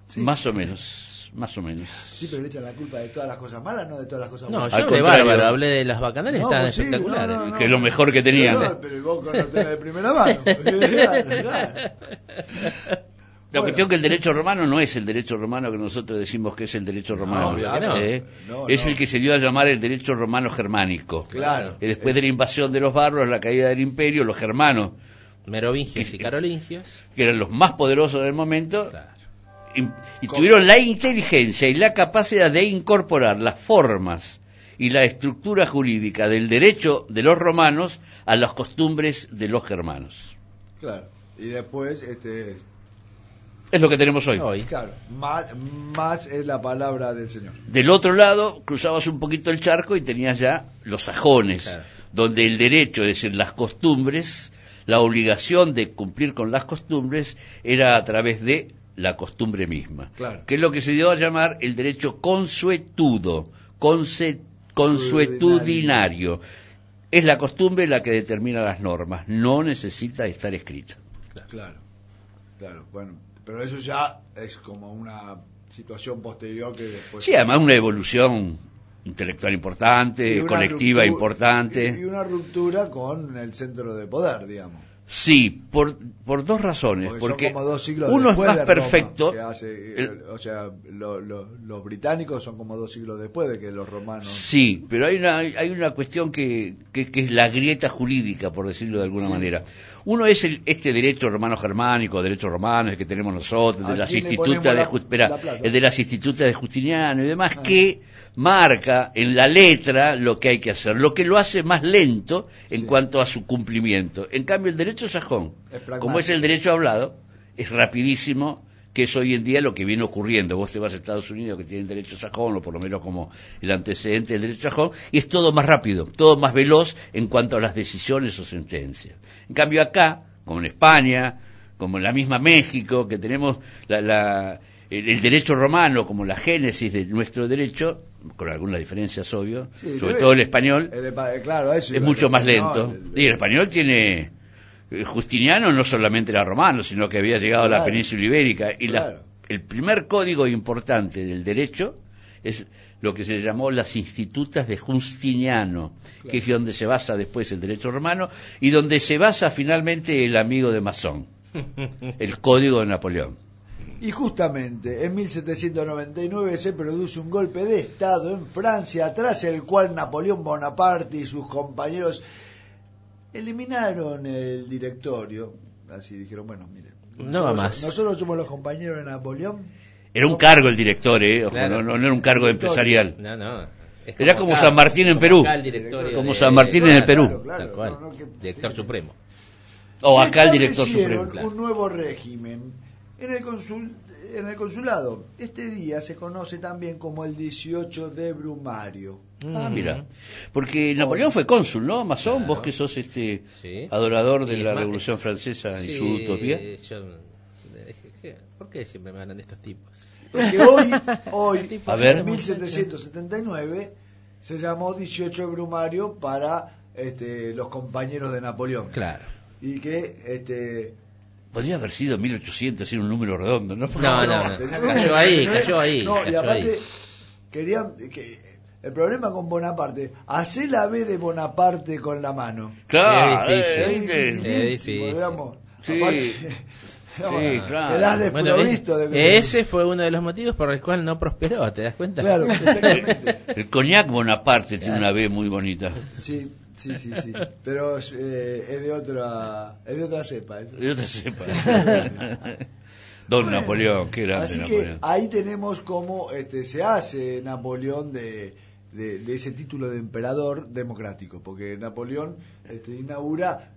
Sí. Más o menos. Más o menos. Sí, pero le echan la culpa de todas las cosas malas, no de todas las cosas No, buenas. yo Al hablé bárbaro, hablé de las bacanales, No, estaban pues sí, espectaculares. no, no, Que es lo mejor que tenían. No, pero vos conocés de primera mano. *laughs* La Bueno. cuestión que el derecho romano no es el derecho romano que nosotros decimos que es el derecho romano. no. ¿eh? No, es no. el que se dio a llamar el derecho romano germánico. Claro. Y después de la invasión de los bárbaros, la caída del imperio, los germanos, Merovingios y carolingios. que eran los más poderosos del momento, Claro. Y tuvieron la inteligencia y la capacidad de incorporar las formas y la estructura jurídica del derecho de los romanos a las costumbres de los germanos. Claro. Y después, este, Es lo que tenemos hoy. claro, más, más es la palabra del Señor. Del otro lado, cruzabas un poquito el charco y tenías ya los sajones, donde el derecho, es decir, las costumbres, la obligación de cumplir con las costumbres era a través de la costumbre misma, Claro. que es lo que se dio a llamar el derecho consuetudo, conse- consuetudinario. Es la costumbre la que determina las normas, no necesita estar escrita. Claro, claro, bueno, pero eso ya es como una situación posterior que después... Sí, además una evolución intelectual importante, colectiva ruptura- importante. Y una ruptura con el centro de poder, digamos. Sí, por, por dos razones. Porque, Porque, son como dos siglos uno es más de Roma, perfecto. que hace, el- o sea, lo- lo- los británicos son como dos siglos después de que los romanos. Sí, pero hay una, hay una cuestión que, que, que es la grieta jurídica, por decirlo de alguna Sí. manera. Uno es el, este derecho romano-germánico, derecho romano, el que tenemos nosotros, ¿A de las institutas de, la- espera, de las institutas de Justiniano y demás, que marca en la letra lo que hay que hacer, lo que lo hace más lento en cuanto a su cumplimiento. En cambio, el derecho sajón, como es el derecho hablado, es rapidísimo, que es hoy en día lo que viene ocurriendo. Vos te vas a Estados Unidos que tienen derecho sajón, o por lo menos como el antecedente del derecho sajón, y es todo más rápido, todo más veloz en cuanto a las decisiones o sentencias. En cambio acá, como en España, como en la misma México, que tenemos la- la- el, el derecho romano como la génesis de nuestro derecho, con algunas diferencias, obvio, Sí, sobre todo el español, el eh, claro, eso es mucho más lento. El- Y el español tiene... eh, Justiniano no solamente era romano, sino que había llegado a la península ibérica. Y la- el primer código importante del derecho es lo que se llamó las institutas de Justiniano, que es donde se basa después el derecho romano y donde se basa finalmente el amigo de Masón, *laughs* el código de Napoleón. Y justamente en 1799 se produce un golpe de Estado en Francia, tras el cual Napoleón Bonaparte y sus compañeros eliminaron el directorio. Así dijeron, bueno, mire, No va nosotros- más. Nosotros somos los compañeros de Napoleón. Era un cargo el director, ¿eh? Ojo, Claro. no, no- no era un cargo empresarial. No, no. Es Era como acá, San Martín en como Perú. Como de- San Martín en el Perú. Claro, claro, Tal cual. no, no, que- Director supremo. O acá el director supremo. un nuevo régimen en el, consul, en el consulado. Este día se conoce también como el 18 de Brumario. Ah, mira. Porque Napoleón fue cónsul, ¿no? Masón, vos que sos este Sí. adorador de Y la Revolución Francesa y su utopía. yo- ¿qué- ¿Por qué siempre me hablan de estos tipos? Porque hoy, *laughs* hoy A ver. en 1779, se llamó 18 de Brumario para este, los compañeros de Napoleón. Claro. Y que este, Podría haber sido 1800, era un número redondo, ¿no? No, no, no. Cayó ahí, cayó ahí. No, y aparte ahí. querían que el problema con Bonaparte, hacer la B de Bonaparte con la mano. Claro, Es difícil. Es difícil. digamos. Sí. Aparte, Sí, *laughs* claro. Quedás Bueno, es- de ese fue uno de los motivos por el cual no prosperó, ¿te das cuenta? Claro, *laughs* exactamente. El coñac Bonaparte tiene una B muy bonita. Sí, sí, sí, sí. Pero eh, es de otra, es de otra cepa. eso. Yo te sepa. Don Napoleón, qué grande Así que Napoleón. ahí tenemos cómo este, se hace Napoleón de, de, de ese título de emperador democrático, porque Napoleón este, inaugura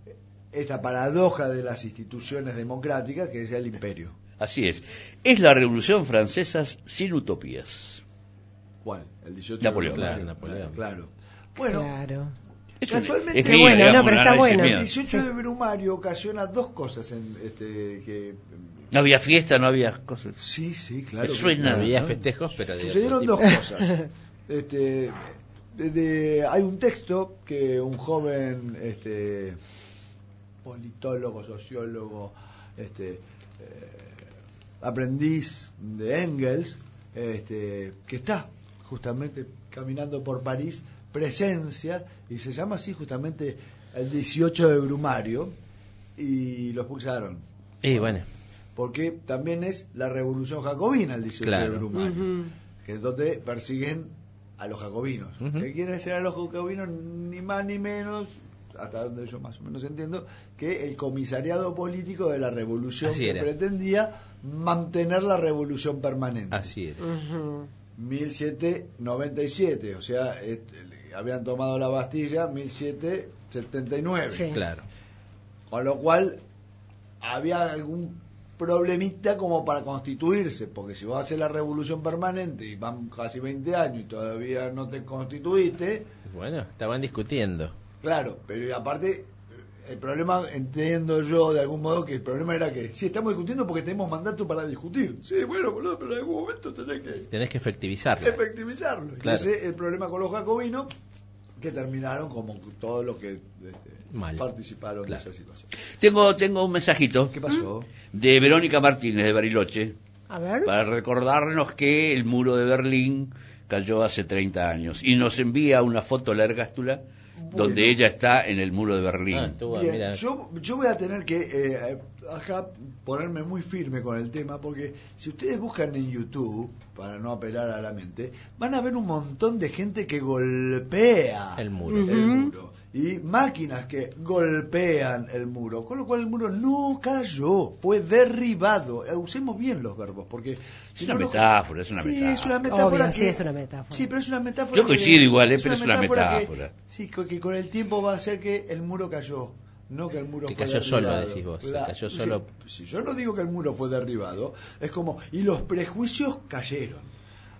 esta paradoja de las instituciones democráticas que es el imperio. Así es. Es la Revolución Francesa sin utopías. ¿Cuál? El 18 Napoleón. de Claro. Napoleón. Claro. Bueno, Claro. Es Casualmente- es bueno, digamos, no, pero está bueno. el mío. 18 de Brumario ocasiona dos cosas en, este, que... No había fiesta, no había cosas. Sí, sí, claro. Suena. Había ¿no? festejos, pero Sucedieron dos cosas. *laughs* Este, de- de- hay un texto que un joven este, politólogo, sociólogo, este, eh, aprendiz de Engels, este, que está justamente caminando por París, presencia, y se llama así justamente el 18 de Brumario, y lo expulsaron. Y bueno, Porque también es la revolución jacobina el 18 de. Brumario que es donde persiguen a los jacobinos. Ujú. ¿Qué quieren ser a los jacobinos? Ni más ni menos hasta donde yo más o menos entiendo, que el comisariado político de la revolución Así que era. pretendía mantener la revolución permanente. Así es. 1797, o sea, habían tomado la Bastilla 1779. Claro. Con lo cual había algún problemita como para constituirse, porque si vos haces la revolución permanente y van casi 20 años y todavía no te constituiste, Bueno, estaban discutiendo. claro, pero y aparte el problema, entiendo yo de algún modo que el problema era que sí, estamos discutiendo porque tenemos mandato para discutir. Sí, bueno, boludo, pero en algún momento tenés que Tenés que efectivizarlo. efectivizarlo. Y Claro. ese es el problema con los jacobinos que terminaron como todos los que este, participaron de esa situación. Tengo, tengo un mensajito. ¿Qué pasó? De Verónica Martínez de Bariloche. A ver. Para recordarnos que el muro de Berlín cayó hace 30 años. Y nos envía una foto la ergástula donde ella está en el muro de Berlín. Bien, yo, yo voy a tener que eh, acá ponerme muy firme con el tema porque si ustedes buscan en YouTube, para no apelar a la mente, van a ver un montón de gente que golpea el muro. el muro y máquinas que golpean el muro, con lo cual el muro no cayó, fue derribado. Eh, Usemos bien los verbos porque si una no, metáfora, es una sí, metáfora. es una metáfora. Obvio, sí, es una metáfora. Sí, pero es una metáfora. Yo coincido que- igual, eh, pero es una metáfora. sí, que con el tiempo va a ser que el muro cayó, no que el muro Que fue cayó solo, decís vos, Claro. cayó solo. Si yo no digo que el muro fue derribado, es como, y los prejuicios cayeron.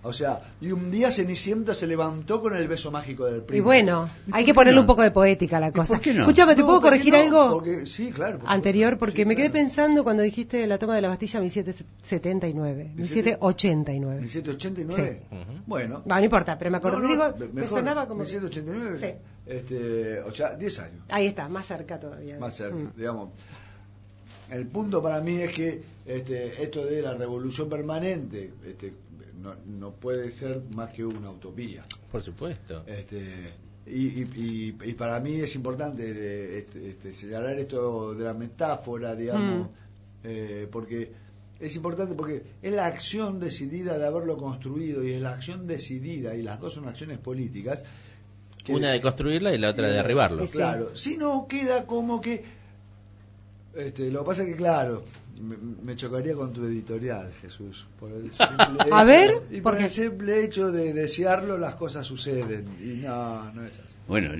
O sea, y un día Cenicienta se levantó con el beso mágico del príncipe. Y bueno, ¿Y hay que ponerle no? un poco de poética a la cosa. por qué no? Escúchame, ¿te No, puedo ¿por qué corregir algo? Porque- sí, claro. por Anterior, porque me quedé pensando cuando dijiste la toma de la Bastilla 1779, 1789. 1789. Bueno. No, no importa, pero me acordé, digo, me- me mejor, sonaba como... 1789. Sí. Este, o sea, 10 años. Ahí está, más cerca todavía. más cerca, Mm. digamos. El punto para mí es que este, esto de la revolución permanente este, no, no puede ser más que una utopía. Por supuesto. Este, y, y- y- y para mí es importante eh, este, este, señalar esto de la metáfora, digamos, eh, porque es importante porque es la acción decidida de haberlo construido y es la acción decidida, y las dos son acciones políticas. que- Una de construirla y la otra de derribarlo. Claro, si no queda como que este, lo que pasa es que claro, me, me chocaría con tu editorial, Jesús, por el *laughs* simple hecho, A ver, y ¿por el simple hecho de desearlo las cosas suceden y no, no es así. Bueno,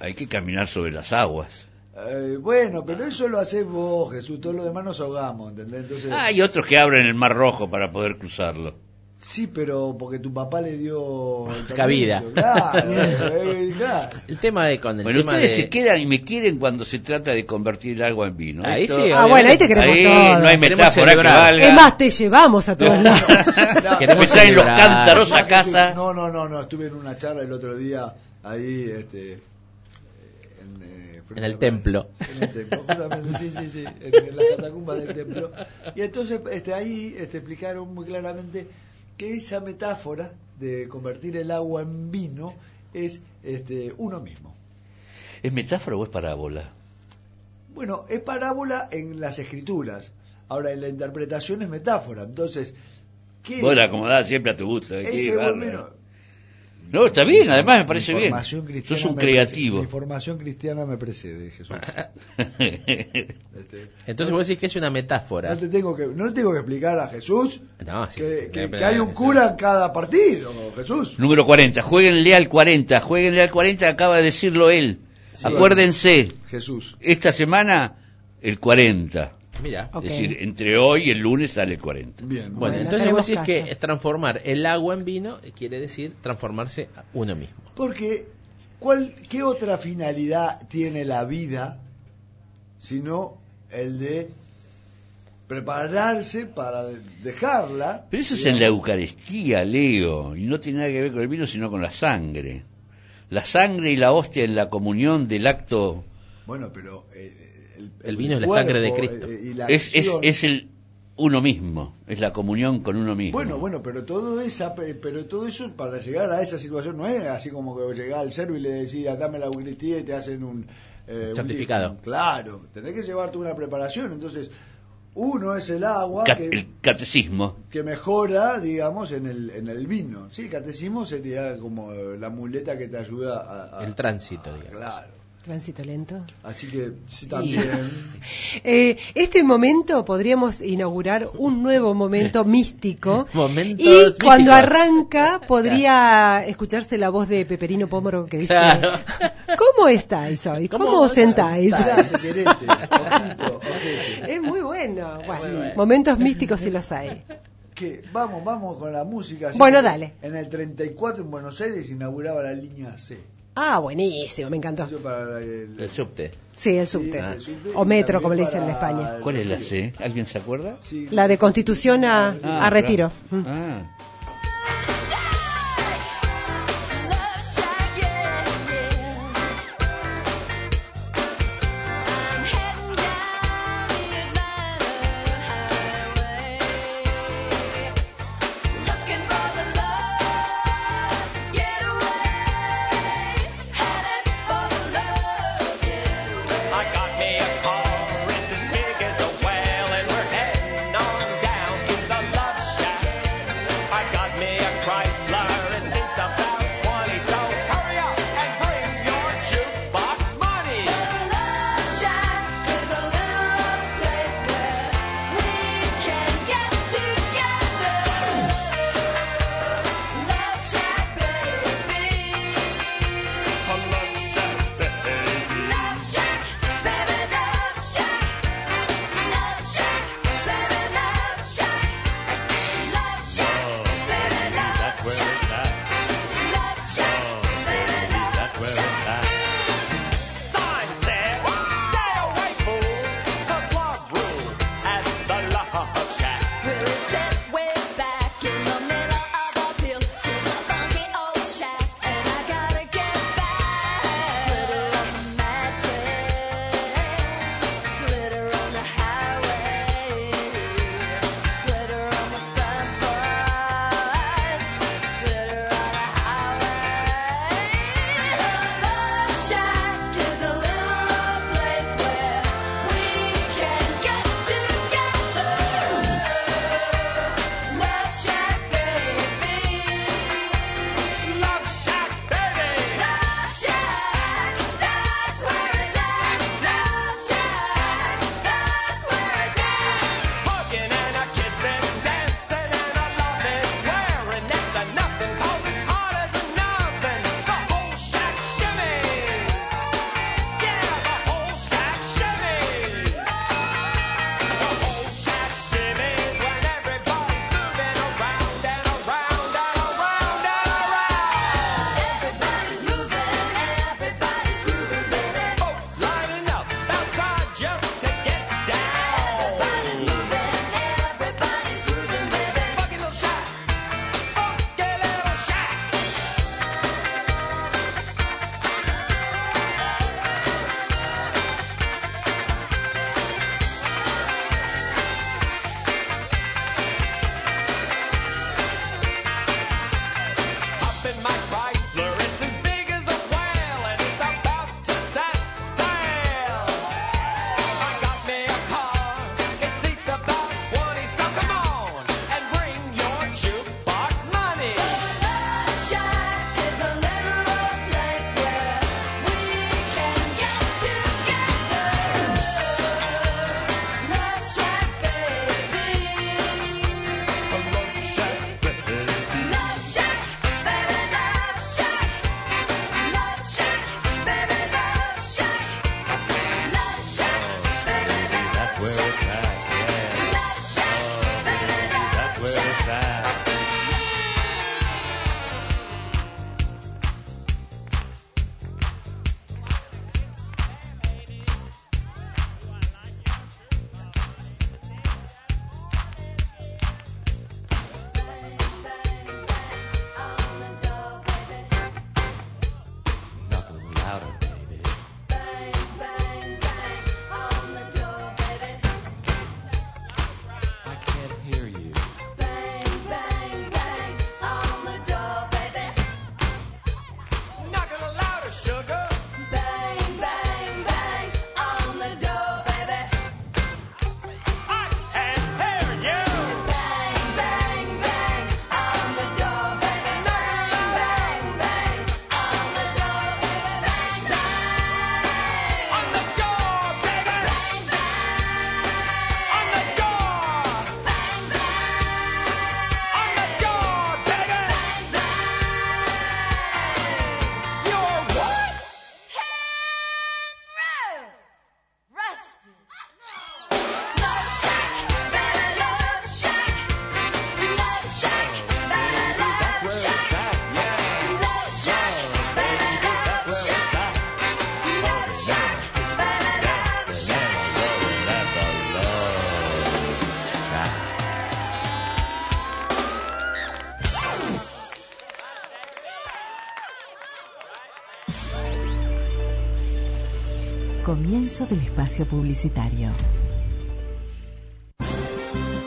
hay que caminar sobre las aguas. Eh, bueno, pero eso lo haces vos, Jesús, todo lo demás nos ahogamos, ¿entendés? Entonces, Hay otros que abren el mar rojo para poder cruzarlo. Sí, pero porque tu papá le dio Cabida. Claro, *laughs* eh, claro. El tema de el Bueno, tema ustedes de... se quedan y me quieren cuando se trata de convertir el agua en vino. Ahí Esto- sí, Ah, bueno, ahí te queremos Ahí todos. no hay Queremos metáfora que valga. Es más, te llevamos a todos *laughs* lados. *laughs* Queremos Empezar en los cántaros a casa. No, no, no, no, estuve en una charla el otro día ahí, este, en, eh, En el templo. En el templo, justamente, sí, sí, sí, en, en las catacumbas del templo. Y entonces este, ahí este, explicaron muy claramente que esa metáfora de convertir el agua en vino es este, uno mismo. ¿Es metáfora o es parábola? Bueno, es parábola en las escrituras. Ahora, en la interpretación es metáfora. Entonces, ¿qué Vos la acomodás siempre a tu gusto. ¿eh? Ese bueno, No, está bien, además me parece bien. Sos un creativo. precede- mi formación cristiana me precede, Jesús. *laughs* Este, Entonces vos decís que es una metáfora. no te tengo que no le tengo que explicar a Jesús No, sí, que, que- que hay un cura en cada partido, Jesús. Número 40. Jueguenle al 40. Jueguenle al 40. Acaba de decirlo él. Sí. Acuérdense. Jesús. Esta semana, el 40. Mira. Es decir, entre hoy y el lunes sale el 40. Bien. Bueno, Bueno, entonces vos decís casa. que transformar el agua en vino quiere decir transformarse a uno mismo. Porque ¿cuál qué otra finalidad tiene la vida sino el de prepararse para dejarla? Pero eso es en la Eucaristía, Leo. Y no tiene nada que ver con el vino, sino con la sangre. La sangre y la hostia en la comunión del acto Bueno, pero eh, el, El vino es la sangre de Cristo. eh, y la es, es, acción- es el uno mismo, es la comunión con uno mismo. Bueno, bueno, pero todo esa, pero todo eso para llegar a esa situación no es así como que llegás al cerro y le decís, dame la Eucaristía y te hacen un, eh, lifting. Claro, tenés que llevarte una preparación. Entonces, uno es el agua que, el catecismo. que mejora, digamos, en el, en el vino. Sí, el catecismo sería como la muleta que te ayuda a... a- El tránsito, digamos. Claro. Tránsito lento. Así que sí también. *laughs* Eh, este momento podríamos inaugurar un nuevo momento *laughs* místico. Momentos Y cuando místicos. arranca podría escucharse la voz de Peperino Pómoro que dice, Claro. *laughs* ¿cómo estáis hoy? ¿Cómo, ¿Cómo os sentáis? Mirate, querete, ojito, ojete. es muy bueno. Bueno, Sí. Momentos místicos sí los hay. Que vamos, vamos con la música. Bueno, dale. En el 34 en Buenos Aires inauguraba la línea C. Ah, buenísimo, me encantó. Para el- El subte. Sí, el subte. el subte O metro, como le dicen en España. ¿Cuál es la. C? ¿Alguien se acuerda? Sí. La de Constitución a, Ah, a Retiro. claro. Mm. Ah. Del espacio publicitario.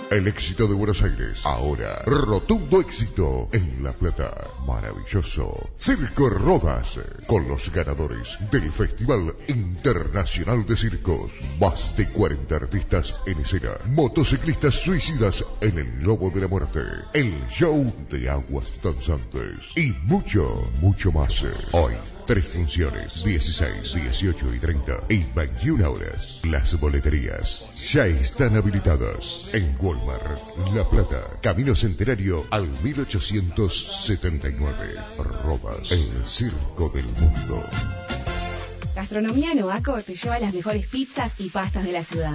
El éxito de Buenos Aires. Ahora, rotundo éxito en La Plata. Maravilloso. Circo Rodas. Con los ganadores del Festival Internacional de Circos. Más de 40 artistas en escena. Motociclistas suicidas en el Lobo de la Muerte. El show de aguas danzantes. Y mucho, mucho más. Hoy. Tres funciones, 16, 18 y 30 y 21 horas. Las boleterías ya están habilitadas en Walmart, La Plata, Camino Centenario al 1879. Rodas, el circo del mundo. Gastronomía Noaco te lleva las mejores pizzas y pastas de la ciudad.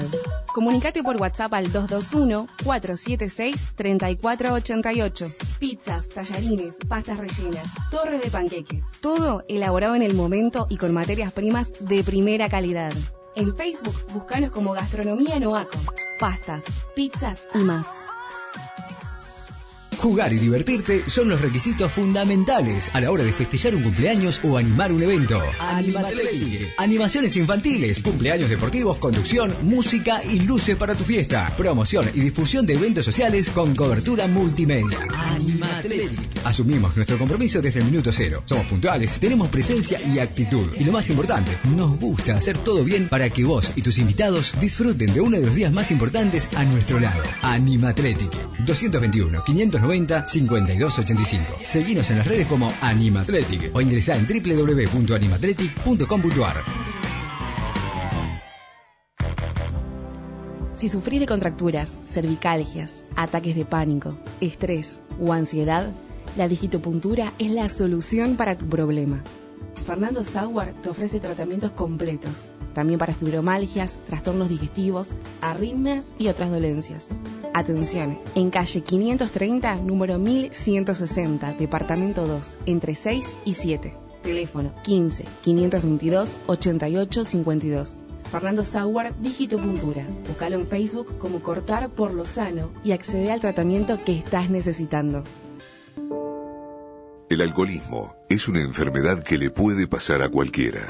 Comunicate por WhatsApp al 221-476-3488. Pizzas, tallarines, pastas rellenas, torre de panqueques. Todo elaborado en el momento y con materias primas de primera calidad. En Facebook, búscanos como Gastronomía Noaco. Pastas, pizzas y más. Jugar y divertirte son los requisitos fundamentales a la hora de festejar un cumpleaños o animar un evento. Animatletic. Animaciones infantiles, cumpleaños deportivos, conducción, música y luces para tu fiesta. Promoción y difusión de eventos sociales con cobertura multimedia. Animatletic. Asumimos nuestro compromiso desde el minuto cero. Somos puntuales, tenemos presencia y actitud. Y lo más importante, nos gusta hacer todo bien para que vos y tus invitados disfruten de uno de los días más importantes a nuestro lado. Animatletic. 221 590 5285. Seguinos en las redes como Animatletic o ingresá en www.animatletic.com.ar. Si sufrís de contracturas, cervicalgias, ataques de pánico, estrés o ansiedad, la digitopuntura es la solución para tu problema. Fernando Sauer te ofrece tratamientos completos, también para fibromalgias, trastornos digestivos, arritmias y otras dolencias. Atención, en calle 530, número 1160, departamento 2, entre 6 y 7. Teléfono 15 522 88 52. Fernando Sauer, Digitopuntura. Búscalo en Facebook como Cortar por lo Sano y accede al tratamiento que estás necesitando. El alcoholismo es una enfermedad que le puede pasar a cualquiera.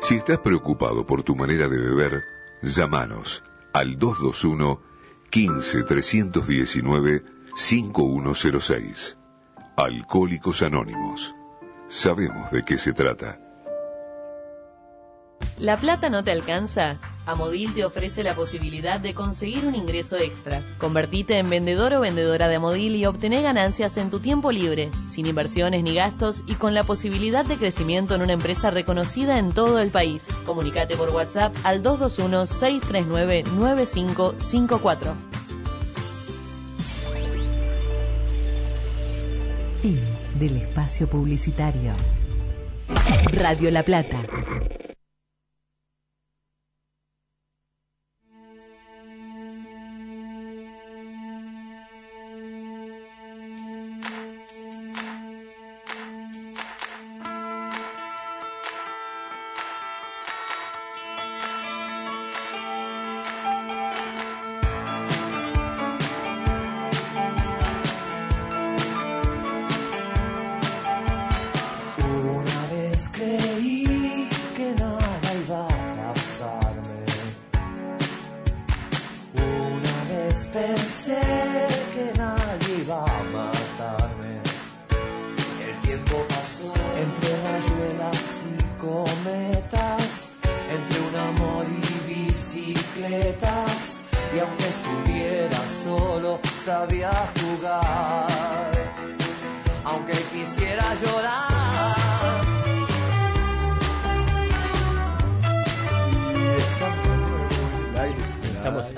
Si estás preocupado por tu manera de beber, llámanos al 221 15 319 5106. Alcohólicos Anónimos. Sabemos de qué se trata. ¿La plata no te alcanza? Amodil te ofrece la posibilidad de conseguir un ingreso extra. Convertite en vendedor o vendedora de Amodil y obtené ganancias en tu tiempo libre, sin inversiones ni gastos y con la posibilidad de crecimiento en una empresa reconocida en todo el país. Comunicate por WhatsApp al 221-639-9554. Fin del espacio publicitario. Radio La Plata.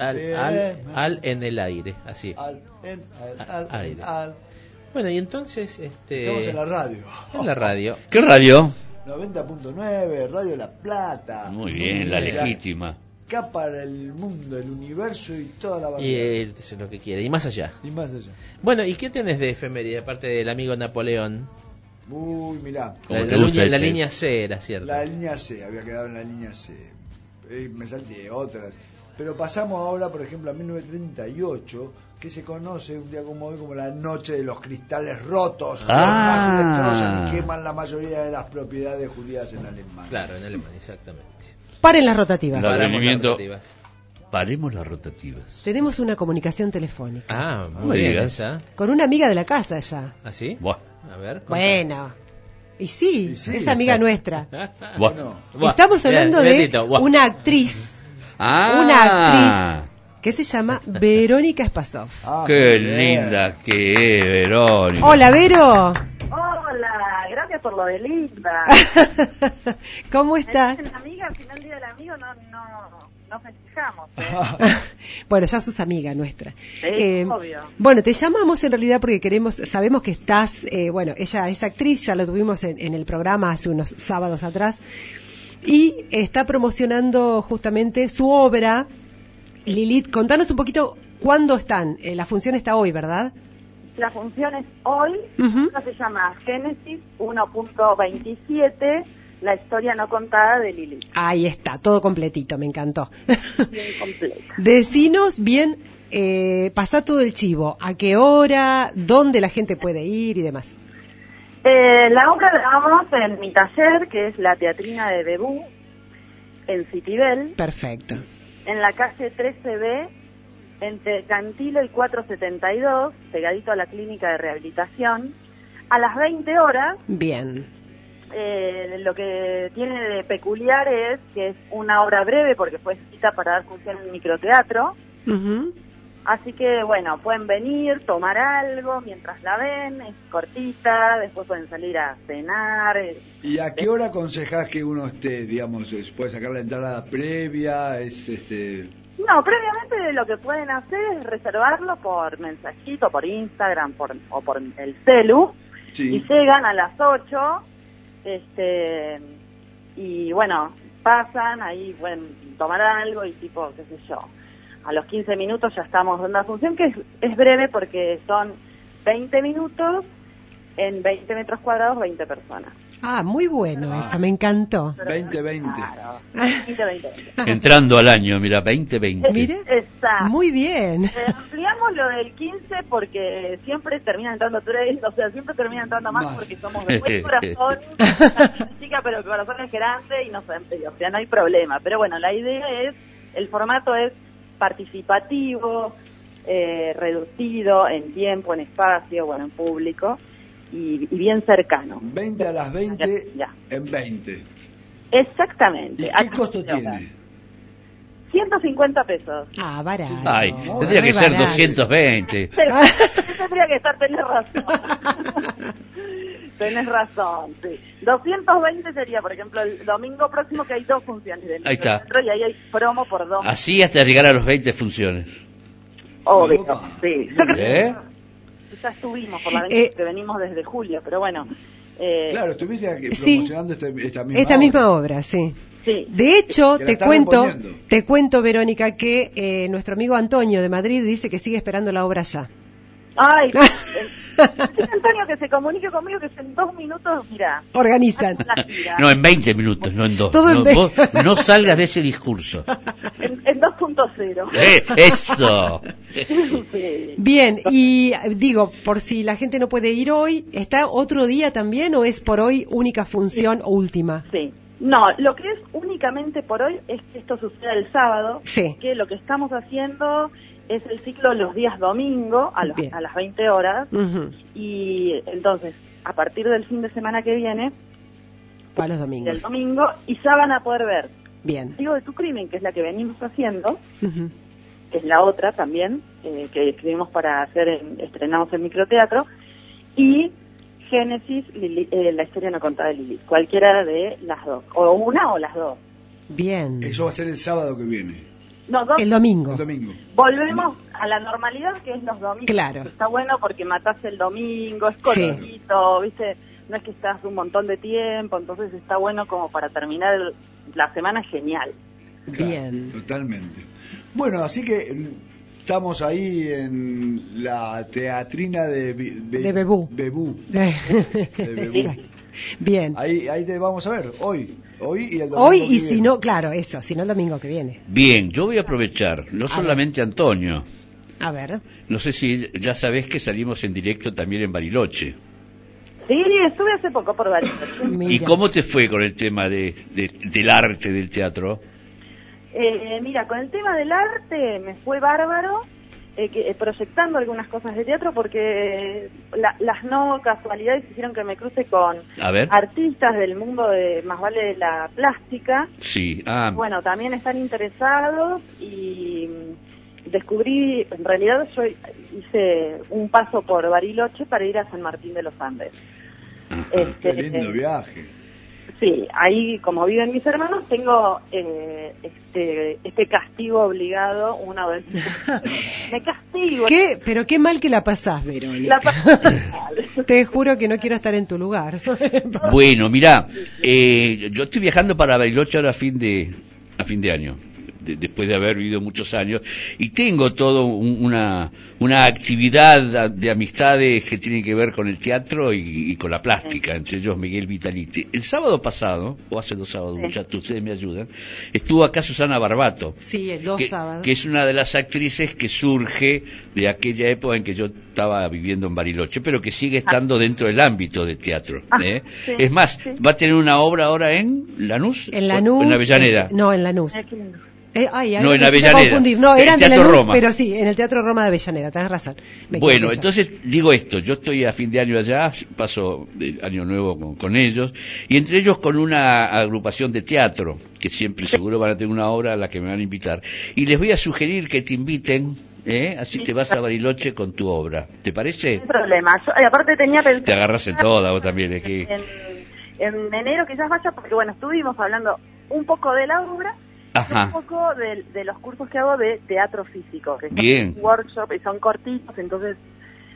Al, al, al en el aire, así. Al, en, al, Al al, aire. al. Bueno, y entonces, este... Estamos en la radio. En la radio. *laughs* ¿Qué radio? 90.9, Radio La Plata. Muy bien, la legítima. Acá para el mundo, el universo y toda la Y variedad. él es lo que quiere, y más allá. Y más allá. Bueno, ¿y qué tenés de efeméride, aparte del amigo Napoleón? Uy, mirá. La, la línea, la línea C era, ¿cierto? La línea C, había quedado en la línea C. Eh, me salté otras. Pero pasamos ahora, por ejemplo, a 1938, que se conoce un día como hoy como la noche de los cristales rotos. que Ah. los destrozan y queman la mayoría de las propiedades judías en Alemania. Claro, en Alemania, exactamente. Paren las rotativas. Las advenimiento. rotativas. Paremos las rotativas. Tenemos una comunicación telefónica Ah, muy bien con una amiga de la casa ya. ¿Ah, sí? Buah, A ver. contá. Bueno. Y sí, Y sí. es amiga nuestra. *laughs* buah. Buah, Estamos hablando de una actriz Ah, Una actriz. que se llama *laughs* Verónica Spasov. Ah, Qué muy bien. linda que es, Verónica. Hola, Vero. Hola, gracias por lo de linda. *laughs* ¿Cómo estás? Amiga, al final del día del amigo no, no, no festejamos. *laughs* Bueno, ya sos amiga nuestra. Sí, obvio. Bueno, te llamamos en realidad porque queremos, sabemos que estás, eh, bueno, ella es actriz, ya lo tuvimos en, en el programa hace unos sábados atrás, y está promocionando justamente su obra. Lilith, contanos un poquito cuándo están. Eh, la función está hoy, ¿verdad? La función es hoy. Esto se llama Génesis 1.27, la historia no contada de Lili. Ahí está, todo completito, me encantó. Bien completa. *laughs* Decinos bien, eh, pasá todo el chivo, a qué hora, dónde la gente puede ir y demás. Eh, la obra la damos en mi taller, que es la teatrina de Debú, en Citibel, Perfecto. en la calle 13B, entre Cantilo y 472, pegadito a la clínica de rehabilitación, a las 20 horas. Bien. Eh, lo que tiene de peculiar es que es una obra breve porque fue escrita para dar función en microteatro. Ujú. Así que bueno, pueden venir, tomar algo mientras la ven, es cortita, después pueden salir a cenar. eh, ¿Y a qué hora aconsejás que uno esté, digamos, puede sacar la entrada previa? Es este. No, previamente lo que pueden hacer es reservarlo por mensajito, por Instagram por, o por el celu. Sí. Y llegan a las 8, este, y bueno, pasan, ahí pueden tomar algo y tipo, qué sé yo, a los 15 minutos ya estamos dando la función, que es, es breve porque son 20 minutos en 20 metros cuadrados, 20 personas. Ah, muy bueno eso, me encantó. 2020. Claro, 20, 20, 20. Entrando al año, mira, 2020. Mira, Exacto. muy bien. Eh, ampliamos lo del 15 porque siempre termina entrando tres, o sea, siempre termina entrando más, Más. porque somos de buen corazón, *laughs* una chica, pero el corazón es grande y no sé, o sea, no hay problema. Pero bueno, la idea es, el formato es participativo, eh, reducido en tiempo, en espacio, bueno, en público y, y bien cercano. 20 a las 20 Ya. en 20. Exactamente. ¿Y qué costo tiene? 150 pesos. Ah, barato. Ay, tendría que ser barato. 220. Pero, *laughs* tendría que estar, tenés razón. *laughs* tenés razón, sí. 220 sería, por ejemplo, el domingo próximo que hay dos funciones del Ahí está. teatro y ahí hay promo por dos. Así hasta llegar a los 20 funciones. Obvio, Opa. sí. Yo creo que ¿Eh? ya estuvimos por la vez Eh. que venimos desde julio, pero bueno. Eh, Claro, estuviste aquí Sí. promocionando este- esta misma Esta obra. misma obra, sí. Sí. De hecho, te cuento, te cuento, Verónica, que eh, nuestro amigo Antonio de Madrid dice que sigue esperando la obra ya. Ay, *laughs* Antonio que se comunique conmigo que en dos minutos, mira. Organizan. No, en 20 minutos, no en dos. Todo no, vos no salgas de ese discurso. En, en 2.0. Eh, eso. Bien, y digo, por si la gente no puede ir hoy, ¿está otro día también o es por hoy única función o última? Sí. No, lo que es únicamente por hoy es que esto suceda el sábado, Sí. que lo que estamos haciendo es el ciclo los días domingo a, los- a las 20 horas y entonces a partir del fin de semana que viene, Para los del domingos. domingo, y ya van a poder ver Bien. Digo de tu crimen, que es la que venimos haciendo, que es la otra también, eh, que escribimos para hacer, en- estrenamos en microteatro, y Génesis, Lili- eh, la historia no contada de Lili, cualquiera de las dos, o una o las dos. Bien. Eso va a ser el sábado que viene. No, dos. El domingo. El domingo. Volvemos a la normalidad que es los domingos. Claro. Está bueno porque matás el domingo, es Sí. cortito, ¿viste? No es que estás un montón de tiempo, entonces está bueno como para terminar el- la semana genial. Bien. Totalmente. Bueno, así que estamos ahí en la teatrina de, Be- De Bebú. Bebú. *laughs* De Bebú. Bien. Ahí, ahí te vamos a ver, hoy. Hoy y el domingo. Hoy que y si viene. no, claro, eso, si no el domingo que viene. Bien, yo voy a aprovechar, no solamente Antonio. A ver. No sé si ya sabés que salimos en directo también en Bariloche. Sí, estuve hace poco por Bariloche. *laughs* ¿Y cómo te fue con el tema de, de- del arte del teatro? Eh, mira, con el tema del arte me fue bárbaro, eh, que- eh, proyectando algunas cosas de teatro porque la- las no casualidades hicieron que me cruce con A ver. artistas del mundo de más vale de la plástica. Sí, ah, Bueno, también están interesados y mm, descubrí, en realidad yo hice un paso por Bariloche para ir a San Martín de los Andes. Este, Qué lindo viaje. Sí, ahí como viven mis hermanos tengo eh, este este castigo obligado una vez. *laughs* Me castigo. ¿Qué? Pero qué mal que la pasás, Verónica. La pasé *laughs* Te juro que no quiero estar en tu lugar. Bueno, mira, eh, yo estoy viajando para Bariloche ahora a fin de, a fin de año, de- después de haber vivido muchos años, y tengo todo un- una, una actividad de amistades que tienen que ver con el teatro y, y con la plástica, entre ellos Miguel Vitaliti. El sábado pasado, o hace dos sábados, muchachos, ustedes me ayudan, estuvo acá Susana Barbato. Sí, dos que, sábados. que es una de las actrices que surge de aquella época en que yo estaba viviendo en Bariloche, pero que sigue estando dentro del ámbito del teatro. Ah, ¿eh? sí, es más, va a tener una obra ahora en Lanús. En Lanús. o En Avellaneda. es- no, en Lanús. Eh, ay, No, en Avellaneda. confundir. No, El eran de Teatro Roma. pero sí, en el Teatro Roma de Avellaneda, tenés razón. Me Bueno, entonces digo esto, yo estoy a fin de año allá, paso el año nuevo con, con ellos, y entre ellos con una agrupación de teatro, que siempre *laughs* seguro van a tener una obra a la que me van a invitar, y les voy a sugerir que te inviten, ¿eh? así te vas a Bariloche con tu obra. ¿Te parece? No hay problema. Yo, y aparte tenía Te pensado agarras en toda vos también, que... en, en enero quizás vaya porque bueno, estuvimos hablando un poco de la obra Ajá. un poco de, de los cursos que hago de teatro físico, que son Bien. workshops y son cortitos, entonces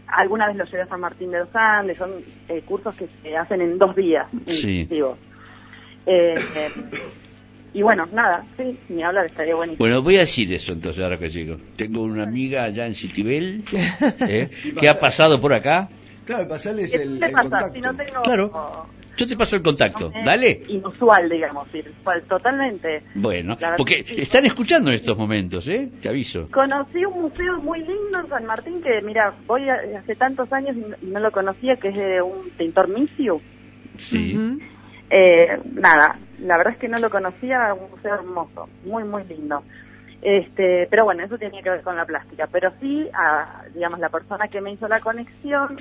alguna vez los llevé a San Martín de los Andes, son eh, cursos que se hacen en dos días Sí. Eh, eh, y bueno, nada, sí, ni hablar, estaría buenísimo. Bueno, voy a decir eso entonces ahora que llego. Tengo una amiga allá en Citibel, *laughs* ¿eh? que ha pasado por acá. Claro, pasarles ¿Qué el, el pasa? contacto. Si no tengo... Claro. Yo te paso el contacto, dale. Inusual, digamos, inusual, totalmente. Bueno, porque sí. están escuchando en estos momentos, ¿eh? Te aviso. Conocí un museo muy lindo en San Martín que, mira, voy a- hace tantos años y no, lo conocía, que es de un pintor Misiu. Sí. Eh, nada, la verdad es que no lo conocía, un museo hermoso, muy, muy lindo. Este, pero bueno, eso tenía que ver con la plástica. Pero sí, a, digamos, la persona que me hizo la conexión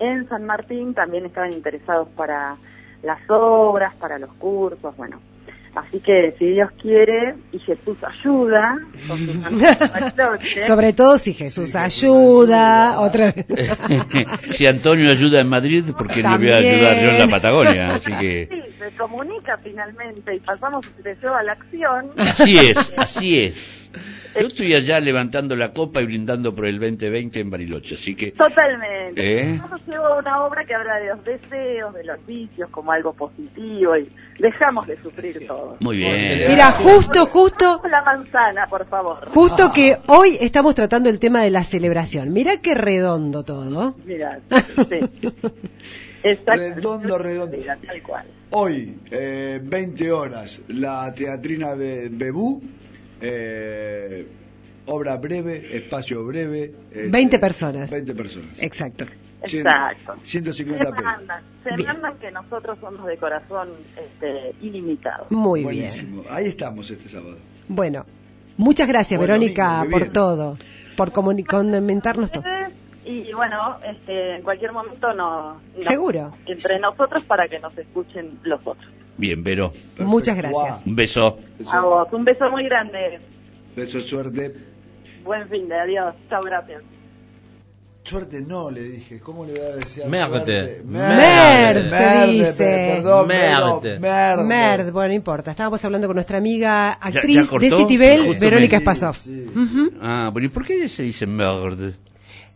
en San Martín también estaban interesados para las obras, para los cursos, bueno. Así que si Dios quiere y Jesús ayuda, con sus *laughs* Bariloche, Sobre todo si Jesús ayuda, otra vez. *laughs* si Antonio ayuda en Madrid, ¿por qué no voy a ayudar yo en la. Patagonia? Así que *laughs* sí, se comunica finalmente y pasamos del deseo a la acción. así es, así es. Yo estoy allá levantando la copa y brindando por el 2020 en Bariloche, así que Totalmente. ¿Eh? Nosotros llevo una obra que habla de los deseos, de los vicios como algo positivo y dejamos de sufrir todo. muy bien. Mira, justo, justo, La manzana, por favor. justo que hoy estamos tratando el tema de la celebración. Mira qué redondo todo. Mira, *laughs* sí. Exacto. Redondo, redondo. Mira, tal cual. Hoy, eh, 20 horas, la teatrina Be- Bebú, eh, obra breve, espacio breve. este, 20 personas. 20 personas. Exacto. Exacto. 150 Se pesos. mandan, se Bien. mandan que nosotros somos de corazón este, ilimitado. Muy Buenísimo. Ahí estamos este sábado. Bueno, muchas gracias, Buen Verónica, que por todo, por comentarnos todo. Y bueno, este, en cualquier momento no, no- Seguro. entre nosotros para que nos escuchen los otros. Bien, Vero. Muchas gracias. Un beso. A vos, un beso muy grande. Beso, suerte. Buen fin de adiós. Chao, gracias. Suerte no, le dije. ¿Cómo le voy a decir? Merde. suerte? Merde, se Merde, dice. Perdón, Merde. pero merde. Merd, bueno, no importa. Estábamos hablando con nuestra amiga ¿Ya- actriz ya cortó? de Citibel, Verónica Spasov. Ujú. Ah, bueno, ¿y por qué se dice merde?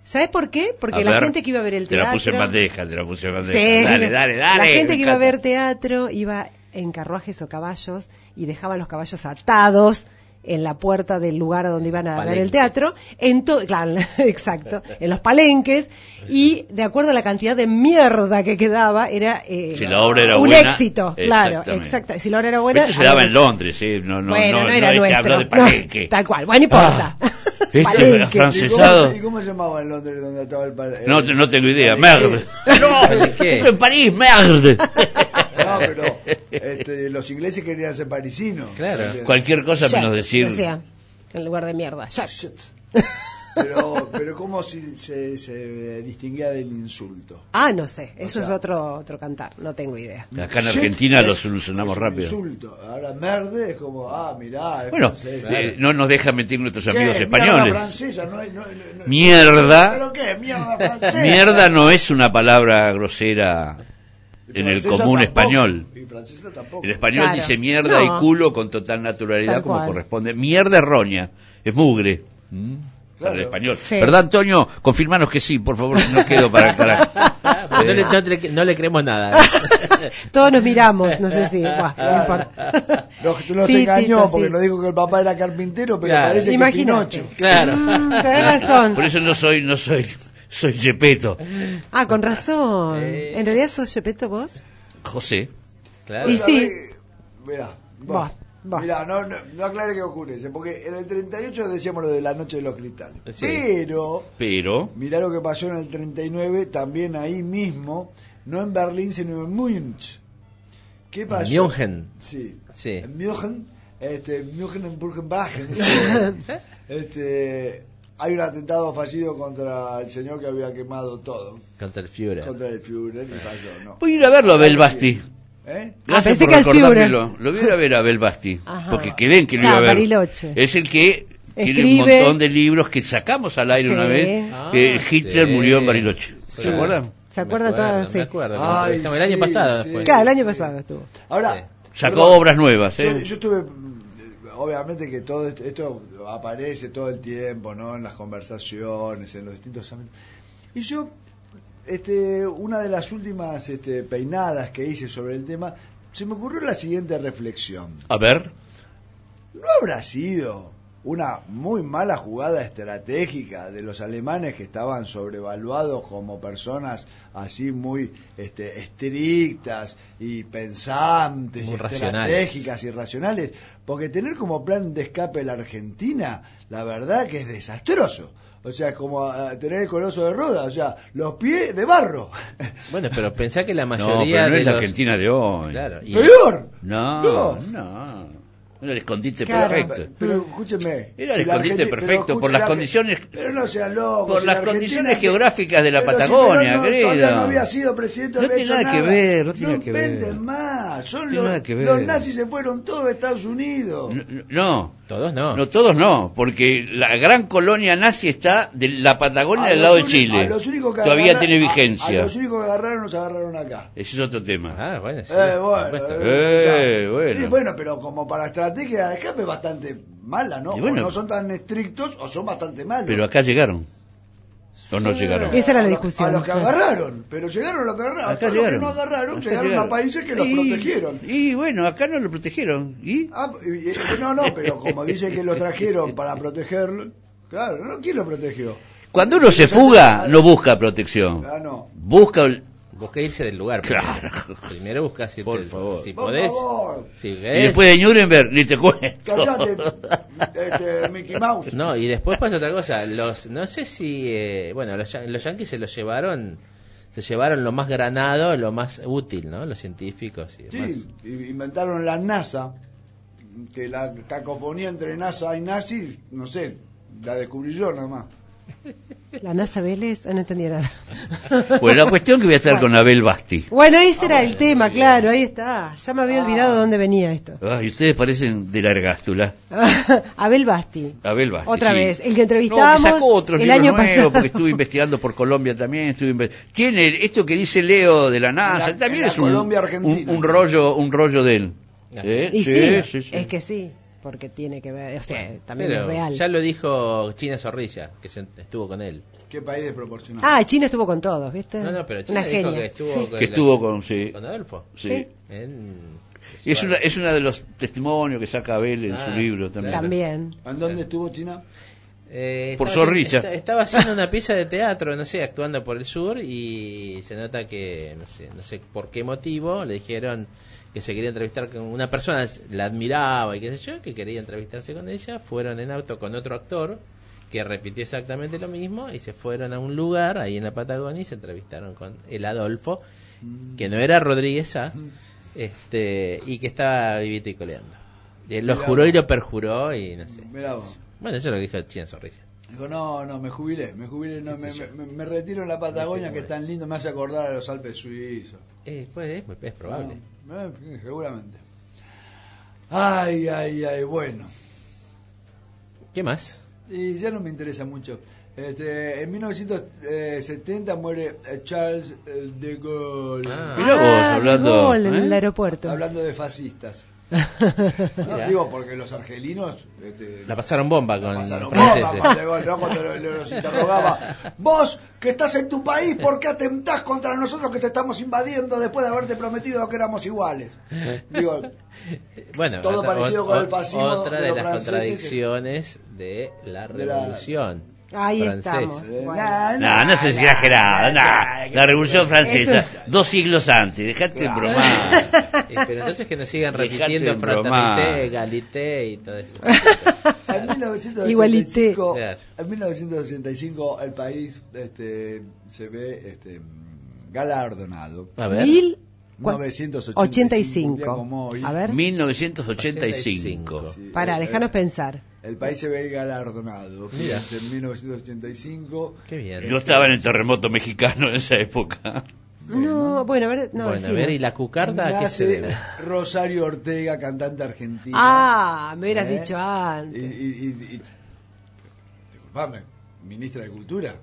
¿Sabes por qué? Porque A la ver, gente que iba a ver el Te teatro. la puse en bandeja, te la puse en bandeja. Sí. Dale, dale, dale. La gente que iba a ver teatro iba en carruajes o caballos y dejaba los caballos atados en la puerta del lugar donde iban a ver el Palenques. teatro, en to- claro, *laughs* exacto, en los palenques y de acuerdo a la cantidad de mierda que quedaba era, eh, Si la obra era un buena, éxito, claro, exacto. Si la obra era buena, Eso se daba en Londres, ¿eh? No, no, bueno, no, no era no que nuestro, habló de no, Palenque. tal cual, bueno, no importa. Este Palenque. afrancesado. ¿Y cómo se llamaba en Londres donde estaba el pal- No, no tengo idea. Palenque? Merde. No, en París, merde. No, pero este, los ingleses querían ser parisinos. Claro. Cualquier cosa menos decir. decía, en lugar de mierda. Shit. Pero, pero ¿cómo si- se, se distinguía del insulto? Ah, no sé, eso O es otro otro cantar, no tengo idea. Acá en Argentina es- lo solucionamos es un rápido. Insulto. Ahora merde es como, ah, mirá, es Bueno, francés. eh, no nos dejan mentir nuestros ¿Qué? amigos Mierda españoles. francesa, no hay- no- no- no- Mierda. ¿Pero qué? Mierda francesa. Mierda no es una palabra grosera en el común tampoco. español. Y francesa tampoco. El español Claro. dice mierda No. y culo con total naturalidad Tal como cual. corresponde. Mierda errónea, es mugre. ¿Mm? Para el Claro. español. Sí. ¿Verdad, Antonio? Confirmanos que sí, por favor, no quedo para carajo. *laughs* Ah, no, le, no le- no le creemos nada. *laughs* Todos nos miramos, no sé si. buah, no importa. *laughs* Nos Sí, engañó Tito, porque sí. nos dijo que el papá era carpintero, pero Claro. parece que Imagínate. Pinocho. Claro. Mm, tenés razón. Por eso no soy, no soy, soy Gepetto. Ah, con razón. Eh. ¿En realidad sos Gepetto vos? José. Claro. Y sí. Mira, Va, va. Mira, no, no, no aclare qué ocurre, porque en el 38 decíamos lo de la noche de los cristales. Sí. Pero, Pero, mirá lo que pasó en el 39, también ahí mismo, no en Berlín, sino en Múnich. ¿Qué pasó? München. Sí. Sí. En München, este, München en Burgenbachen. *laughs* este, hay un atentado fallido contra el señor que había quemado todo. Contra el Führer. Contra el Führer y falló, ¿no? voy a ir a verlo a Abel Basti. ¿Eh? Gracias pensé que al recordármelo. Lo voy a ir a ver a Abel Basti. Ajá. Porque quedé en que lo Ah, iba a ver. Bariloche. Es el que tiene un Escribe. montón de libros que sacamos al aire Sí. una vez. Ah, que Hitler sí. murió en Bariloche. ¿Se Claro. acuerdan? ¿Se acuerdan todas? Sí. Me acuerdo. Ay, el año sí, pasado sí. después. Claro, el año pasado estuvo. Ahora, Sí. Sacó perdón, obras nuevas. Yo, ¿eh? yo estuve, mm, obviamente que todo esto, esto aparece todo el tiempo, ¿no? En las conversaciones, en los distintos ámbitos. Y yo, este, una de las últimas este, peinadas que hice sobre el tema, se me ocurrió la siguiente reflexión. A ver. ¿No habrá sido una muy mala jugada estratégica de los alemanes que estaban sobrevaluados como personas así muy este, estrictas y pensantes Muy y estratégicas y racionales? Porque tener como plan de escape la Argentina, la verdad que es desastroso. O sea, es como ah, tener el coloso de roda, o sea, los pies de barro. *laughs* Bueno, pero pensá que la No, mayoría pero no de es la los... Argentina de hoy. Claro. y- ¡Peor! No, No. no. Era el escondite Claro. perfecto. Pero escúcheme. Era si el la escondite perfecto, por las condiciones- Pero no sean locos. por si las la condiciones que- geográficas de la si Patagonia, Perón no, no había sido presidente, No había tiene nada que ver, no tiene que ver. inventen más. Son los, nada que ver. los nazis se fueron todos a Estados Unidos. No, no, Todos no. no, todos no, porque la gran colonia nazi está de la Patagonia A del lado de Chile. a los únicos que Todavía tiene vigencia. A, los únicos que agarraron nos agarraron acá. Ese es otro tema. Ah, bueno, sí. Eh, bueno, supuesto. eh, o sea, Eh, bueno. bueno, pero como para estrategia de escape bastante mala, ¿no? Bueno. o no son tan estrictos o son bastante malos. Pero acá llegaron. ¿O no Sí, llegaron? Esa era la discusión. A los que agarraron, pero llegaron a los que agarraron. A Acá todos los que llegaron. no agarraron, llegaron, llegaron. a países que los Y- protegieron. Y bueno, acá no lo protegieron. ¿Y? Ah, y- y- no, no, pero como dice que los trajeron para protegerlo, claro, ¿no? ¿quién lo protegió? Cuando uno se fuga, no busca protección. Ah, no. Busca... Busca irse del lugar. Claro. Primero, primero busca si, Por favor. si Por podés. favor, Si Y después de Nuremberg, ni te cuento. callate, este, Mickey Mouse. No, y después pasa otra cosa. Los, no sé si, eh, bueno, los, los yanquis se los llevaron, se llevaron lo más granado, lo más útil, ¿no? Los científicos y demás. Sí, inventaron la NASA, que la cacofonía entre NASA y nazi, no sé, la descubrí yo nada más. *laughs* La NASA Vélez, ah, no entendía nada. *laughs* Bueno, la cuestión que voy a estar con Abel Basti. Bueno, ese era el tema, claro, ahí está. Ya me había olvidado de dónde venía esto. Ay, ustedes parecen de la ergástula. *laughs* Abel Basti. Abel Basti. Otra sí. vez, el que No, entrevistábamos me sacó otros el año nuevos pasado. porque estuve investigando por Colombia también. Estuve inve- Tiene esto que dice Leo de la NASA, la- también la es un, Colombia un, rollo, un rollo de él. ¿Eh? Y sí, sí, sí. es que sí, porque tiene que ver, o sea, también Pero es real. ya lo dijo China Zorrilla, que se- estuvo con él. ¿Qué país desproporcionado? Ah, China estuvo con todos, ¿viste? No, no, pero China Una dijo genia. que estuvo Sí. con, Que estuvo con, sí. con Adolfo. Sí. En- Y es una, es una de los testimonios que saca Abel en Ah, su libro también. También. ¿En dónde estuvo China? Eh, Por estaba- Zorrilla. esta- Estaba haciendo una pieza de teatro, no sé, actuando por el sur y se nota que, no sé, no sé por qué motivo, le dijeron que se quería entrevistar con una persona, la admiraba y qué sé yo, que quería entrevistarse con ella, fueron en auto con otro actor que repitió exactamente lo mismo y se fueron a un lugar ahí en la Patagonia y se entrevistaron con el Adolfo, que no era Rodríguez A, este, y que estaba vivito y coleando. Eh, Lo Mirá juró y lo perjuró y no sé. Bueno, eso es lo que dijo China Sonrisa. Dijo, no, no, me jubilé, me jubilé, no, me, me- me retiro en la Patagonia, que es tan lindo, me hace acordar a los Alpes suizos. Eh, pues, es, es probable. Eh, seguramente. Ay, ay, ay, bueno. ¿Qué más? Y ya no me interesa mucho. Este, en 1970 muere eh, Charles eh, de Gaulle. Mirá vos, Ah, hablando, de Gaulle, en ¿eh? el aeropuerto. Hablando de fascistas. Digo, porque los argelinos... este, La pasaron bomba con pasaron los franceses. ¿no? Cuando lo- lo- los interrogaba. Vos, que estás en tu país, ¿por qué atentás contra nosotros que te estamos invadiendo después de haberte prometido que éramos iguales? Digo, Bueno, Todo otra- parecido con el fascismo Otra de las franceses. contradicciones de la De la- revolución Ahí francesa. estamos. eh, Bueno. No, no seas nah, no. La Revolución Francesa, Eso- dos siglos antes, dejate de Claro. bromar. *laughs* Eh, pero entonces que nos sigan repitiendo fraternité, egalité y todo eso. *laughs* En 1985, *laughs* Igualité. Claro. en 1985 el país este, se ve este, galardonado. A ver. Mil cua- 985. 85. un día como hoy. A ver, 1985. Sí, para, el- déjanos pensar. El país se ve galardonado. Mira. Fíjense, en 1985. Qué bien. Yo estaba en el terremoto mexicano en esa época. No, bueno, a ver, no, bueno, a ver, ¿y la cucarda a qué se debe? Rosario Ortega, cantante argentina. Ah, me hubieras ¿Eh? dicho Y, antes. y, y- y- disculpame, ministra de Cultura,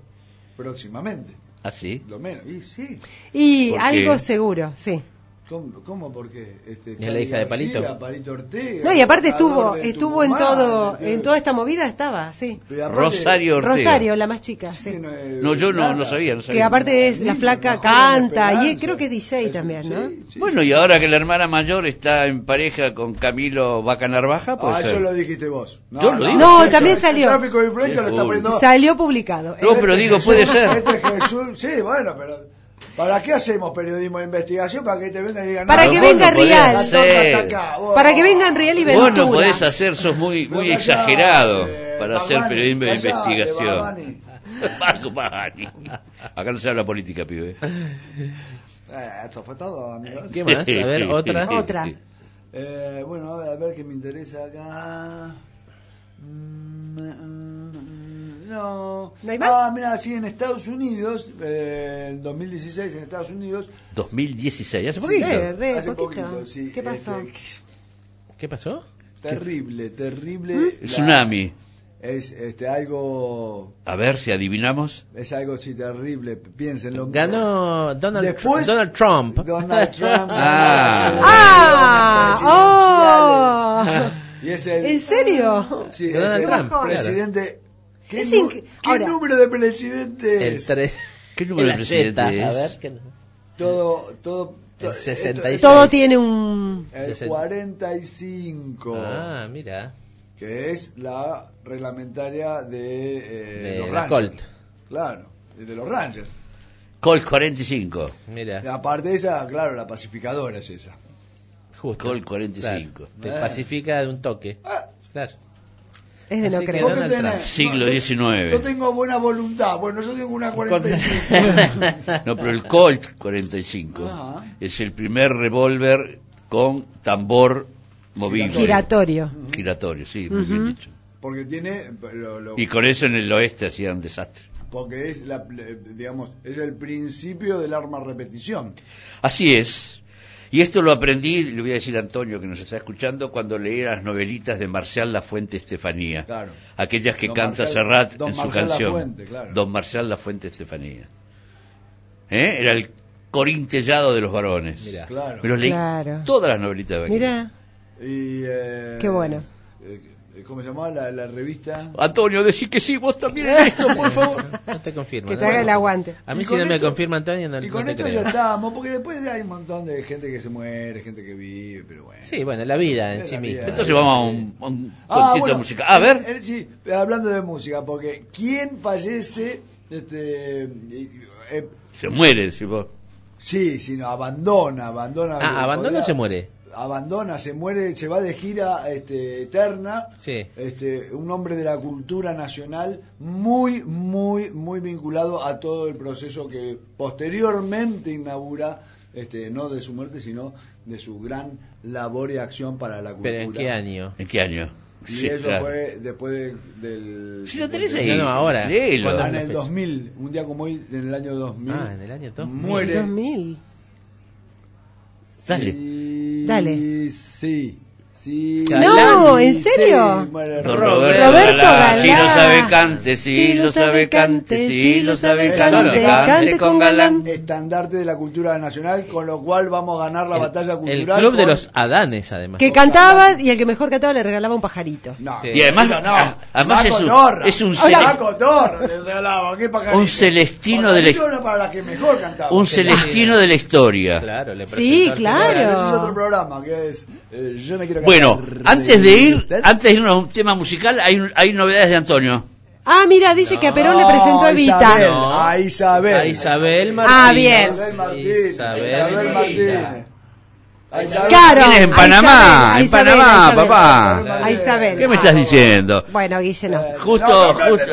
próximamente, ¿Así? lo menos. Y sí, Y ¿Por algo qué? seguro, sí. ¿Cómo, cómo por qué? Este, ¿Es la hija de Palito? García, Palito Ortega. No, y aparte estuvo, estuvo en todo, este, en toda esta movida estaba, sí. Rosario Ortega. Rosario, la más chica, Sí, sí. no, eh, No, yo no, no sabía, no Que aparte es la flaca, canta, y creo que es DJ también, ¿no? sí, sí. Bueno, y ahora que la hermana mayor está en pareja con Camilo Vaca Narvaja, pues... Ah, eso lo dijiste vos. Yo lo digo. No, eso- también salió. tráfico de influencia lo está poniendo. Salió publicado. No, Eh, pero Este digo, puede ser. Este Jesús, sí, bueno, pero ¿para qué hacemos periodismo de investigación? Para que te vengan y digan, Para no, que vos venga no Real. acá, vos- Para que vengan Real y Vos Ventura. no podés hacer, sos muy, muy Vos exagerado callate, para hacer periodismo de callate, investigación. *laughs* Marco Babani. Acá no se habla política, pibe. Eh, eso fue todo, amigos. ¿Qué más? A ver, *laughs* otra. Otra. Eh, bueno, a ver, a ver qué me interesa acá. Mm, mm, No. ¿No hay más? Ah, mira, sí, en Estados Unidos, eh, en 2016 en Estados Unidos. 2016, hace Sí, poquito. Eh, re, hace poquito. poquito, sí, ¿Qué pasó? este, ¿Qué pasó? terrible, terrible. ¿Mm? la- Tsunami. Es este, algo. A ver si adivinamos. Es algo sí, terrible. Piénsenlo. Ganó Donald, Después- Tr- Donald Trump. Donald *laughs* Trump. Ah. Ah, presidenciales. *laughs* Y es el, ¿En serio? Sí, Donald es el Trump, claro. presidente. ¿Qué, Es qué ahora- número de presidente El es? 3. ¿Qué número de presidente Z, es? A ver, ¿qué- Todo, todo, El to- 66. esto- Todo tiene un... El Sesenta. 45, Ah, mira. que es la reglamentaria de, eh, De los la Rangers. Colt. Claro, de los Rangers. Colt 45. Mira. Y aparte de esa, claro, la pacificadora es esa. Justo. Colt 45. Te Eh. pacifica de un toque. Ah. Claro. Es de no Así que creer. ¿Vos qué Donald tenés? Trump. Siglo No, yo- XIX. Yo tengo buena voluntad. Bueno, yo tengo una 45. *laughs* No, pero el Colt 45 Ajá. es el primer revólver con tambor movible. Giratorio. Giratorio, sí, muy bien Ujú. dicho. Porque tiene. Lo, lo- Y con eso en el oeste hacían desastre. porque es, la, digamos, es el principio del arma repetición. Así es. Y esto lo aprendí, le voy a decir a Antonio que nos está escuchando, cuando leí las novelitas de Marcial La Fuente Estefanía. Claro. Aquellas que Don canta Marcial- Serrat Don en su canción. Claro. Don Marcial La Fuente Estefanía. ¿Eh? Era el corintellado de los varones. Mira. Claro. Me los leí Claro. todas las novelitas de Baqueiro. Mira, Y, eh, Qué bueno. eh, ¿Cómo se llamaba la, la revista? Antonio, decí que sí, vos también en *laughs* esto, por favor. No te confirmo. que te haga el aguante. A mí si no me confirma Antonio, no, y no con te esto creo. ya estamos, porque después hay un montón de gente que se muere, gente que vive, pero bueno. Sí, bueno, la vida en sí misma. Entonces vamos a un, a un Ah, concierto bueno, musical. A ver. eh, sí, hablando de música, porque ¿quién fallece? Este, eh, Se muere, decís vos. sí, sí, no, abandona, abandona. Ah, abandona o se muere. Abandona, se muere, se va de gira este, eterna. Sí. Este, un hombre de la cultura nacional muy, muy, muy vinculado a todo el proceso que posteriormente inaugura, este, no de su muerte, sino de su gran labor y acción para la cultura. ¿Pero en qué año? ¿En qué año? Y Sí, eso claro. fue después de- del... Si lo tenés ahí, No, no, ahora. léelo. Ah, ¿Cuándo en el fecha? 2000, un día como hoy, en el año 2000. Ah, en el año 2000. Muere. 2000. Dale. Sí, Dale. Sí. Sí. No, sí, ¿en serio? sí, Roberto. Roberto Galán. Si lo sabe cante, si lo sabe cante, si lo sabe cante, cante con galán. Estandarte de la cultura nacional, con lo cual vamos a ganar la batalla El cultural. club de los Adanes, además. Que cantaba y el que mejor cantaba le regalaba un pajarito. No, Y además, no, no. a- además es un, es un, La cele- cotorra le regalaba, qué pajarito. un celestino de la para la que mejor cantaba. un celestino de la historia. Claro, le Sí, claro. Ese es otro programa que es eh, Yo me quiero cantar. Bueno, antes de ir, antes de irnos a un tema musical, hay, hay novedades de Antonio. Ah, mira, dice que a Perón le No, presentó a Evita. Isabel, a Isabel. A Isabel Martínez. Ah, bien. Isabel Martínez. Isabel Martínez. A Isabel Claro. ¿Quién es en a Panamá? Isabel, En Isabel, Panamá, Isabel. papá. A Isabel. ¿Qué me Ah. estás diciendo? Bueno, Guille, no. Justo, No, no, no, justo.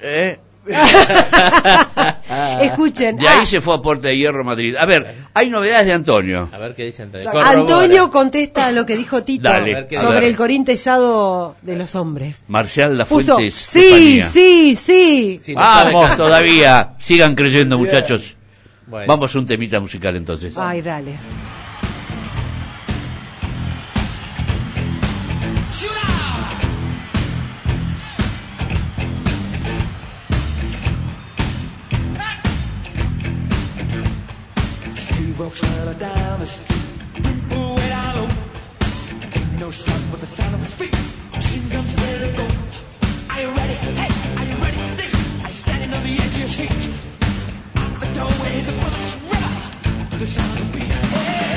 ¿Eh? *laughs* Escuchen. De ahí ah, se fue a Puerta de Hierro, Madrid. A ver, hay novedades de Antonio. A ver qué dice Antonio. Antonio contesta lo que dijo Tito Dale, sobre el corín tellado de los hombres. Marcial La Fuente sí, sí, sí. Sí, no Vamos todavía. Sigan creyendo, muchachos. Bueno. Vamos a un temita musical entonces. Ay, dale. Walks right down the street, people way down low. Ain't no sound but the sound of his feet. Machine guns ready to go. Are you ready? Hey, are you ready this? I standing on the edge of your seat. Out the doorway, the bullets river to the sound of beat. Hey,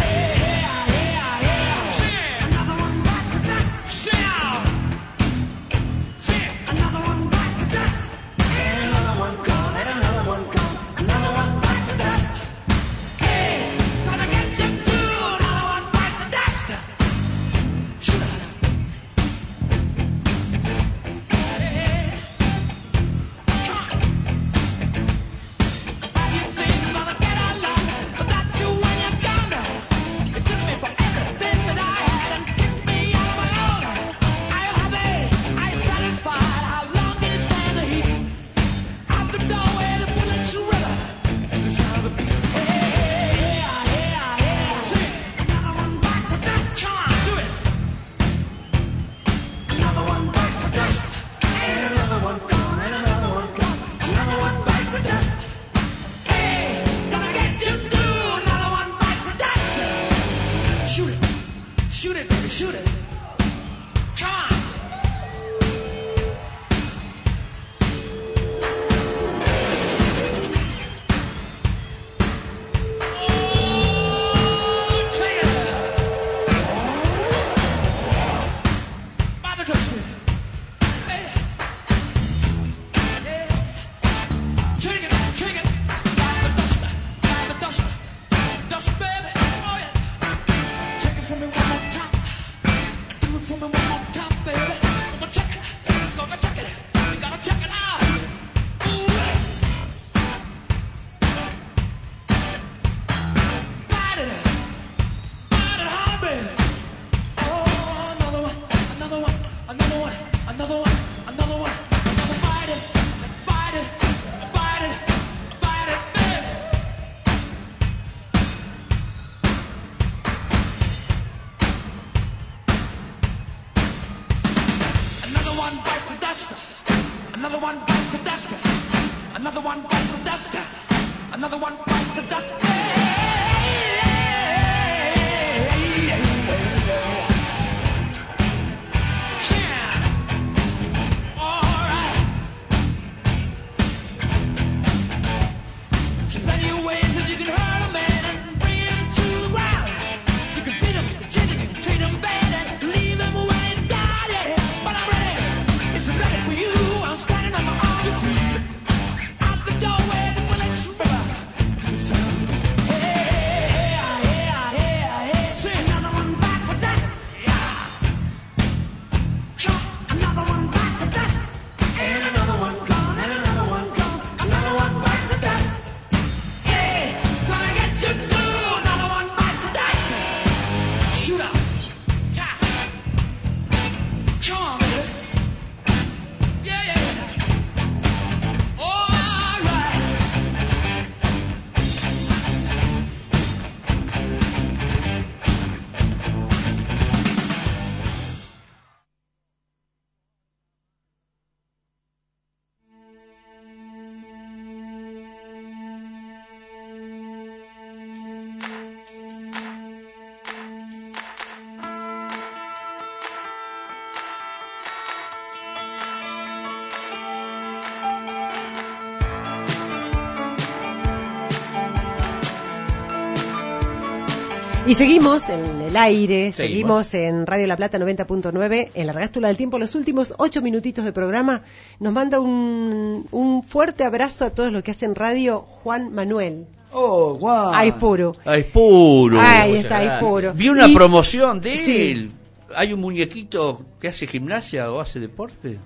Y seguimos en el aire, seguimos, Seguimos. en Radio La Plata 90.9, en la Regástula del Tiempo. Los últimos ocho minutitos de programa nos manda un, un fuerte abrazo a todos los que hacen radio, Juan Manuel. Oh, Juan. Ay, puro. Ahí puro. Ahí está, ahí puro. Vi una Y- promoción de Sí. él. Hay un muñequito que hace gimnasia o hace deporte.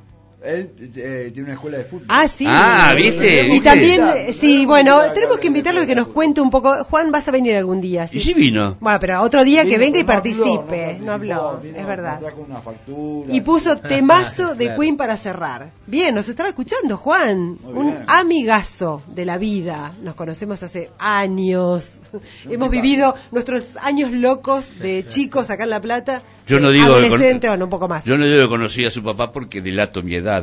Él eh, tiene una escuela de fútbol. Ah, sí. Ah, ¿viste? Y ¿Viste? también, eh, sí, bueno, tenemos que invitarlo y que nos cuente un poco. Juan, vas a venir algún día. Y sí vino. Bueno, pero otro día que venga y no participe. no No habló, vino, es verdad. nos trajo una factura. Y puso *laughs* temazo de Claro. Queen para cerrar. Bien, nos estaba escuchando Juan, un amigazo de la vida. Nos conocemos hace años. Hemos vivido nuestros años locos de chicos acá en La Plata. Yo no digo adolescente o no, un poco más. Yo no digo que conocí a su papá porque delato mi edad.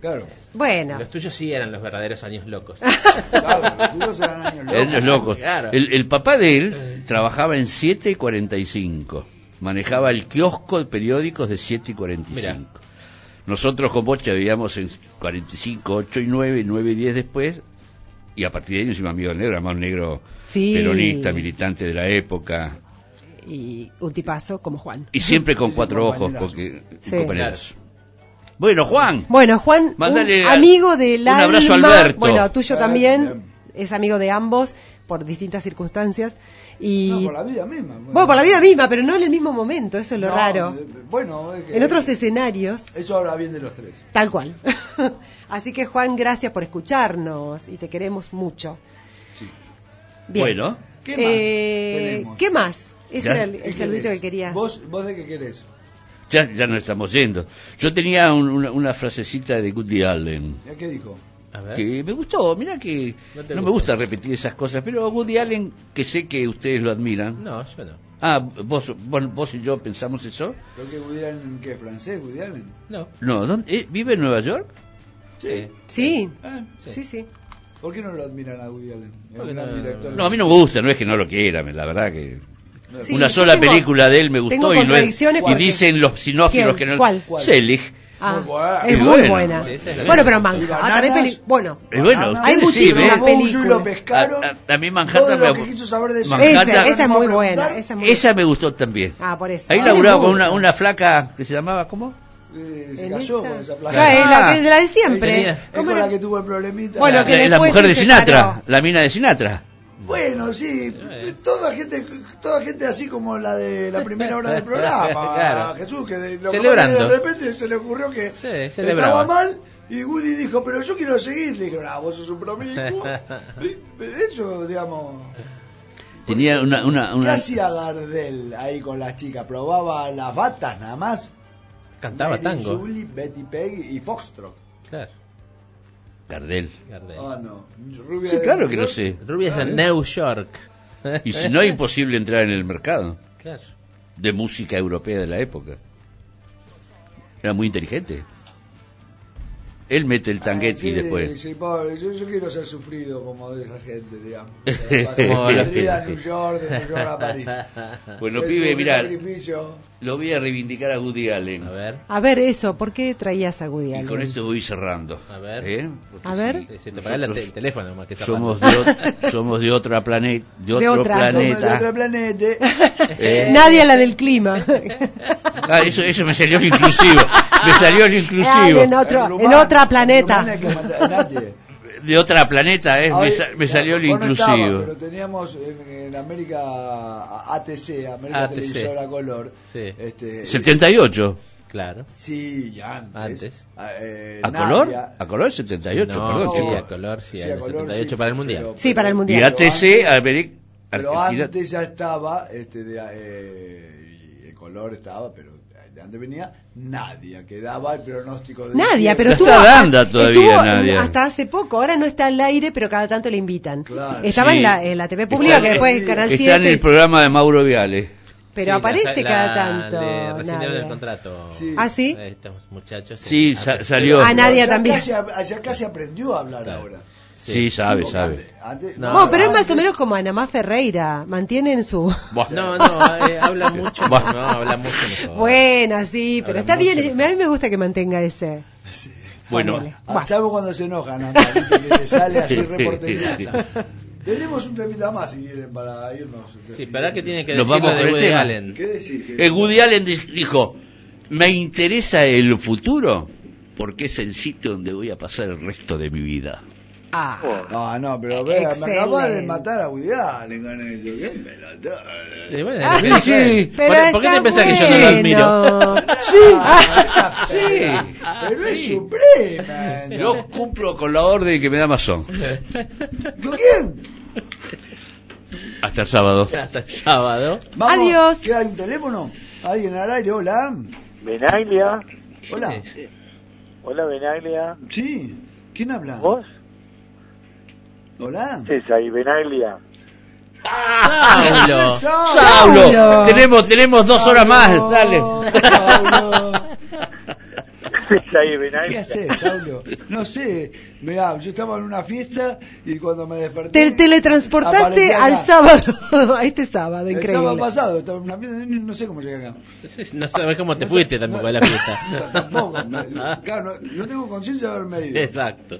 Claro. Bueno, Los tuyos sí eran los verdaderos años locos. *laughs* Claro, los tuyos eran años locos. Locos. Claro. El, el papá de él trabajaba en 7 y 45. Manejaba el kiosco de periódicos de 7 y 45. Mirá. Nosotros con Bocha vivíamos en 45, 8 y 9, 9 y 10 después. Y a partir de ahí nos hicimos amigos negros, además un negro Sí. peronista, militante de la época. y un tipazo como Juan. Y siempre con cuatro ojos. Porque, Sí. compañeras. Bueno, Juan. Bueno, Juan, Mándale un a- amigo del un abrazo a alma, Alberto. Bueno, tuyo también. Es amigo de ambos por distintas circunstancias. Y No, por la vida misma. Bueno, por la vida misma, pero no en el mismo momento, eso es lo No, raro. eh, Bueno, es que- En otros escenarios, Eso habla bien de los tres. tal cual. *laughs* Así que Juan, gracias por escucharnos y te queremos mucho. Bien. Bueno. ¿Qué más Eh? ¿Qué más? Ese Ya. era el, ¿Qué el saludito querés? que quería. ¿Vos, ¿Vos de qué querés? Ya, ya nos estamos yendo. Yo tenía un- una, una frasecita de Woody Allen. ¿Ya ¿Qué dijo? A ver. que me gustó, mira que No me gusta repetir esas cosas, pero Woody Allen, que sé que ustedes lo admiran. No, yo no. Ah, vos, vos, vos y yo pensamos eso. Creo que Woody Allen, ¿qué? ¿Francés, Woody Allen? No. No, ¿dónde, eh, ¿vive en Nueva York? Sí. Sí, Ah, sí, sí. ¿Por qué no lo admiran a Woody Allen? No- director. No, a mí no me gusta, no es que no lo quiera, la verdad que... Sí, una sola tengo- película de él me gustó y, no es- y dicen los sinófilos que no... ¿Cuál? Selig. Ah, buena. es muy bueno. buena. Sí, es bueno, pero buena. Manhattan es peli- Bueno, Y bueno, hay muchísimas películas. A, a- a mí Manhattan me... Manhattan- esa, esa es muy buena. Esa, es muy Esa me gustó también. Ah, por eso. Ahí Tiene laburaba con una, una flaca que se llamaba, ¿cómo? Eh, se En casó esa- con esa Claro, placa. es la, de la de siempre. Es ¿Cómo con era? la que tuvo el problemita. Bueno, que La, mujer de. Sinatra, la mina de Sinatra. Bueno, sí, toda gente, toda gente así como la de la primera hora del programa, *laughs* Claro. Jesús, que de, lo que de repente se le ocurrió que Sí, estaba mal y Woody dijo, pero yo quiero seguir. Le dijeron, ah, vos sos un promiscuo. *laughs* Y Eso, digamos, Tenía una... una, ¿qué una... hacía Gardel ahí con las chicas? Probaba las batas nada más. Cantaba Mary tango. Julie, Betty Peggy y Foxtrot. Claro. Gardel. Gardel. Ah, no. Rubia Sí, claro que lo sé. Rubia es en New York. Y si no, es *laughs* imposible entrar en el mercado Claro. de música europea de la época. Era muy inteligente. Él mete el tanguetti Ah, sí, después. Sí, pobre, yo, yo quiero ser sufrido como de esa gente, digamos. *laughs* Como de la Madrid a. New York, de New York a París. *laughs* Bueno, Es pibe, mirá, sacrificio. lo voy a reivindicar a Woody Allen. A ver. A ver, eso, ¿por qué traías a Woody Y Allen? con esto voy cerrando. A ver. ¿eh? A ver. Sí, sí, te paga te- el teléfono más que somos de, *laughs* somos de otra planeta, de De otro otra. Somos de planeta. otro planeta. ¿eh? Nadie la del clima. Ah, eso, eso me salió el inclusivo. Me salió el Ah, inclusivo. en otro, en otra planeta. rumano hay que matar- nadie. De otra planeta, ¿eh? Me, Ahora, sa- me salió no estabas, inclusivo. pero teníamos en, en América ATC, América ATC. Televisora Color. Sí. Este, 78. Claro. Sí, ya antes. Antes. Eh, ¿A Nadia- color? A color 78, No, perdón, sí, chicos. a color, sí, Sí, en a el color, 78 sí, para el Mundial. pero- Sí, para el Y mundial. ATC, Ameri- Pero antes ya estaba, este, de, eh, y el color estaba, pero de antes venía Nadia, que daba el pronóstico de Nadia, pero Está estuvo, dando todavía, estuvo Nadia. hasta hace poco, ahora no está al aire, pero cada tanto le invitan. Claro. Estaba Sí. en, la, en la TV pública, Está- que después Canal Está 7, en el programa de Mauro Viale. pero Sí, aparece la- cada tanto. Le Nadia. el contrato. Sí. ¿Ah, sí? a Estos muchachos. Sí, sa- salió. Ah, Nadia Ya también. Casi, ya casi aprendió a hablar ahora. Sí, sabe, sabe. antes- antes- No, No, pero es más o menos como Anamá Ferreira, mantienen su... *laughs* No, no, eh, habla mucho. No, habla mucho mejor. Bueno, sí, pero Habla está bien, a mí me gusta que mantenga ese... Bueno, salvo cuando se enoja, ¿no? Que le sale así. Tenemos un temita más si quieren para irnos. Sí, ¿para qué tiene que Nos decir vamos de Woody tema. Allen? ¿Qué decir? El Woody Allen di- dijo, me interesa el futuro porque es el sitio donde voy a pasar el resto de mi vida. Ah, No, no, pero vea, me acabas de matar a Woody Allen con eso. ¿Qué pelotón? Y bueno, Ah, ¿qué- sí, ¿Por, por qué te pensás que yo no lo admiro? Sí, Pero es sí. suprema. Yo cumplo con la orden que me da Amazon. ¿Con quién? Hasta el sábado. *laughs* Hasta el sábado. Vamos, Adiós. ¿Queda un teléfono? ¿Alguien al aire? Hola. Benaglia. Hola. Hola, Benaglia. Sí. ¿Quién habla? ¿Vos? Hola. César y Benaglia. Saulo. Saulo, tenemos, tenemos dos horas más, dale. ¿Qué haces, Saulo? No sé. Mirá, yo estaba en una fiesta y cuando me desperté... Te teletransportaste acá. al sábado, *laughs* a este sábado, El increíble. sábado pasado estaba en una fiesta, no sé cómo llegué acá. No sabes cómo te fuiste tampoco a la fiesta. *laughs* Tampoco. me- claro, no, no tengo conciencia de haberme ido. Exacto.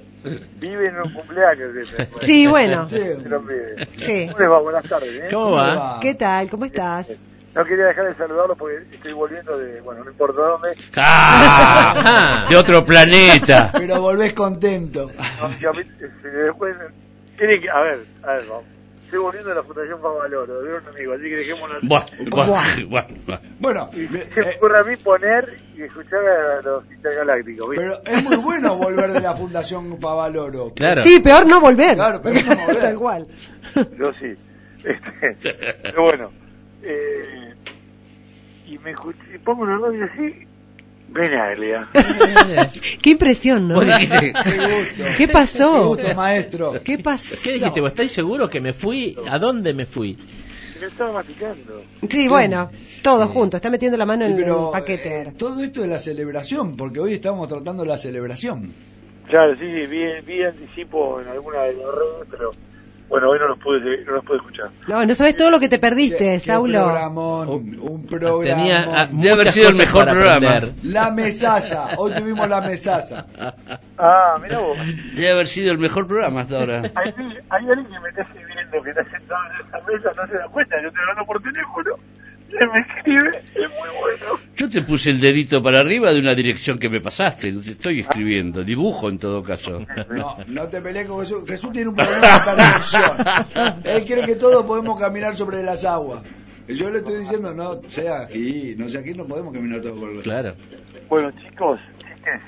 Vive en un cumpleaños. ese. Sí, bueno. Sí. Sí. ¿Cómo les va? Buenas tardes. ¿eh? ¿Cómo va? ¿Qué tal? ¿Cómo estás? No quería dejar de saludarlos porque estoy volviendo de, bueno, no importa dónde. Ah, de otro planeta. *laughs* Pero volvés contento. No, a mí, este, después, tiene que, a ver, a ver, vamos. Estoy volviendo de la Fundación Favaloro, de un amigo, así que dejémoslo así. Buah, buah, buah, buah. Bueno, Y se me eh, ocurre a mí poner y escuchar a los intergalácticos, ¿viste? pero es muy bueno volver de la Fundación Pavaloro. Claro. Sí, peor no volver. Claro, peor no *laughs* volver. Tal cual. Yo sí. Este, pero bueno. Eh, y me escuché, y pongo una radio así, Benaglia. *laughs* Qué impresión, ¿no? Dijiste, Qué gusto. *laughs* ¿Qué Qué pasó? gusto, maestro. ¿Qué pasó? ¿Qué dijiste? ¿Vos estáis seguro que me fui? ¿A dónde me fui? Yo estaba masticando. Sí, bueno, todo junto. Está metiendo la mano en Pero el paquete. eh, todo esto es la celebración, porque hoy estamos tratando la celebración. Claro, sí, sí, vi, vi anticipo en alguna de las redes, pero bueno, hoy no los pude, no los pude escuchar. No, no sabes todo lo que te perdiste, Qué- qué Saulo. programón, un programa. Tenía ah, Debe haber sido el mejor programa. aprender. La mesaza. Hoy tuvimos la mesaza. Ah, mira vos. Debe haber sido el mejor programa hasta ahora. Hay, hay alguien que me está escribiendo que está sentado en esa mesa, no se da cuenta, yo estoy hablando por teléfono. Él me escribe, es muy bueno. Yo te puse el dedito para arriba de una dirección que me pasaste. No te estoy escribiendo. Dibujo en todo caso. No, no te pelees con Jesús. Jesús tiene un problema de percepción. Él cree que todos podemos caminar sobre las aguas. Yo le estoy diciendo, no sea aquí, no sea aquí, no podemos caminar todos por las Claro. Bueno, chicos, chiques,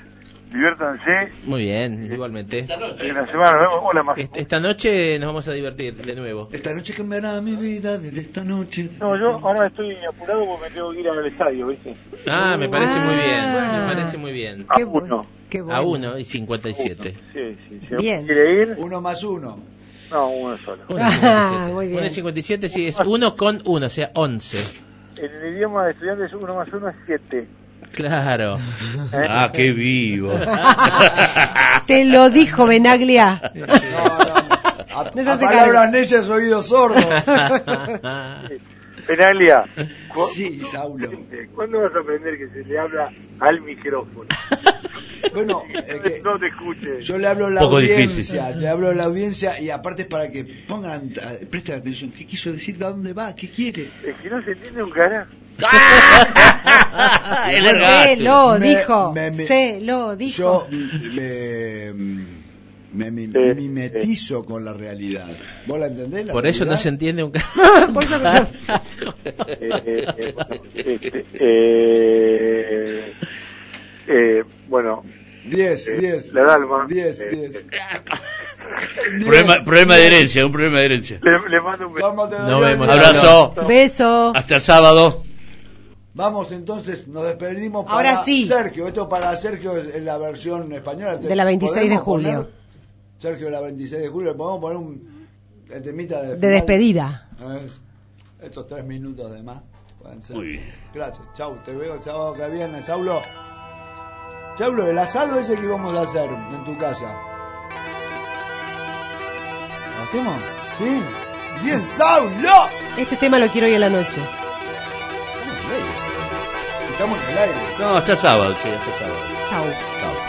diviértanse. Muy bien, igualmente. En la semana. Hola, más. Est- Esta noche nos vamos a divertir de nuevo. Esta noche cambiará mi vida desde esta noche. No, yo ahora estoy apurado porque me tengo que ir al estadio, ¿viste? Ah, me parece muy bien. Ah. Me parece muy bien. A Qué uno. Qué bueno. A 1 y 57. Sí, sí. Si Bien. quiere ir, Uno más uno. no, uno solo. Uno y Ah, 57. muy bien. Uno y 57 sí, es 1 con 1, o sea, 11. En el idioma de estudiantes, uno más uno es siete. Claro. *laughs* Ah, qué vivo. *laughs* Te lo dijo Benaglia. *laughs* No, no. A, No se palabras cargo. necias, oídos sordos. Penaglia, *laughs* cu- Sí, Saulo. ¿cuándo vas a aprender que se le habla al micrófono? *laughs* Bueno, *laughs* que no te escuche. yo le hablo a la Poco audiencia, difícil. le hablo a la audiencia y aparte es para que pongan, presten atención. ¿Qué quiso decir? ¿A dónde va? ¿Qué quiere? Es que no se entiende un carajo. Se lo dijo. me- me- Se lo dijo. Yo me, me, me Sí, mimetizo con la realidad. ¿Vos la entendés? la Por eso no realidad? se entiende un *laughs* Por eso- Eh, eh, eh, bueno, eh, eh, bueno, 10, eh, 10. la Dalma. 10, eh, 10. Problema, problema de herencia, un problema de herencia. Le, le mando un beso. Nos vemos. Abrazo. Beso. Hasta el sábado. Vamos entonces, nos despedimos para Ahora sí. Sergio. Esto para Sergio es la versión española. De la 26 de ¿Podemos julio. poner, Sergio la 26 de julio, le podemos poner un el temita de, De despedida. Eh, Estos tres minutos de más pueden ser. Muy bien. Gracias. Chau, te veo el sábado que viene, Saulo. Saulo, el asado ese que íbamos a hacer en tu casa. ¿Lo hacemos? ¿Sí? ¡Bien, Saulo! Este tema lo quiero hoy en la noche. Estamos en el aire. No, hasta sábado, che, hasta sábado. Chau. Chao.